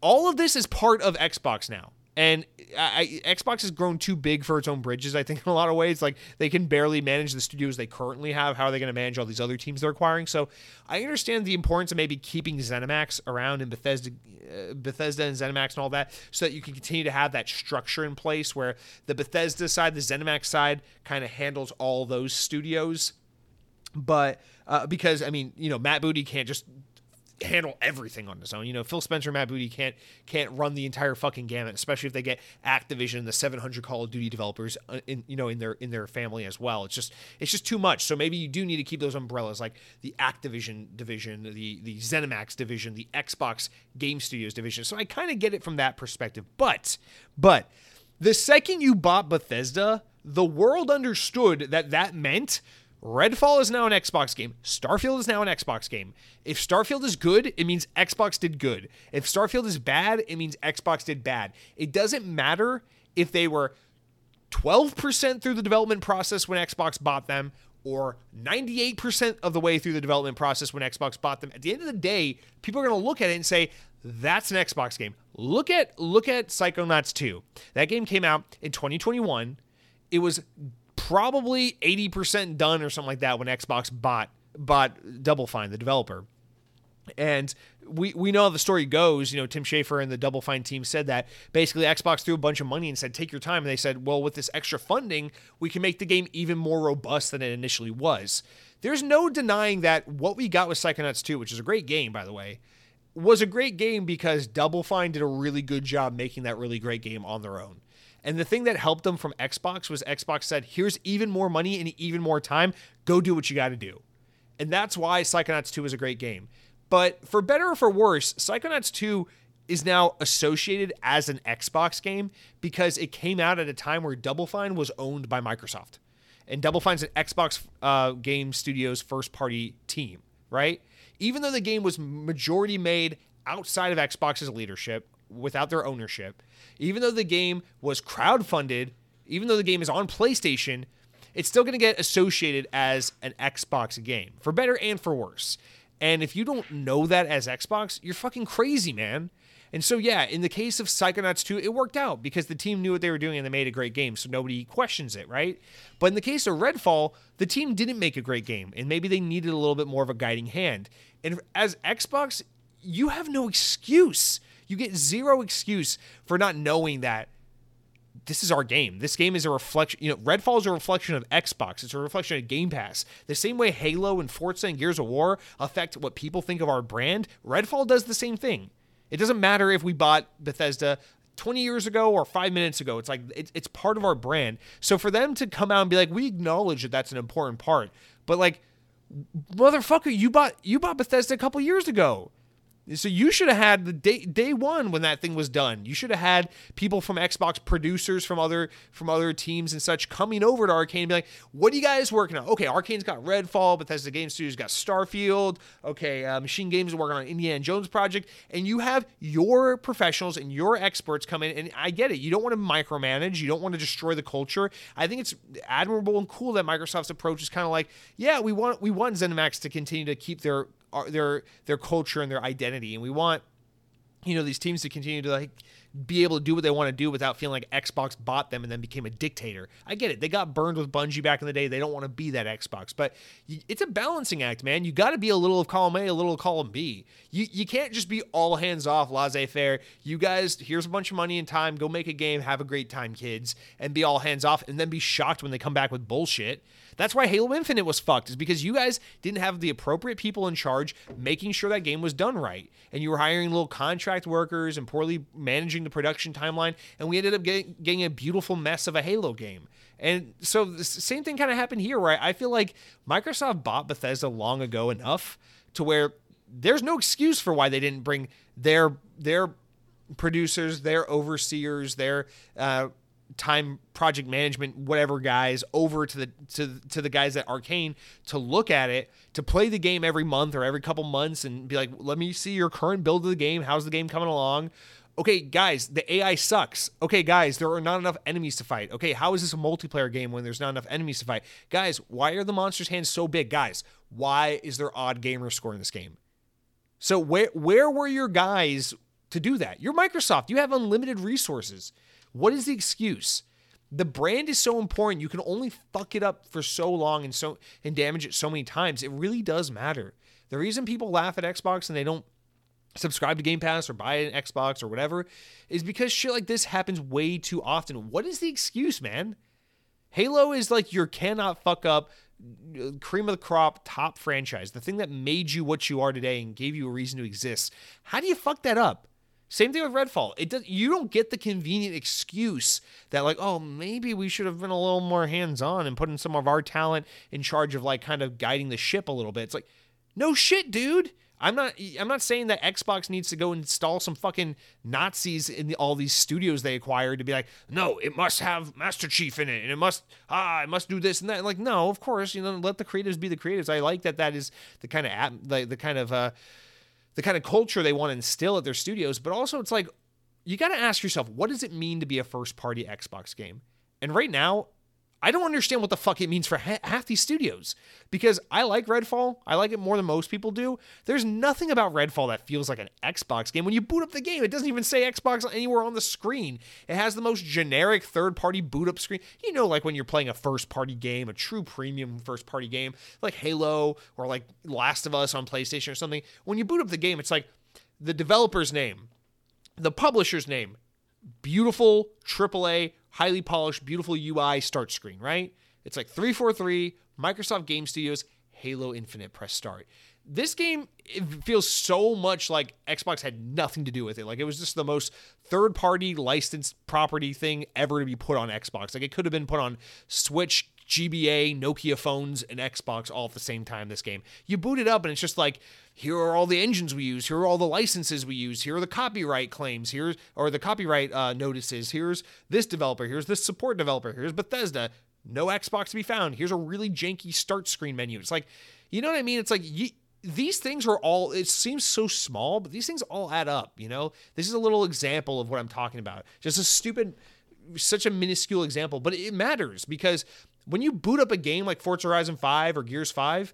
all of this is part of Xbox now. And I, Xbox has grown too big for its own bridges, I think, in a lot of ways. Like, they can barely manage the studios they currently have. How are they going to manage all these other teams they're acquiring? So, I understand the importance of maybe keeping ZeniMax around and Bethesda, uh, Bethesda and ZeniMax and all that, so that you can continue to have that structure in place where the Bethesda side, the ZeniMax side, kind of handles all those studios. But uh, because, I mean, you know, Matt Booty can't just handle everything on his own. You know, Phil Spencer, Matt Booty can't can't run the entire fucking gamut, especially if they get Activision, and the 700 Call of Duty developers, uh, in you know in their in their family as well. It's just it's just too much. So maybe you do need to keep those umbrellas like the Activision division, the the ZeniMax division, the Xbox Game Studios division. So I kind of get it from that perspective. But but the second you bought Bethesda, the world understood that that meant Redfall is now an Xbox game. Starfield is now an Xbox game. If Starfield is good, it means Xbox did good. If Starfield is bad, it means Xbox did bad. It doesn't matter if they were 12% through the development process when Xbox bought them or 98% of the way through the development process when Xbox bought them. At the end of the day, people are going to look at it and say, that's an Xbox game. Look at look at Psychonauts 2. That game came out in 2021. It was probably 80% done or something like that when Xbox bought bought Double Fine, the developer. And we, we know how the story goes. You know, Tim Schafer and the Double Fine team said that basically Xbox threw a bunch of money and said, take your time. And they said, well, with this extra funding, we can make the game even more robust than it initially was. There's no denying that what we got with Psychonauts 2, which is a great game, by the way, was a great game because Double Fine did a really good job making that really great game on their own. And the thing that helped them from Xbox was Xbox said, here's even more money and even more time. Go do what you got to do. And that's why Psychonauts 2 is a great game. But for better or for worse, Psychonauts 2 is now associated as an Xbox game because it came out at a time where Double Fine was owned by Microsoft. And Double Fine's an Xbox uh, Game Studios first party team, right? Even though the game was majority made outside of Xbox's leadership, without their ownership, even though the game was crowdfunded, even though the game is on PlayStation, it's still going to get associated as an Xbox game, for better and for worse. And if you don't know that as Xbox, you're fucking crazy, man. And so, yeah, in the case of Psychonauts 2, it worked out because the team knew what they were doing and they made a great game, so nobody questions it, right? But in the case of Redfall, the team didn't make a great game, and maybe they needed a little bit more of a guiding hand. And as Xbox, you have no excuse. You get zero excuse for not knowing that this is our game. This game is a reflection. You know, Redfall is a reflection of Xbox. It's a reflection of Game Pass. The same way Halo and Forza and Gears of War affect what people think of our brand, Redfall does the same thing. It doesn't matter if we bought Bethesda 20 years ago or five minutes ago. It's like it's, it's part of our brand. So for them to come out and be like, we acknowledge that that's an important part, but like, motherfucker, you bought you bought Bethesda a couple years ago. So you should have had the day day one when that thing was done. You should have had people from Xbox producers from other from other teams and such coming over to Arkane and be like, "What are you guys working on?" Okay, Arkane's got Redfall, Bethesda Game Studios got Starfield. Okay, uh, Machine Games is working on Indiana Jones project, and you have your professionals and your experts come in. And I get it. You don't want to micromanage. You don't want to destroy the culture. I think it's admirable and cool that Microsoft's approach is kind of like, yeah, we want we want ZeniMax to continue to keep their their their culture and their identity, and we want you know these teams to continue to like be able to do what they want to do without feeling like Xbox bought them and then became a dictator. I get it. They got burned with Bungie back in the day. They don't want to be that Xbox, but it's a balancing act, man. You got to be a little of column A, a little of column B. You you can't just be all hands off, laissez-faire. You guys, here's a bunch of money and time. Go make a game. Have a great time, kids, and be all hands off, and then be shocked when they come back with bullshit. That's why Halo Infinite was fucked, is because you guys didn't have the appropriate people in charge making sure that game was done right. And you were hiring little contract workers and poorly managing the production timeline. And we ended up getting, getting a beautiful mess of a Halo game. And so the same thing kind of happened here, where I feel like Microsoft bought Bethesda long ago enough to where there's no excuse for why they didn't bring their their producers, their overseers, their uh, time project management whatever guys over to the to to the guys at Arkane to look at it to play the game every month or every couple months and be like let me see your current build of the game. How's the game coming along? Okay guys the AI sucks. Okay guys there are not enough enemies to fight. Okay how is this a multiplayer game when there's not enough enemies to fight? Guys why are the monsters hands so big? Guys why is there odd gamer score in this game? So where where were your guys to do that? You're Microsoft. You have unlimited resources what is the excuse? The brand is so important. You can only fuck it up for so long and so and damage it so many times. It really does matter. The reason people laugh at Xbox and they don't subscribe to Game Pass or buy an Xbox or whatever is because shit like this happens way too often. What is the excuse, man? Halo is like your cannot fuck up cream of the crop top franchise, the thing that made you what you are today and gave you a reason to exist. How do you fuck that up? Same thing with Redfall. It does you don't get the convenient excuse that like, oh, maybe we should have been a little more hands-on and putting some of our talent in charge of like kind of guiding the ship a little bit. It's like, no shit, dude. I'm not I'm not saying that Xbox needs to go install some fucking Nazis in the, all these studios they acquired to be like, no, it must have Master Chief in it, and it must ah, it must do this and that. Like, no, of course, you know, let the creatives be the creatives. I like that that is the kind of the, the kind of uh, the kind of culture they want to instill at their studios. But also, it's like you got to ask yourself, what does it mean to be a first party Xbox game? And right now, I don't understand what the fuck it means for ha- half these studios because I like Redfall. I like it more than most people do. There's nothing about Redfall that feels like an Xbox game. When you boot up the game, it doesn't even say Xbox anywhere on the screen. It has the most generic third party boot up screen. You know, like when you're playing a first party game, a true premium first party game, like Halo or like Last of Us on PlayStation or something. When you boot up the game, it's like the developer's name, the publisher's name, beautiful AAA highly polished, beautiful UI start screen, right? It's like 343, Microsoft Game Studios, Halo Infinite, press start. This game feels so much like Xbox had nothing to do with it. Like it was just the most third party licensed property thing ever to be put on Xbox. Like it could have been put on Switch, GBA, Nokia phones, and Xbox all at the same time. This game, you boot it up, and it's just like, here are all the engines we use. Here are all the licenses we use. Here are the copyright claims. Here's or the copyright uh, notices. Here's this developer. Here's this support developer. Here's Bethesda. No Xbox to be found. Here's a really janky start screen menu. It's like, you know what I mean? It's like you, these things are all it seems so small but these things all add up you know this is a little example of what i'm talking about just a stupid such a minuscule example but it matters because when you boot up a game like Forza Horizon 5 or Gears 5,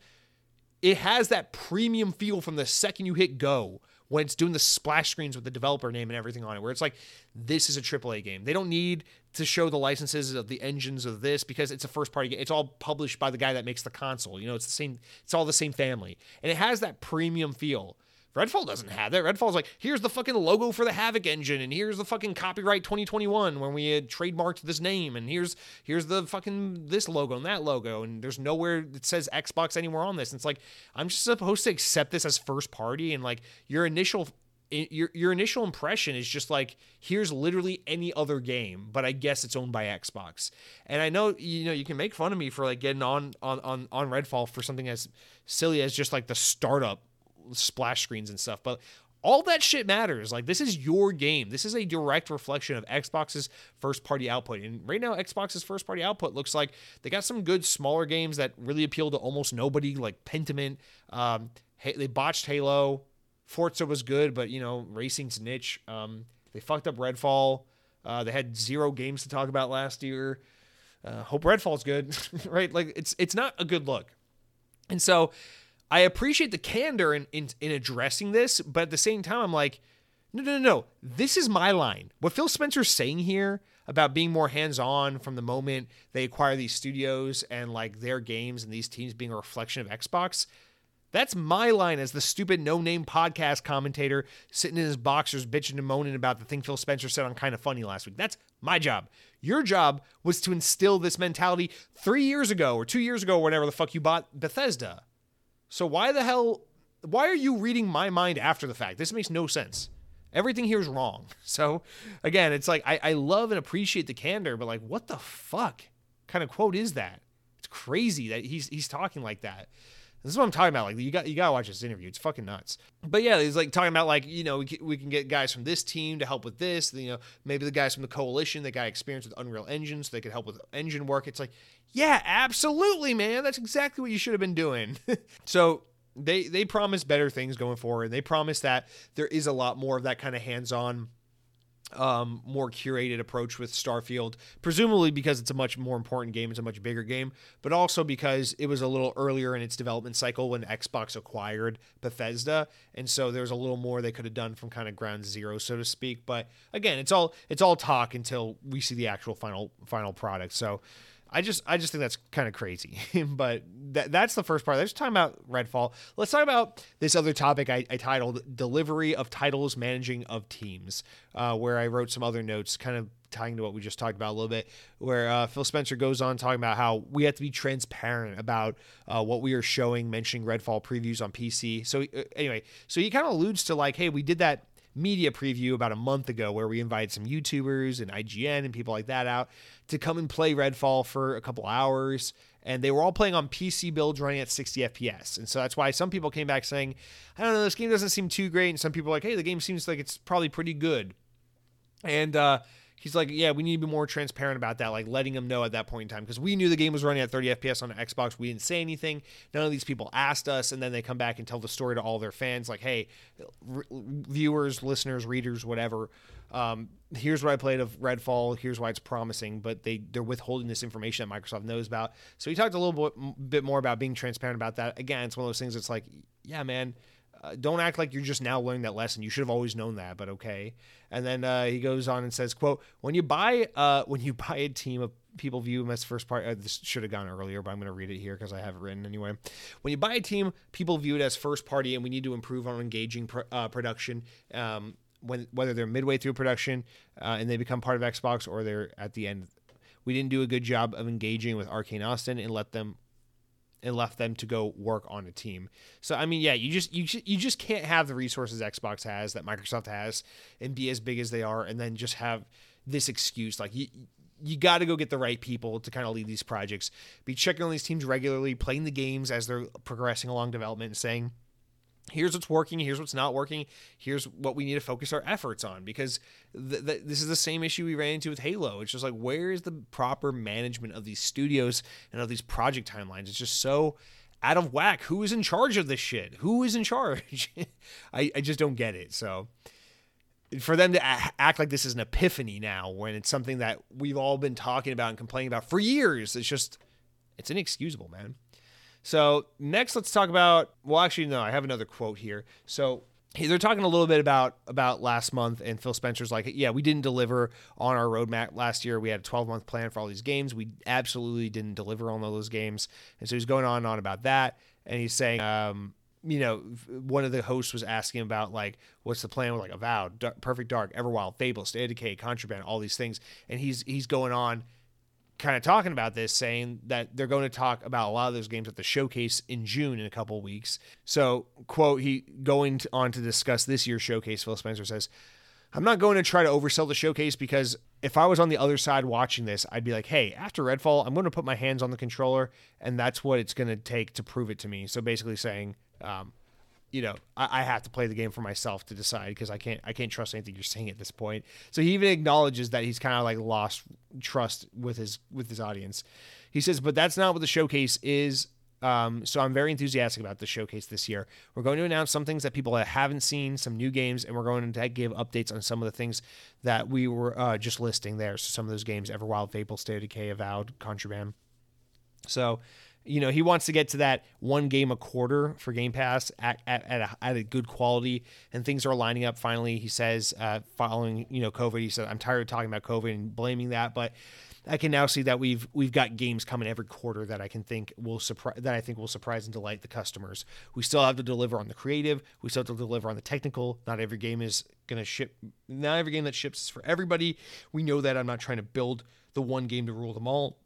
it has that premium feel from the second you hit go when it's doing the splash screens with the developer name and everything on it, where it's like, this is a AAA game. They don't need to show the licenses of the engines of this because it's a first party game. It's all published by the guy that makes the console. You know, it's the same, it's all the same family. And it has that premium feel. Redfall doesn't have that. Redfall's like, here's the fucking logo for the Havok engine, and here's the fucking copyright 2021 when we had trademarked this name, and here's here's the fucking this logo and that logo, and there's nowhere that says Xbox anywhere on this. And it's like I'm just supposed to accept this as first party, and like your initial your your initial impression is just like here's literally any other game, but I guess it's owned by Xbox. And I know you know you can make fun of me for like getting on on on on Redfall for something as silly as just like the startup splash screens and stuff. But all that shit matters. Like this is your game. This is a direct reflection of Xbox's first party output. And right now Xbox's first party output looks like they got some good smaller games that really appeal to almost nobody like Pentiment. Um, they botched Halo. Forza was good, but you know, racing's niche. Um, they fucked up Redfall. Uh, they had zero games to talk about last year. Uh, hope Redfall's good, right? Like it's it's not a good look. And so I appreciate the candor in, in, in addressing this, but at the same time, I'm like, no, no, no, no. This is my line. What Phil Spencer's saying here about being more hands on from the moment they acquire these studios and like their games and these teams being a reflection of Xbox. That's my line as the stupid no name podcast commentator sitting in his boxers bitching and moaning about the thing Phil Spencer said on Kinda Funny last week. That's my job. Your job was to instill this mentality three years ago or two years ago, whatever the fuck you bought Bethesda. So why the hell why are you reading my mind after the fact? This makes no sense. Everything here is wrong. So again, it's like I, I love and appreciate the candor, but like what the fuck kind of quote is that? It's crazy that he's he's talking like that. This is what I'm talking about. Like you got you gotta watch this interview. It's fucking nuts. But yeah, he's like talking about like you know we can, we can get guys from this team to help with this. You know maybe the guys from the coalition that got experience with Unreal Engine, so they could help with engine work. It's like yeah, absolutely, man. That's exactly what you should have been doing. so they they promise better things going forward. They promise that there is a lot more of that kind of hands on um, more curated approach with Starfield, presumably because it's a much more important game, it's a much bigger game, but also because it was a little earlier in its development cycle when Xbox acquired Bethesda, and so there's a little more they could have done from kind of ground zero, so to speak. But again, it's all it's all talk until we see the actual final final product. So I just I just think that's kind of crazy. but that, that's the first part. Let's talk about Redfall. Let's talk about this other topic I, I titled "Delivery of Titles, Managing of Teams," uh, where I wrote some other notes, kind of tying to what we just talked about a little bit. Where uh, Phil Spencer goes on talking about how we have to be transparent about uh, what we are showing, mentioning Redfall previews on PC. So uh, anyway, so he kind of alludes to like, hey, we did that media preview about a month ago where we invited some YouTubers and IGN and people like that out to come and play Redfall for a couple hours. And they were all playing on PC builds running at 60 FPS. And so that's why some people came back saying, I don't know, this game doesn't seem too great. And some people are like, hey, the game seems like it's probably pretty good. And, uh, he's like, yeah, we need to be more transparent about that, like letting them know at that point in time because we knew the game was running at 30 FPS on Xbox. We didn't say anything. None of these people asked us, and then they come back and tell the story to all their fans, like, hey, viewers, listeners, readers, whatever. Um, here's what I played of Redfall. Here's why it's promising, but they they're withholding this information that Microsoft knows about. So he talked a little bit, bit more about being transparent about that. Again, it's one of those things. It's like, yeah, man uh, don't act like you're just now learning that lesson. You should have always known that, but okay. And then uh, he goes on and says, "quote When you buy uh, when you buy a team of people view them as first party. Uh, this should have gone earlier, but I'm going to read it here because I have it written anyway. When you buy a team, people view it as first party, and we need to improve on engaging pr- uh, production. Um, when whether they're midway through production uh, and they become part of Xbox or they're at the end." We didn't do a good job of engaging with Arkane Austin and let them and left them to go work on a team. So I mean, yeah, you just you just, you just can't have the resources Xbox has that Microsoft has and be as big as they are, and then just have this excuse like you. You got to go get the right people to kind of lead these projects. Be checking on these teams regularly, playing the games as they're progressing along development, and saying, here's what's working here's what's not working here's what we need to focus our efforts on. Because th- th- this is the same issue we ran into with halo. It's just like where is the proper management of these studios and of these project timelines? It's just so out of whack. Who is in charge of this shit? Who is in charge? I, I just don't get it. So for them to a- act like this is an epiphany now when it's something that we've all been talking about and complaining about for years it's just it's inexcusable man so next, let's talk about. Well, actually, no, I have another quote here. So they're talking a little bit about about last month, and Phil Spencer's like, yeah, we didn't deliver on our roadmap last year. We had a 12 month plan for all these games. We absolutely didn't deliver on all those games, and so he's going on and on about that, and he's saying. Um, you know, one of the hosts was asking about like, what's the plan with like Avowed, Perfect Dark, Everwild, Fable, State of Decay, Contraband, all these things, and he's he's going on kind of talking about this, saying that they're going to talk about a lot of those games at the showcase in June in a couple weeks. So, quote, he going on to discuss this year's showcase, Phil Spencer says, I'm not going to try to oversell the showcase because if I was on the other side watching this, I'd be like, hey, after Redfall, I'm going to put my hands on the controller, and that's what it's going to take to prove it to me. So basically saying, um, you know, I, I, have to play the game for myself to decide because I can't I can't trust anything you're saying at this point. So he even acknowledges that he's kind of like lost trust with his with his audience. He says, but that's not what the showcase is. Um, so I'm very enthusiastic about the showcase this year. We're going to announce some things that people haven't seen, some new games, and we're going to give updates on some of the things that we were uh, just listing there. So some of those games: Everwild, Fable, State of Decay, Avowed, Contraband. So you know, he wants to get to that one game a quarter for Game Pass at, at, at, a, at a good quality, and things are lining up finally. He says, uh, following you know COVID, he said, "I'm tired of talking about COVID and blaming that, but I can now see that we've we've got games coming every quarter that I can think will surprise that I think will surprise and delight the customers. We still have to deliver on the creative. We still have to deliver on the technical. Not every game is going to ship. Not every game that ships is for everybody. We know that. I'm not trying to build the one game to rule them all."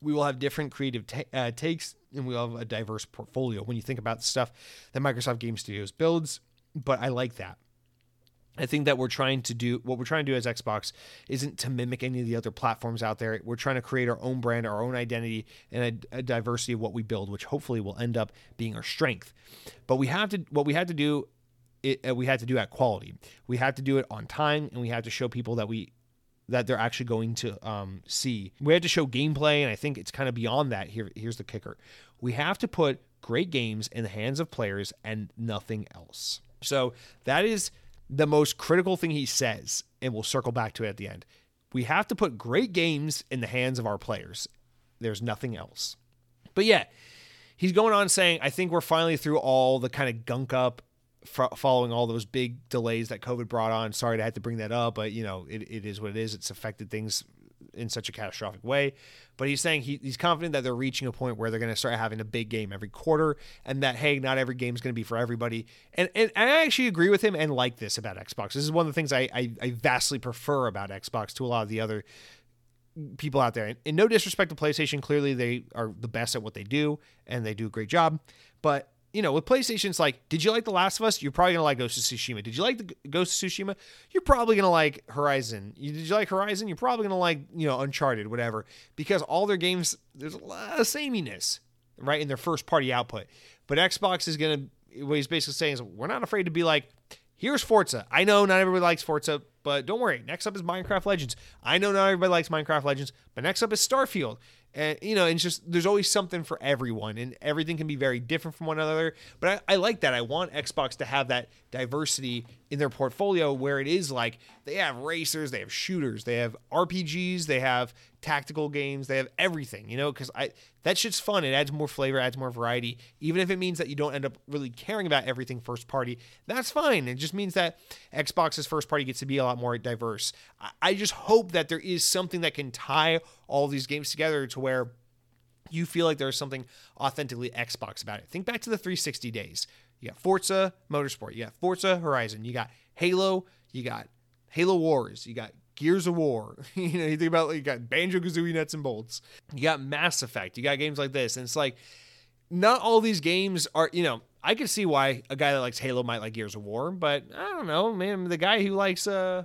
We will have different creative ta- uh, takes and we'll have a diverse portfolio when you think about the stuff that Microsoft Game Studios builds. But I like that. I think that we're trying to do what we're trying to do as Xbox isn't to mimic any of the other platforms out there. We're trying to create our own brand, our own identity, and a, a diversity of what we build, which hopefully will end up being our strength. But we have to what we had to do it, uh, we had to do at quality. We had to do it on time, and we had to show people that we that they're actually going to um, see. We had to show gameplay, and I think it's kind of beyond that. Here, here's the kicker: we have to put great games in the hands of players and nothing else. So that is the most critical thing he says, and we'll circle back to it at the end. We have to put great games in the hands of our players. There's nothing else. But yeah, he's going on saying, I think we're finally through all the kind of gunk up following all those big delays that COVID brought on. Sorry to have to bring that up, but you know it, it is what it is. It's affected things in such a catastrophic way. But he's saying he, he's confident that they're reaching a point where they're going to start having a big game every quarter, and that hey, not every game is going to be for everybody. And and I actually agree with him and like this about Xbox. This is one of the things I, I, I vastly prefer about Xbox to a lot of the other people out there. And no disrespect to PlayStation, clearly they are the best at what they do and they do a great job. But you know, with PlayStation, it's like, did you like The Last of Us? You're probably gonna like Ghost of Tsushima. Did you like the Ghost of Tsushima? You're probably gonna like Horizon. did you like Horizon? You're probably gonna like, you know, Uncharted, whatever. Because all their games, there's a lot of sameness, right, in their first party output. But Xbox is gonna, what he's basically saying is, we're not afraid to be like, here's Forza. I know not everybody likes Forza, but don't worry. Next up is Minecraft Legends. I know not everybody likes Minecraft Legends, but next up is Starfield and you know it's just there's always something for everyone and everything can be very different from one another. But I, I, like that. I want xbox to have that diversity in their portfolio where it is like they have racers they have shooters they have rpgs they have tactical games they have everything you know because i that shit's fun it adds more flavor adds more variety even if it means that you don't end up really caring about everything first party that's fine it just means that xbox's first party gets to be a lot more diverse i, I just hope that there is something that can tie all these games together to where you feel like there's something authentically Xbox about it. Think back to the 360 days. You got Forza Motorsport, you got Forza Horizon, you got Halo, you got Halo Wars, you got Gears of War. you know, you think about you got Banjo Kazooie Nuts and Bolts, you got Mass Effect, you got games like this, and it's like not all these games are. You know, I could see why a guy that likes Halo might like Gears of War, but I don't know, man. The guy who likes uh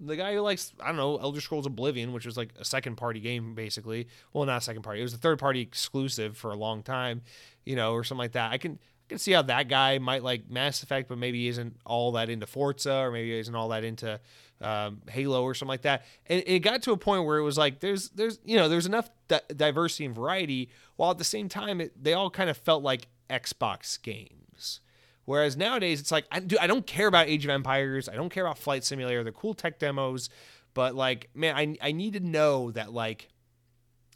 the guy who likes I don't know Elder Scrolls Oblivion, which was like a second party game basically. Well, not a second party. It was a third party exclusive for a long time, you know, or something like that. I can can see how that guy might like Mass Effect, but maybe he isn't all that into Forza, or maybe isn't all that into um, Halo or something like that. And it got to a point where it was like there's there's you know there's enough di- diversity and variety, while at the same time it, they all kind of felt like Xbox games. Whereas nowadays, it's like, I, I don't care about Age of Empires. I don't care about Flight Simulator. They're cool tech demos. But, like, man, I, I need to know that, like,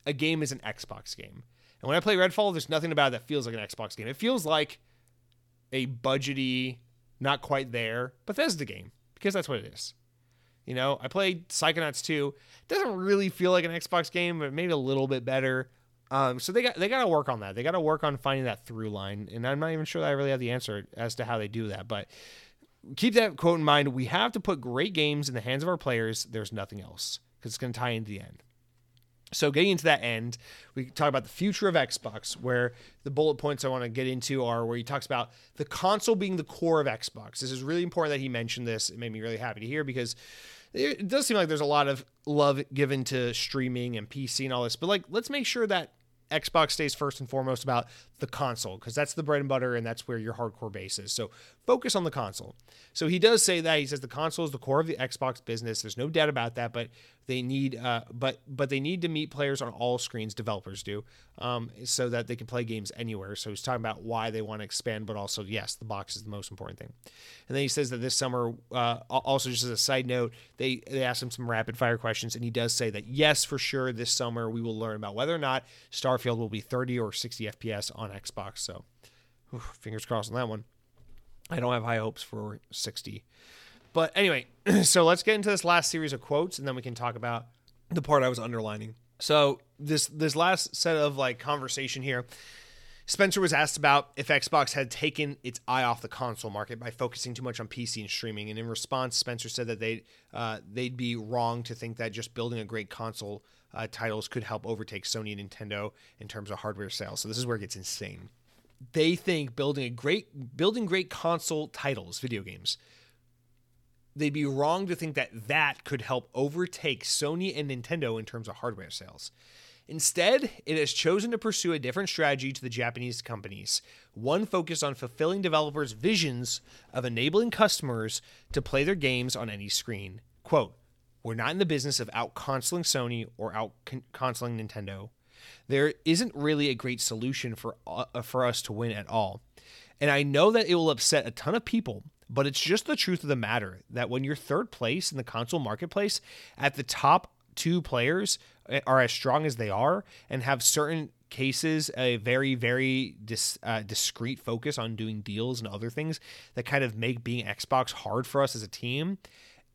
a game is an Xbox game. And when I play Redfall, there's nothing about it that feels like an Xbox game. It feels like a budgety, not quite there Bethesda game because that's what it is. You know, I played Psychonauts 2. It doesn't really feel like an Xbox game, but maybe a little bit better. Um, so they got they got to work on that. They got to work on finding that through line, and I'm not even sure that I really have the answer as to how they do that. But keep that quote in mind. We have to put great games in the hands of our players. There's nothing else because it's going to tie into the end. So getting into that end, we talk about the future of Xbox, where the bullet points I want to get into are where he talks about the console being the core of Xbox. This is really important that he mentioned this. It made me really happy to hear because it does seem like there's a lot of love given to streaming and PC and all this, but like let's make sure that Xbox stays first and foremost about the console because that's the bread and butter and that's where your hardcore base is. So focus on the console. So he does say that he says the console is the core of the Xbox business. There's no doubt about that, but they need, uh, but but they need to meet players on all screens. Developers do, um, so that they can play games anywhere. So he's talking about why they want to expand, but also yes, the box is the most important thing. And then he says that this summer, uh, also just as a side note, they they asked him some rapid fire questions, and he does say that yes, for sure, this summer we will learn about whether or not Starfield will be 30 or 60 FPS on Xbox. So, oof, fingers crossed on that one. I don't have high hopes for 60. But anyway, so let's get into this last series of quotes and then we can talk about the part I was underlining. So this this last set of like conversation here, Spencer was asked about if Xbox had taken its eye off the console market by focusing too much on PC and streaming, and in response, Spencer said that they uh, they'd be wrong to think that just building a great console uh, titles could help overtake Sony and Nintendo in terms of hardware sales. So this is where it gets insane. They think building a great building great console titles, video games, they'd be wrong to think that that could help overtake Sony and Nintendo in terms of hardware sales. Instead, it has chosen to pursue a different strategy to the Japanese companies, one focused on fulfilling developers' visions of enabling customers to play their games on any screen. Quote, we're not in the business of out consoling Sony or out consoling Nintendo. There isn't really a great solution for uh, for us to win at all. And I know that it will upset a ton of people, but it's just the truth of the matter that when you're third place in the console marketplace, at the top two players eh, are as strong as they are and have certain cases a very very dis, uh, discreet focus on doing deals and other things that kind of make being Xbox hard for us as a team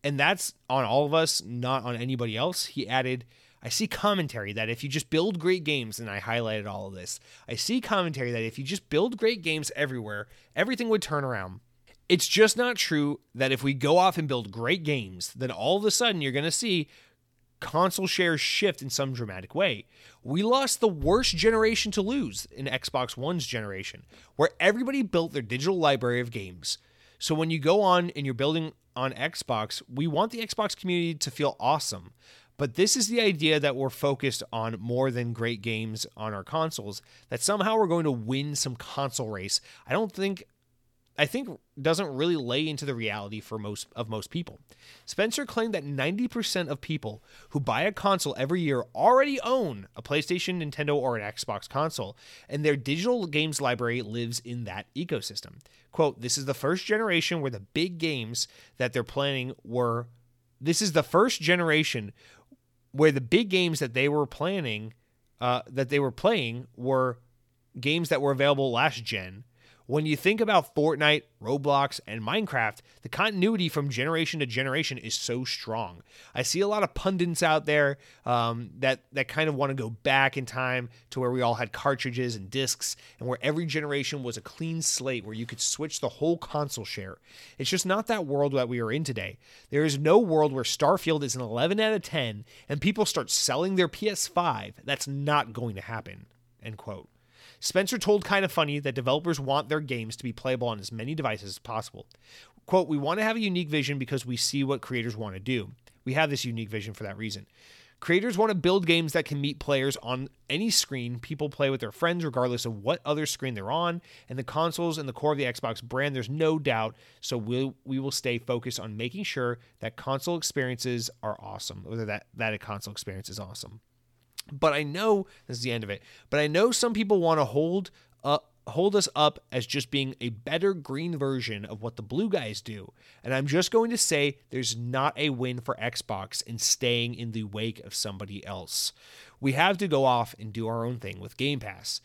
and that's on all of us, not on anybody else. He added, I see commentary that if you just build great games, and I highlighted all of this, I see commentary that if you just build great games everywhere, everything would turn around. It's just not true that if we go off and build great games, then all of a sudden you're going to see console shares shift in some dramatic way. We lost the worst generation to lose in Xbox One's generation, where everybody built their digital library of games. So when you go on and you're building on Xbox, we want the Xbox community to feel awesome. But this is the idea that we're focused on more than great games on our consoles, that somehow we're going to win some console race. I don't think I think doesn't really lay into the reality for most of most people. Spencer claimed that 90% of people who buy a console every year already own a PlayStation, Nintendo, or an Xbox console, and their digital games library lives in that ecosystem. Quote, this is the first generation where the big games that they're planning were this is the first generation where the big games that they were planning uh, that they were playing were games that were available last gen when you think about Fortnite, Roblox, and Minecraft, the continuity from generation to generation is so strong. I see a lot of pundits out there um, that that kind of want to go back in time to where we all had cartridges and discs, and where every generation was a clean slate where you could switch the whole console share. It's just not that world that we are in today. There is no world where Starfield is an 11 out of 10 and people start selling their PS5. That's not going to happen. End quote. Spencer told Kinda Funny that developers want their games to be playable on as many devices as possible. Quote, We want to have a unique vision because we see what creators want to do. We have this unique vision for that reason. Creators want to build games that can meet players on any screen people play with their friends, regardless of what other screen they're on. And the consoles and the core of the Xbox brand, there's no doubt. So we'll, we will stay focused on making sure that console experiences are awesome, whether that, that a console experience is awesome. But I know this is the end of it. But I know some people want to hold uh, hold us up as just being a better green version of what the blue guys do. And I'm just going to say there's not a win for Xbox in staying in the wake of somebody else. We have to go off and do our own thing with Game Pass,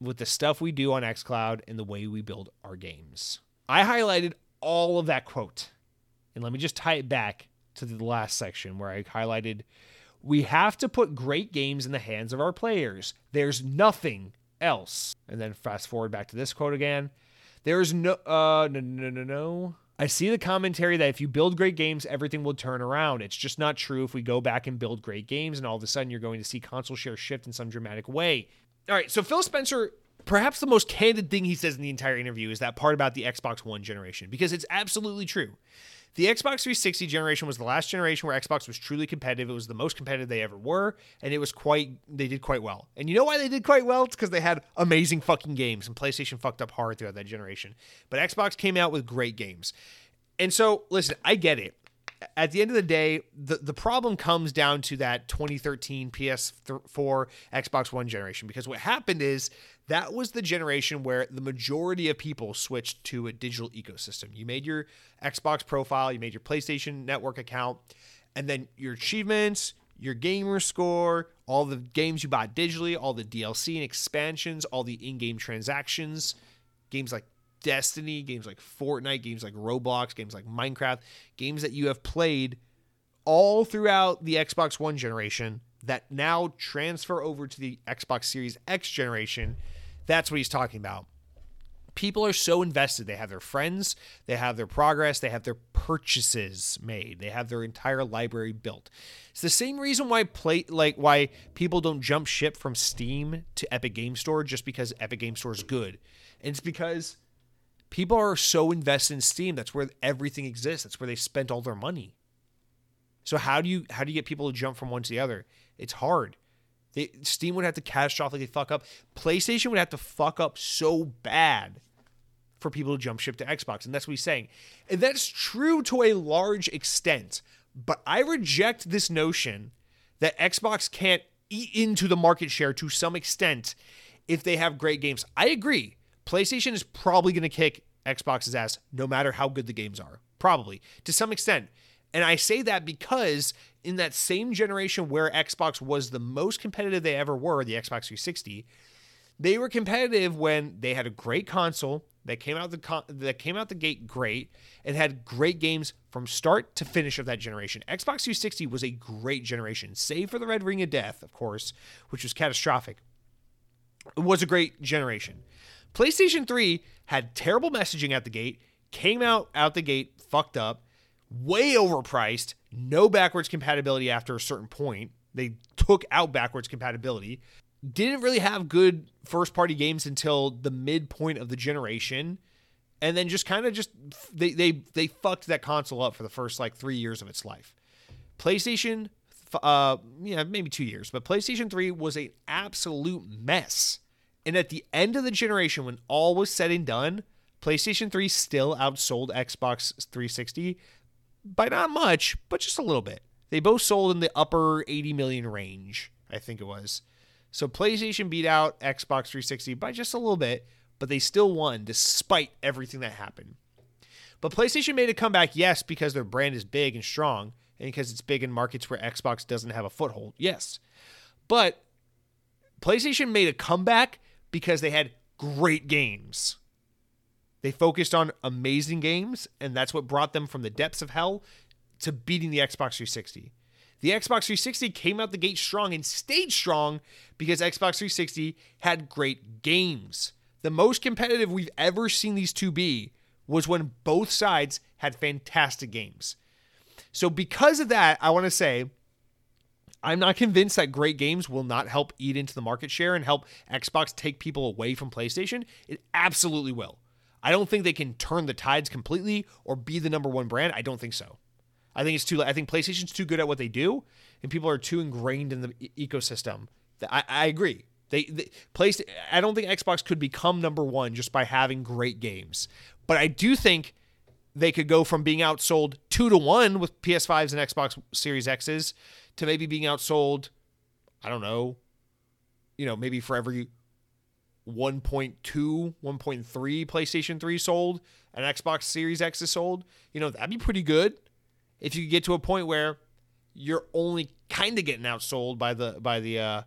with the stuff we do on xCloud and the way we build our games. I highlighted all of that quote. And let me just tie it back to the last section where I highlighted we have to put great games in the hands of our players. There's nothing else. And then fast forward back to this quote again. There's no uh no no no no. I see the commentary that if you build great games, everything will turn around. It's just not true if we go back and build great games and all of a sudden you're going to see console share shift in some dramatic way. All right, so Phil Spencer perhaps the most candid thing he says in the entire interview is that part about the Xbox One generation because it's absolutely true. The Xbox 360 generation was the last generation where Xbox was truly competitive. It was the most competitive they ever were, and it was quite they did quite well. And you know why they did quite well? It's because they had amazing fucking games, and PlayStation fucked up hard throughout that generation. But Xbox came out with great games. And so, listen, I get it at the end of the day, the, the problem comes down to that 2013 PS4 Xbox One generation because what happened is that was the generation where the majority of people switched to a digital ecosystem. You made your Xbox profile, you made your PlayStation Network account, and then your achievements, your gamer score, all the games you bought digitally, all the DLC and expansions, all the in game transactions, games like Destiny, games like Fortnite, games like Roblox, games like Minecraft, games that you have played all throughout the Xbox One generation that now transfer over to the Xbox Series X generation. That's what he's talking about. People are so invested. They have their friends, they have their progress, they have their purchases made, they have their entire library built. It's the same reason why play like why people don't jump ship from Steam to Epic Game Store just because Epic Game Store is good. And it's because people are so invested in Steam. That's where everything exists. That's where they spent all their money. So how do you how do you get people to jump from one to the other? It's hard. They, Steam would have to catastrophically fuck up. PlayStation would have to fuck up so bad for people to jump ship to Xbox, and that's what he's saying. And that's true to a large extent. But I reject this notion that Xbox can't eat into the market share to some extent if they have great games. I agree. PlayStation is probably going to kick Xbox's ass no matter how good the games are. Probably to some extent. And I say that because in that same generation where Xbox was the most competitive they ever were, the Xbox 360, they were competitive when they had a great console that came out the that came out the gate great and had great games from start to finish of that generation. Xbox 360 was a great generation, save for the Red Ring of Death, of course, which was catastrophic. It was a great generation. PlayStation 3 had terrible messaging at the gate, came out out the gate fucked up, way overpriced, no backwards compatibility after a certain point. They took out backwards compatibility. Didn't really have good first party games until the midpoint of the generation. And then just kind of just they they they fucked that console up for the first like 3 years of its life. PlayStation uh yeah, maybe 2 years, but PlayStation 3 was an absolute mess. And at the end of the generation when all was said and done, PlayStation 3 still outsold Xbox 360 by not much, but just a little bit. They both sold in the upper 80 million range, I think it was. So PlayStation beat out Xbox 360 by just a little bit, but they still won despite everything that happened. But PlayStation made a comeback, yes, because their brand is big and strong, and because it's big in markets where Xbox doesn't have a foothold, yes. But PlayStation made a comeback because they had great games. They focused on amazing games, and that's what brought them from the depths of hell to beating the Xbox 360. The Xbox 360 came out the gate strong and stayed strong because Xbox 360 had great games. The most competitive we've ever seen these two be was when both sides had fantastic games. So, because of that, I want to say I'm not convinced that great games will not help eat into the market share and help Xbox take people away from PlayStation. It absolutely will. I don't think they can turn the tides completely or be the number one brand. I don't think so. I think it's too. I think PlayStation's too good at what they do, and people are too ingrained in the e- ecosystem. I, I agree. They, they place. I don't think Xbox could become number one just by having great games, but I do think they could go from being outsold two to one with PS5s and Xbox Series X's to maybe being outsold. I don't know. You know, maybe for every 1.2, 1.3 PlayStation 3 sold and Xbox Series X is sold, you know, that'd be pretty good. If you get to a point where you're only kind of getting outsold by the by the uh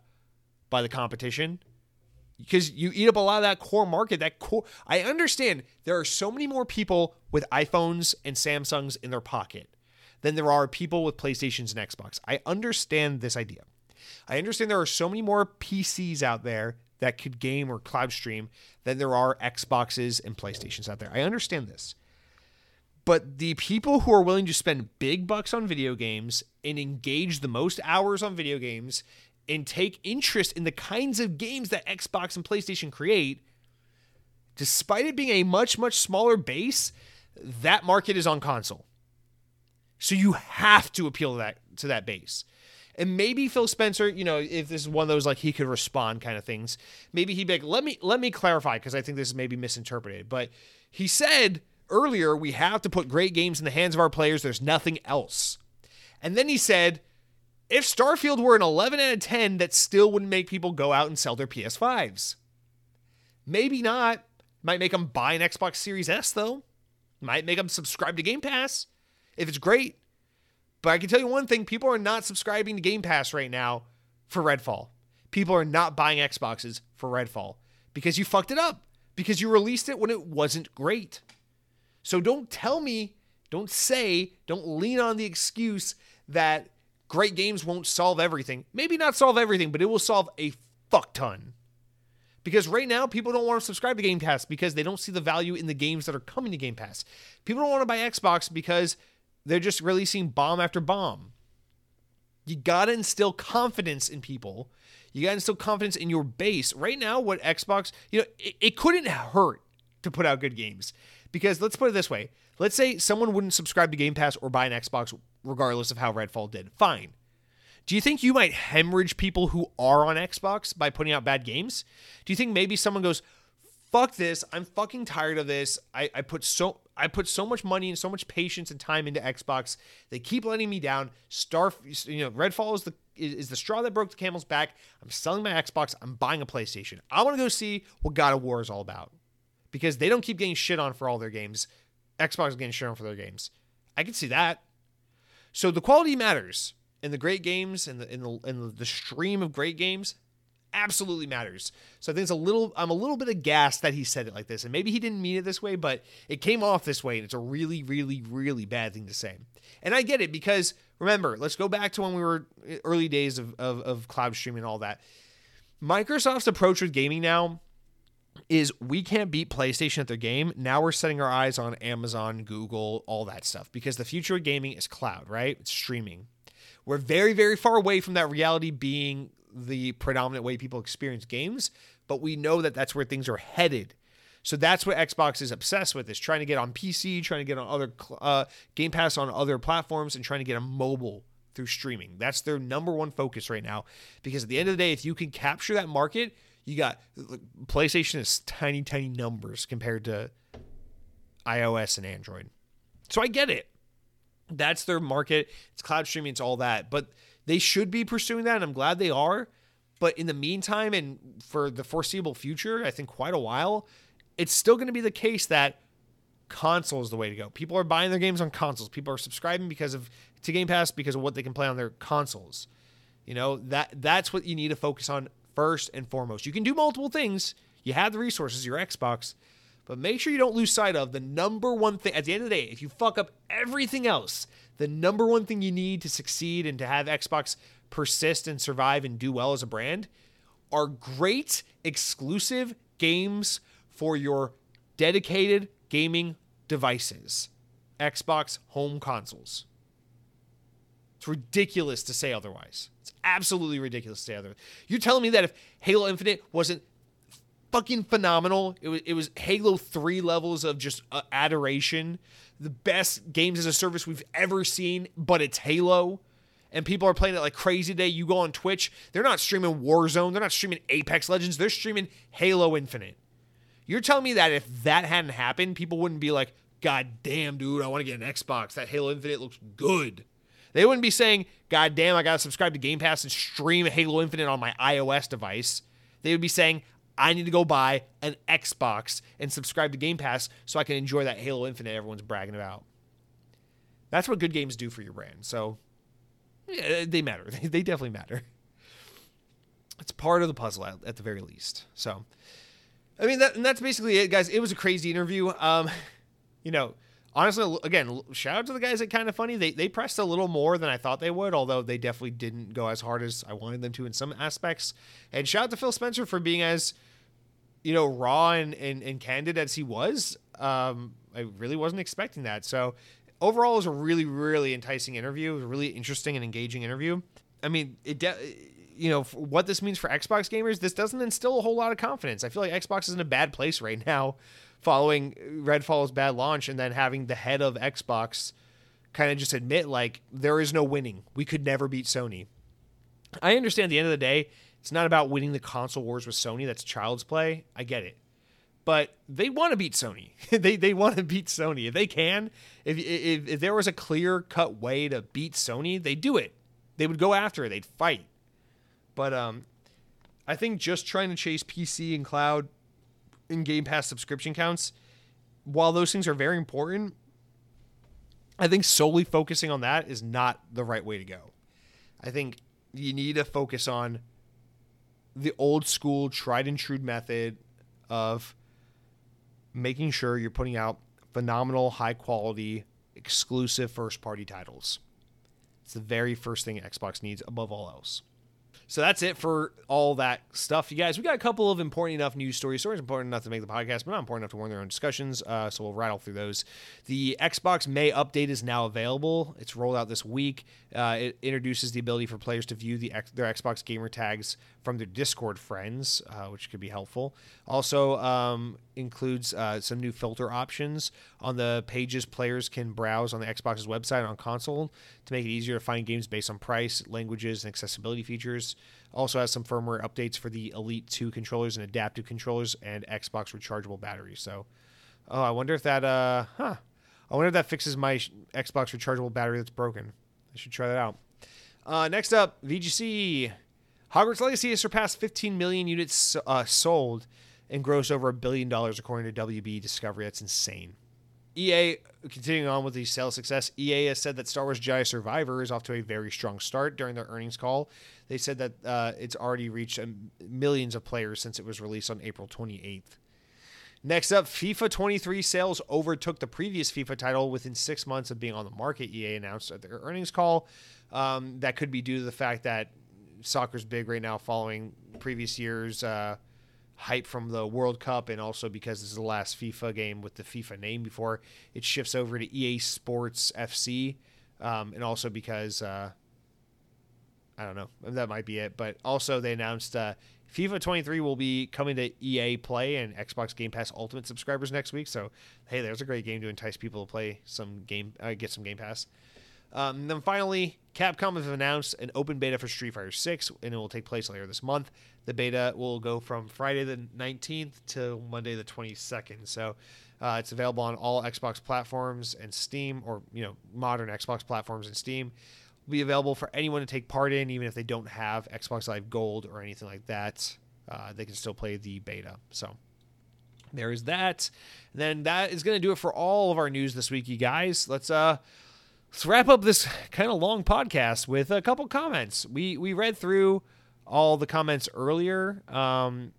by the competition because you eat up a lot of that core market that core I understand there are so many more people with iPhones and Samsungs in their pocket than there are people with PlayStations and Xbox. I understand this idea. I understand there are so many more PCs out there that could game or cloud stream than there are Xboxes and PlayStations out there. I understand this. But the people who are willing to spend big bucks on video games and engage the most hours on video games and take interest in the kinds of games that Xbox and PlayStation create, despite it being a much, much smaller base, that market is on console. So you have to appeal to that to that base. And maybe Phil Spencer, you know, if this is one of those like he could respond kind of things, maybe he'd be like, let me let me clarify because I think this is maybe misinterpreted. But he said earlier we have to put great games in the hands of our players. There's nothing else. And then he said, if Starfield were an 11 out of 10, that still wouldn't make people go out and sell their PS5s. Maybe not. Might make them buy an Xbox Series S though. Might make them subscribe to Game Pass if it's great. But I can tell you one thing people are not subscribing to Game Pass right now for Redfall. People are not buying Xboxes for Redfall because you fucked it up, because you released it when it wasn't great. So don't tell me, don't say, don't lean on the excuse that great games won't solve everything. Maybe not solve everything, but it will solve a fuck ton. Because right now, people don't want to subscribe to Game Pass because they don't see the value in the games that are coming to Game Pass. People don't want to buy Xbox because they're just releasing bomb after bomb. You got to instill confidence in people. You got to instill confidence in your base. Right now, what Xbox, you know, it, it couldn't hurt to put out good games. Because let's put it this way let's say someone wouldn't subscribe to Game Pass or buy an Xbox regardless of how Redfall did. Fine. Do you think you might hemorrhage people who are on Xbox by putting out bad games? Do you think maybe someone goes, fuck this. I'm fucking tired of this. I, I put so I put so much money and so much patience and time into Xbox. They keep letting me down. Star, you know, Redfall is the is the straw that broke the camel's back. I'm selling my Xbox. I'm buying a PlayStation. I want to go see what God of War is all about because they don't keep getting shit on for all their games. Xbox is getting shit on for their games. I can see that. So the quality matters, and the great games and the in the in the stream of great games absolutely matters. So I think it's a little I'm a little bit aghast that he said it like this. And maybe he didn't mean it this way, but it came off this way and it's a really really really bad thing to say. And I get it because remember, let's go back to when we were eh, early days of of, of cloud streaming and all that. Microsoft's approach with gaming now is we can't beat PlayStation at their game. Now we're setting our eyes on Amazon, Google, all that stuff because the future of gaming is cloud, right? It's streaming. We're very, very far away from that reality being the predominant way people experience games, but we know that that's where things are headed. So that's what Xbox is obsessed with: is trying to get on PC, trying to get on other uh, Game Pass on other platforms, and trying to get on mobile through streaming. That's their number one focus right now. Because at the end of the day, if you can capture that market, you got PlayStation is tiny, tiny numbers compared to iOS and Android. So I get it. That's their market. It's cloud streaming, it's all that. But they should be pursuing that, and I'm glad they are. But in the meantime, and for the foreseeable future, I think quite a while, it's still going to be the case that console is the way to go. People are buying their games on consoles. People are subscribing because of to Game Pass because of what they can play on their consoles. You know, that that's what you need to focus on first and foremost. You can do multiple things. You have the resources, your Xbox, but make sure you don't lose sight of the number one thing. At the end of the day, if you fuck up everything else, the number one thing you need to succeed and to have Xbox persist and survive and do well as a brand are great exclusive games for your dedicated gaming devices, Xbox home consoles. It's ridiculous to say otherwise. It's absolutely ridiculous to say otherwise. You're telling me that if Halo Infinite wasn't fucking phenomenal, it was, it was Halo 3 levels of just uh, adoration, the best games as a service we've ever seen, but it's Halo. And people are playing it like crazy today. You go on Twitch, they're not streaming Warzone, they're not streaming Apex Legends, they're streaming Halo Infinite. You're telling me that if that hadn't happened, people wouldn't be like, God damn, dude, I want to get an Xbox. That Halo Infinite looks good. They wouldn't be saying, God damn, I got to subscribe to Game Pass and stream Halo Infinite on my iOS device. They would be saying, I need to go buy an Xbox and subscribe to Game Pass so I can enjoy that Halo Infinite everyone's bragging about. That's what good games do for your brand. So, yeah, they matter. They definitely matter. It's part of the puzzle at, at the very least. So, I mean, that, and that's basically it, guys. It was a crazy interview. Um, you know, honestly, again, shout out to the guys at Kinda Funny. They they pressed a little more than I thought they would, although they definitely didn't go as hard as I wanted them to in some aspects. And shout out to Phil Spencer for being as you know raw and and, and candid as he was. Um, I really wasn't expecting that. So overall, it was a really really enticing interview. It was a really interesting and engaging interview. I mean, it. De- you know what this means for Xbox gamers, this doesn't instill a whole lot of confidence. I feel like Xbox is in a bad place right now following uh, Redfall's bad launch and then having the head of Xbox kind of just admit like there is no winning. We could never beat Sony. I understand at the end of the day, it's not about winning the console wars with Sony. That's child's play. I get it. But they want to beat Sony. they they want to beat Sony. If they can, if, if if there was a clear cut way to beat Sony, they'd do it. They would go after it. They'd fight. But um I think just trying to chase PC and cloud and Game Pass subscription counts, while those things are very important, I think solely focusing on that is not the right way to go. I think you need to focus on the old school, tried and true method of making sure you're putting out phenomenal, high quality, exclusive first party titles. It's the very first thing Xbox needs above all else. So that's it for all that stuff, you guys. We got a couple of important enough news stories, stories important enough to make the podcast, but not important enough to warrant their own discussions. Uh, so we'll rattle through those. The Xbox May update is now available. It's rolled out this week. Uh, it introduces the ability for players to view the their Xbox gamer tags from their Discord friends, uh, which could be helpful. Also um, includes uh, some new filter options on the pages players can browse on the Xbox's website on console to make it easier to find games based on price, languages, and accessibility features. Also has some firmware updates for the Elite 2 controllers and adaptive controllers and Xbox rechargeable batteries. So, oh, I wonder if that, uh, huh. I wonder if that fixes my Xbox rechargeable battery that's broken. I should try that out. Uh, next up, VGC. Hogwarts Legacy has surpassed 15 million units uh, sold and grossed over a billion dollars according to WB Discovery. That's insane. EA, continuing on with the sales success, EA has said that Star Wars Jedi Survivor is off to a very strong start during their earnings call. They said that uh, it's already reached um, millions of players since it was released on April 28th. Next up, FIFA 23 sales overtook the previous FIFA title within six months of being on the market, EA announced at their earnings call. Um, that could be due to the fact that soccer's big right now following previous years' uh, hype from the World Cup and also because this is the last FIFA game with the FIFA name before it shifts over to EA Sports FC, um, and also because uh, I don't know that might be it. But also they announced uh, FIFA 23 will be coming to EA Play and Xbox Game Pass Ultimate subscribers next week. So hey, there's a great game to entice people to play some game, uh, get some Game Pass. Um, and then finally, Capcom has announced an open beta for Street Fighter 6, and it will take place later this month. The beta will go from Friday the 19th to Monday the 22nd. So uh, it's available on all Xbox platforms and Steam, or you know, modern Xbox platforms and Steam. Will be available for anyone to take part in, even if they don't have Xbox Live Gold or anything like that. Uh, they can still play the beta. So there is that. And then that is going to do it for all of our news this week, you guys. Let's uh let's wrap up this kind of long podcast with a couple comments. We we read through all the comments earlier um,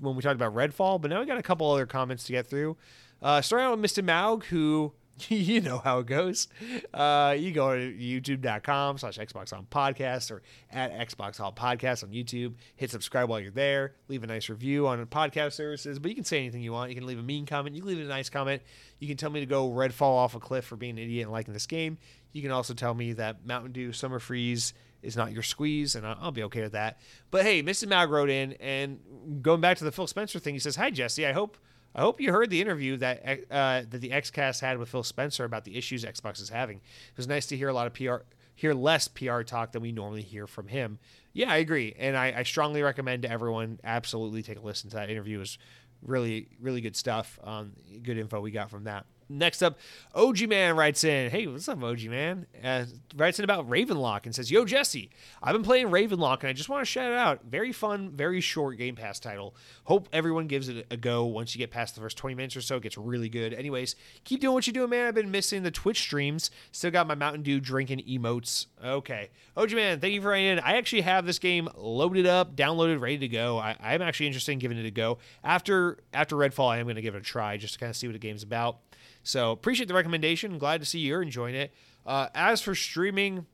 when we talked about Redfall, but now we got a couple other comments to get through. Uh, starting out with Mr. Maug, who you know how it goes. Uh, you go to youtube.com slash Xbox on podcast or at Xbox on podcast on YouTube. Hit subscribe while you're there. Leave a nice review on podcast services, but you can say anything you want. You can leave a mean comment. You can leave a nice comment. You can tell me to go red fall off a cliff for being an idiot and liking this game. You can also tell me that Mountain Dew Summer Freeze is not your squeeze, and I'll be okay with that. But hey, Mrs. Mag wrote in, and going back to the Phil Spencer thing, he says, Hi, Jesse. I hope I hope you heard the interview that uh, that the XCast had with Phil Spencer about the issues Xbox is having. It was nice to hear a lot of PR, hear less PR talk than we normally hear from him. Yeah, I agree, and I, I strongly recommend to everyone absolutely take a listen to that interview. It was really really good stuff. Um, good info we got from that. Next up, OG Man writes in, Hey, what's up, OG Man? Uh, writes in about Ravenlok and says, Yo, Jesse, I've been playing Ravenlok and I just want to shout it out. Very fun, very short Game Pass title. Hope everyone gives it a go once you get past the first 20 minutes or so. It gets really good. Anyways, keep doing what you're doing, man. I've been missing the Twitch streams. Still got my Mountain Dew drinking emotes. Okay. OG Man, thank you for writing in. I actually have this game loaded up, downloaded, ready to go. I, I'm actually interested in giving it a go. After, after Redfall, I am going to give it a try just to kind of see what the game's about. So appreciate the recommendation. Glad to see you're enjoying it. Uh, as for streaming,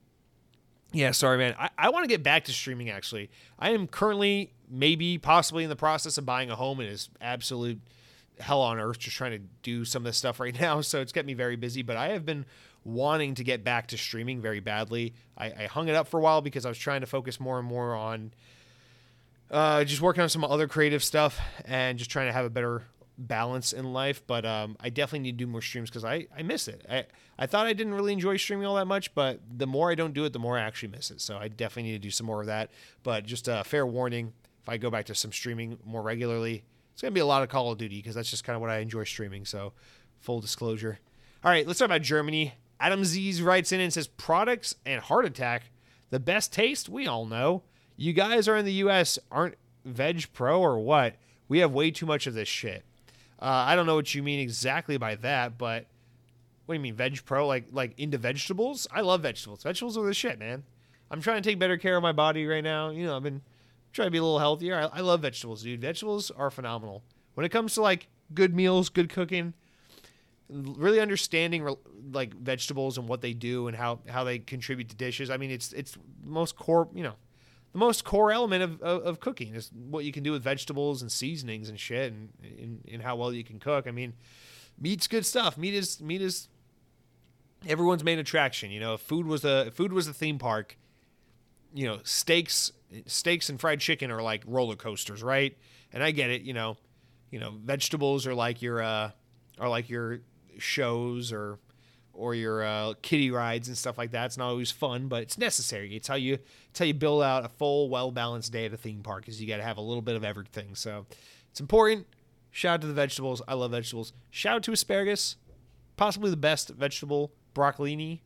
yeah, sorry, man. I, I want to get back to streaming, actually. I am currently, maybe, possibly in the process of buying a home and is absolute hell on earth just trying to do some of this stuff right now. So it's kept me very busy, but I have been wanting to get back to streaming very badly. I, I hung it up for a while because I was trying to focus more and more on uh, just working on some other creative stuff and just trying to have a better balance in life, but um, I definitely need to do more streams because I, I miss it. I, I thought I didn't really enjoy streaming all that much, but the more I don't do it, the more I actually miss it. So I definitely need to do some more of that. But just a fair warning if I go back to some streaming more regularly, it's going to be a lot of Call of Duty because that's just kind of what I enjoy streaming. So full disclosure. All right, let's talk about Germany. Adam Z's writes in and says products and heart attack, the best taste we all know. You guys are in the US, aren't Veg Pro or what? We have way too much of this shit. Uh, I don't know what you mean exactly by that, but what do you mean, Veg Pro? Like like into vegetables? I love vegetables. Vegetables are the shit, man. I'm trying to take better care of my body right now. You know, I've been trying to be a little healthier. I, I love vegetables, dude. Vegetables are phenomenal. When it comes to like good meals, good cooking, really understanding like vegetables and what they do and how how they contribute to dishes. I mean, it's it's most core, you know, the most core element of, of, of, cooking is what you can do with vegetables and seasonings and shit and, and, and how well you can cook. I mean, meat's good stuff. Meat is meat is everyone's main attraction. You know, if food was a food was a theme park, you know, steaks steaks and fried chicken are like roller coasters, right? And I get it, you know, you know, vegetables are like your uh are like your shows or or your uh, kiddie rides and stuff like that. It's not always fun, but it's necessary. It's how you it's how you build out a full, well balanced day at a theme park. Is you got to have a little bit of everything. So it's important. Shout out to the vegetables. I love vegetables. Shout out to asparagus, possibly the best vegetable. Broccolini,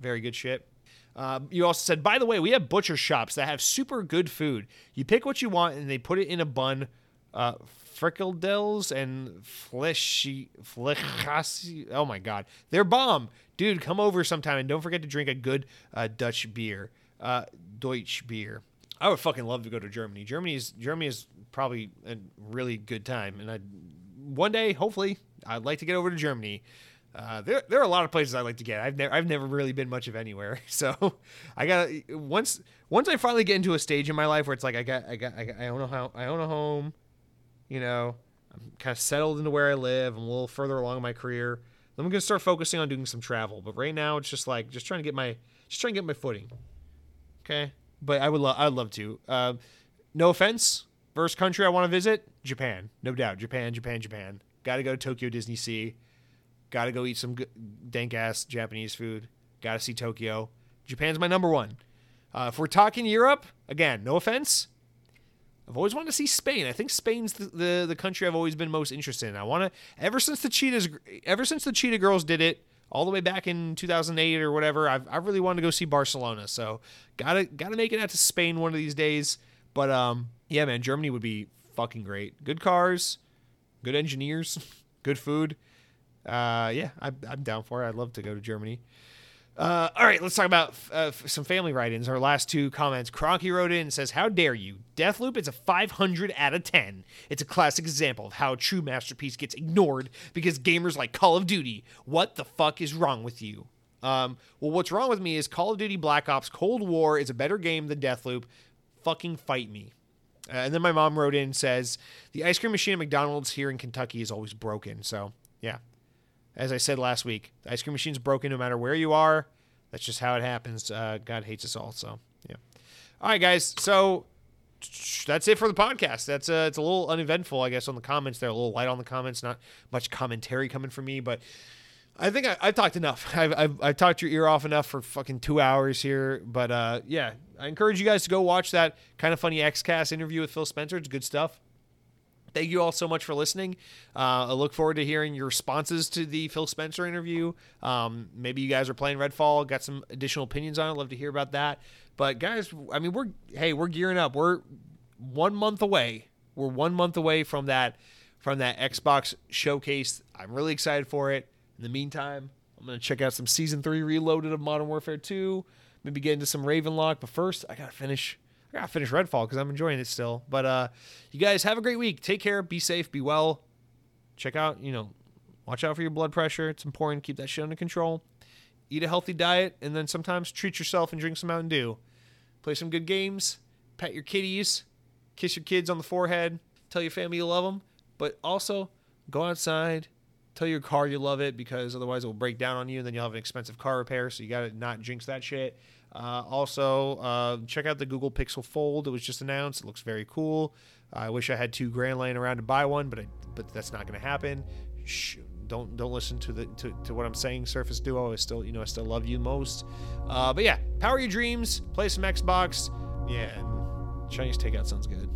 very good shit. Uh, you also said, by the way, we have butcher shops that have super good food. You pick what you want and they put it in a bun. Uh, fricadelles and fleshy flichassi. Oh my god, they're bomb, dude. Come over sometime and don't forget to drink a good uh, Dutch beer, uh, Deutsch beer. I would fucking love to go to Germany. Germany is Germany is probably a really good time, and I one day, hopefully, I'd like to get over to Germany. Uh, there, there are a lot of places I like to get. I've never, I've never really been much of anywhere. So, I got once, once I finally get into a stage in my life where it's like I got, I got, I, got, I own a home, I own a home, you know, I'm kind of settled into where I live. I'm a little further along in my career. Then I'm gonna start focusing on doing some travel. But right now, it's just like just trying to get my, just trying to get my footing. Okay, but I would love, I'd love to. Uh, no offense, first country I want to visit, Japan, no doubt. Japan, Japan, Japan. Got to go to Tokyo Disney Sea. Got to go eat some dank ass Japanese food. Got to see Tokyo. Japan's my number one. Uh, if we're talking Europe, again, no offense, I've always wanted to see Spain. I think Spain's the, the, the country I've always been most interested in. I want to ever since the cheetahs, ever since the cheetah girls did it, all the way back in 2008 or whatever. I've I really wanted to go see Barcelona. So gotta gotta make it out to Spain one of these days. But um, yeah, man, Germany would be fucking great. Good cars, good engineers, good food. Uh, yeah, I'm, I'm down for it. I'd love to go to Germany. Uh, all right, let's talk about uh, some family write-ins. Our last two comments. Cronky wrote in and says, "How dare you? Deathloop is a 500 out of 10. It's a classic example of how a true masterpiece gets ignored because gamers like Call of Duty. What the fuck is wrong with you?" Um, well, what's wrong with me is Call of Duty Black Ops Cold War is a better game than Deathloop. Fucking fight me. Uh, and then my mom wrote in and says, "The ice cream machine at McDonald's here in Kentucky is always broken." So yeah, as I said last week, the ice cream machine's broken no matter where you are. That's just how it happens. Uh, God hates us all. So, yeah. All right, guys. So that's it for the podcast. That's uh, it's a little uneventful, I guess, on the comments. They're a little light on the comments. Not much commentary coming from me, but I think I, have talked enough. I've, I've, I've, talked your ear off enough for fucking two hours here. But uh, yeah, I encourage you guys to go watch that Kinda Funny XCast interview with Phil Spencer. It's good stuff. Thank you all so much for listening. Uh, I look forward to hearing your responses to the Phil Spencer interview. Um, maybe you guys are playing Redfall, got some additional opinions on it. Love to hear about that. But guys, I mean, we're hey, we're gearing up. We're one month away. We're one month away from that from that Xbox showcase. I'm really excited for it. In the meantime, I'm gonna check out some season three reloaded of Modern Warfare 2. Maybe get into some Ravenlok. But first, I gotta finish I gotta finish Redfall because I'm enjoying it still. But uh, you guys have a great week. Take care. Be safe. Be well. Check out, you know, watch out for your blood pressure. It's important. Keep that shit under control. Eat a healthy diet, and then sometimes treat yourself and drink some Mountain Dew. Play some good games. Pet your kitties. Kiss your kids on the forehead. Tell your family you love them. But also, go outside. Tell your car you love it because otherwise it will break down on you, and then you'll have an expensive car repair. So you gotta not jinx that shit. Uh, also, uh, check out the Google Pixel Fold. It was just announced. It looks very cool. I wish I had two grand laying around to buy one, but I, but that's not going to happen. Shh, don't don't listen to the to, to what I'm saying. Surface Duo is still you know I still love you most. Uh, but yeah, power your dreams. Play some Xbox. Yeah, and Chinese takeout sounds good.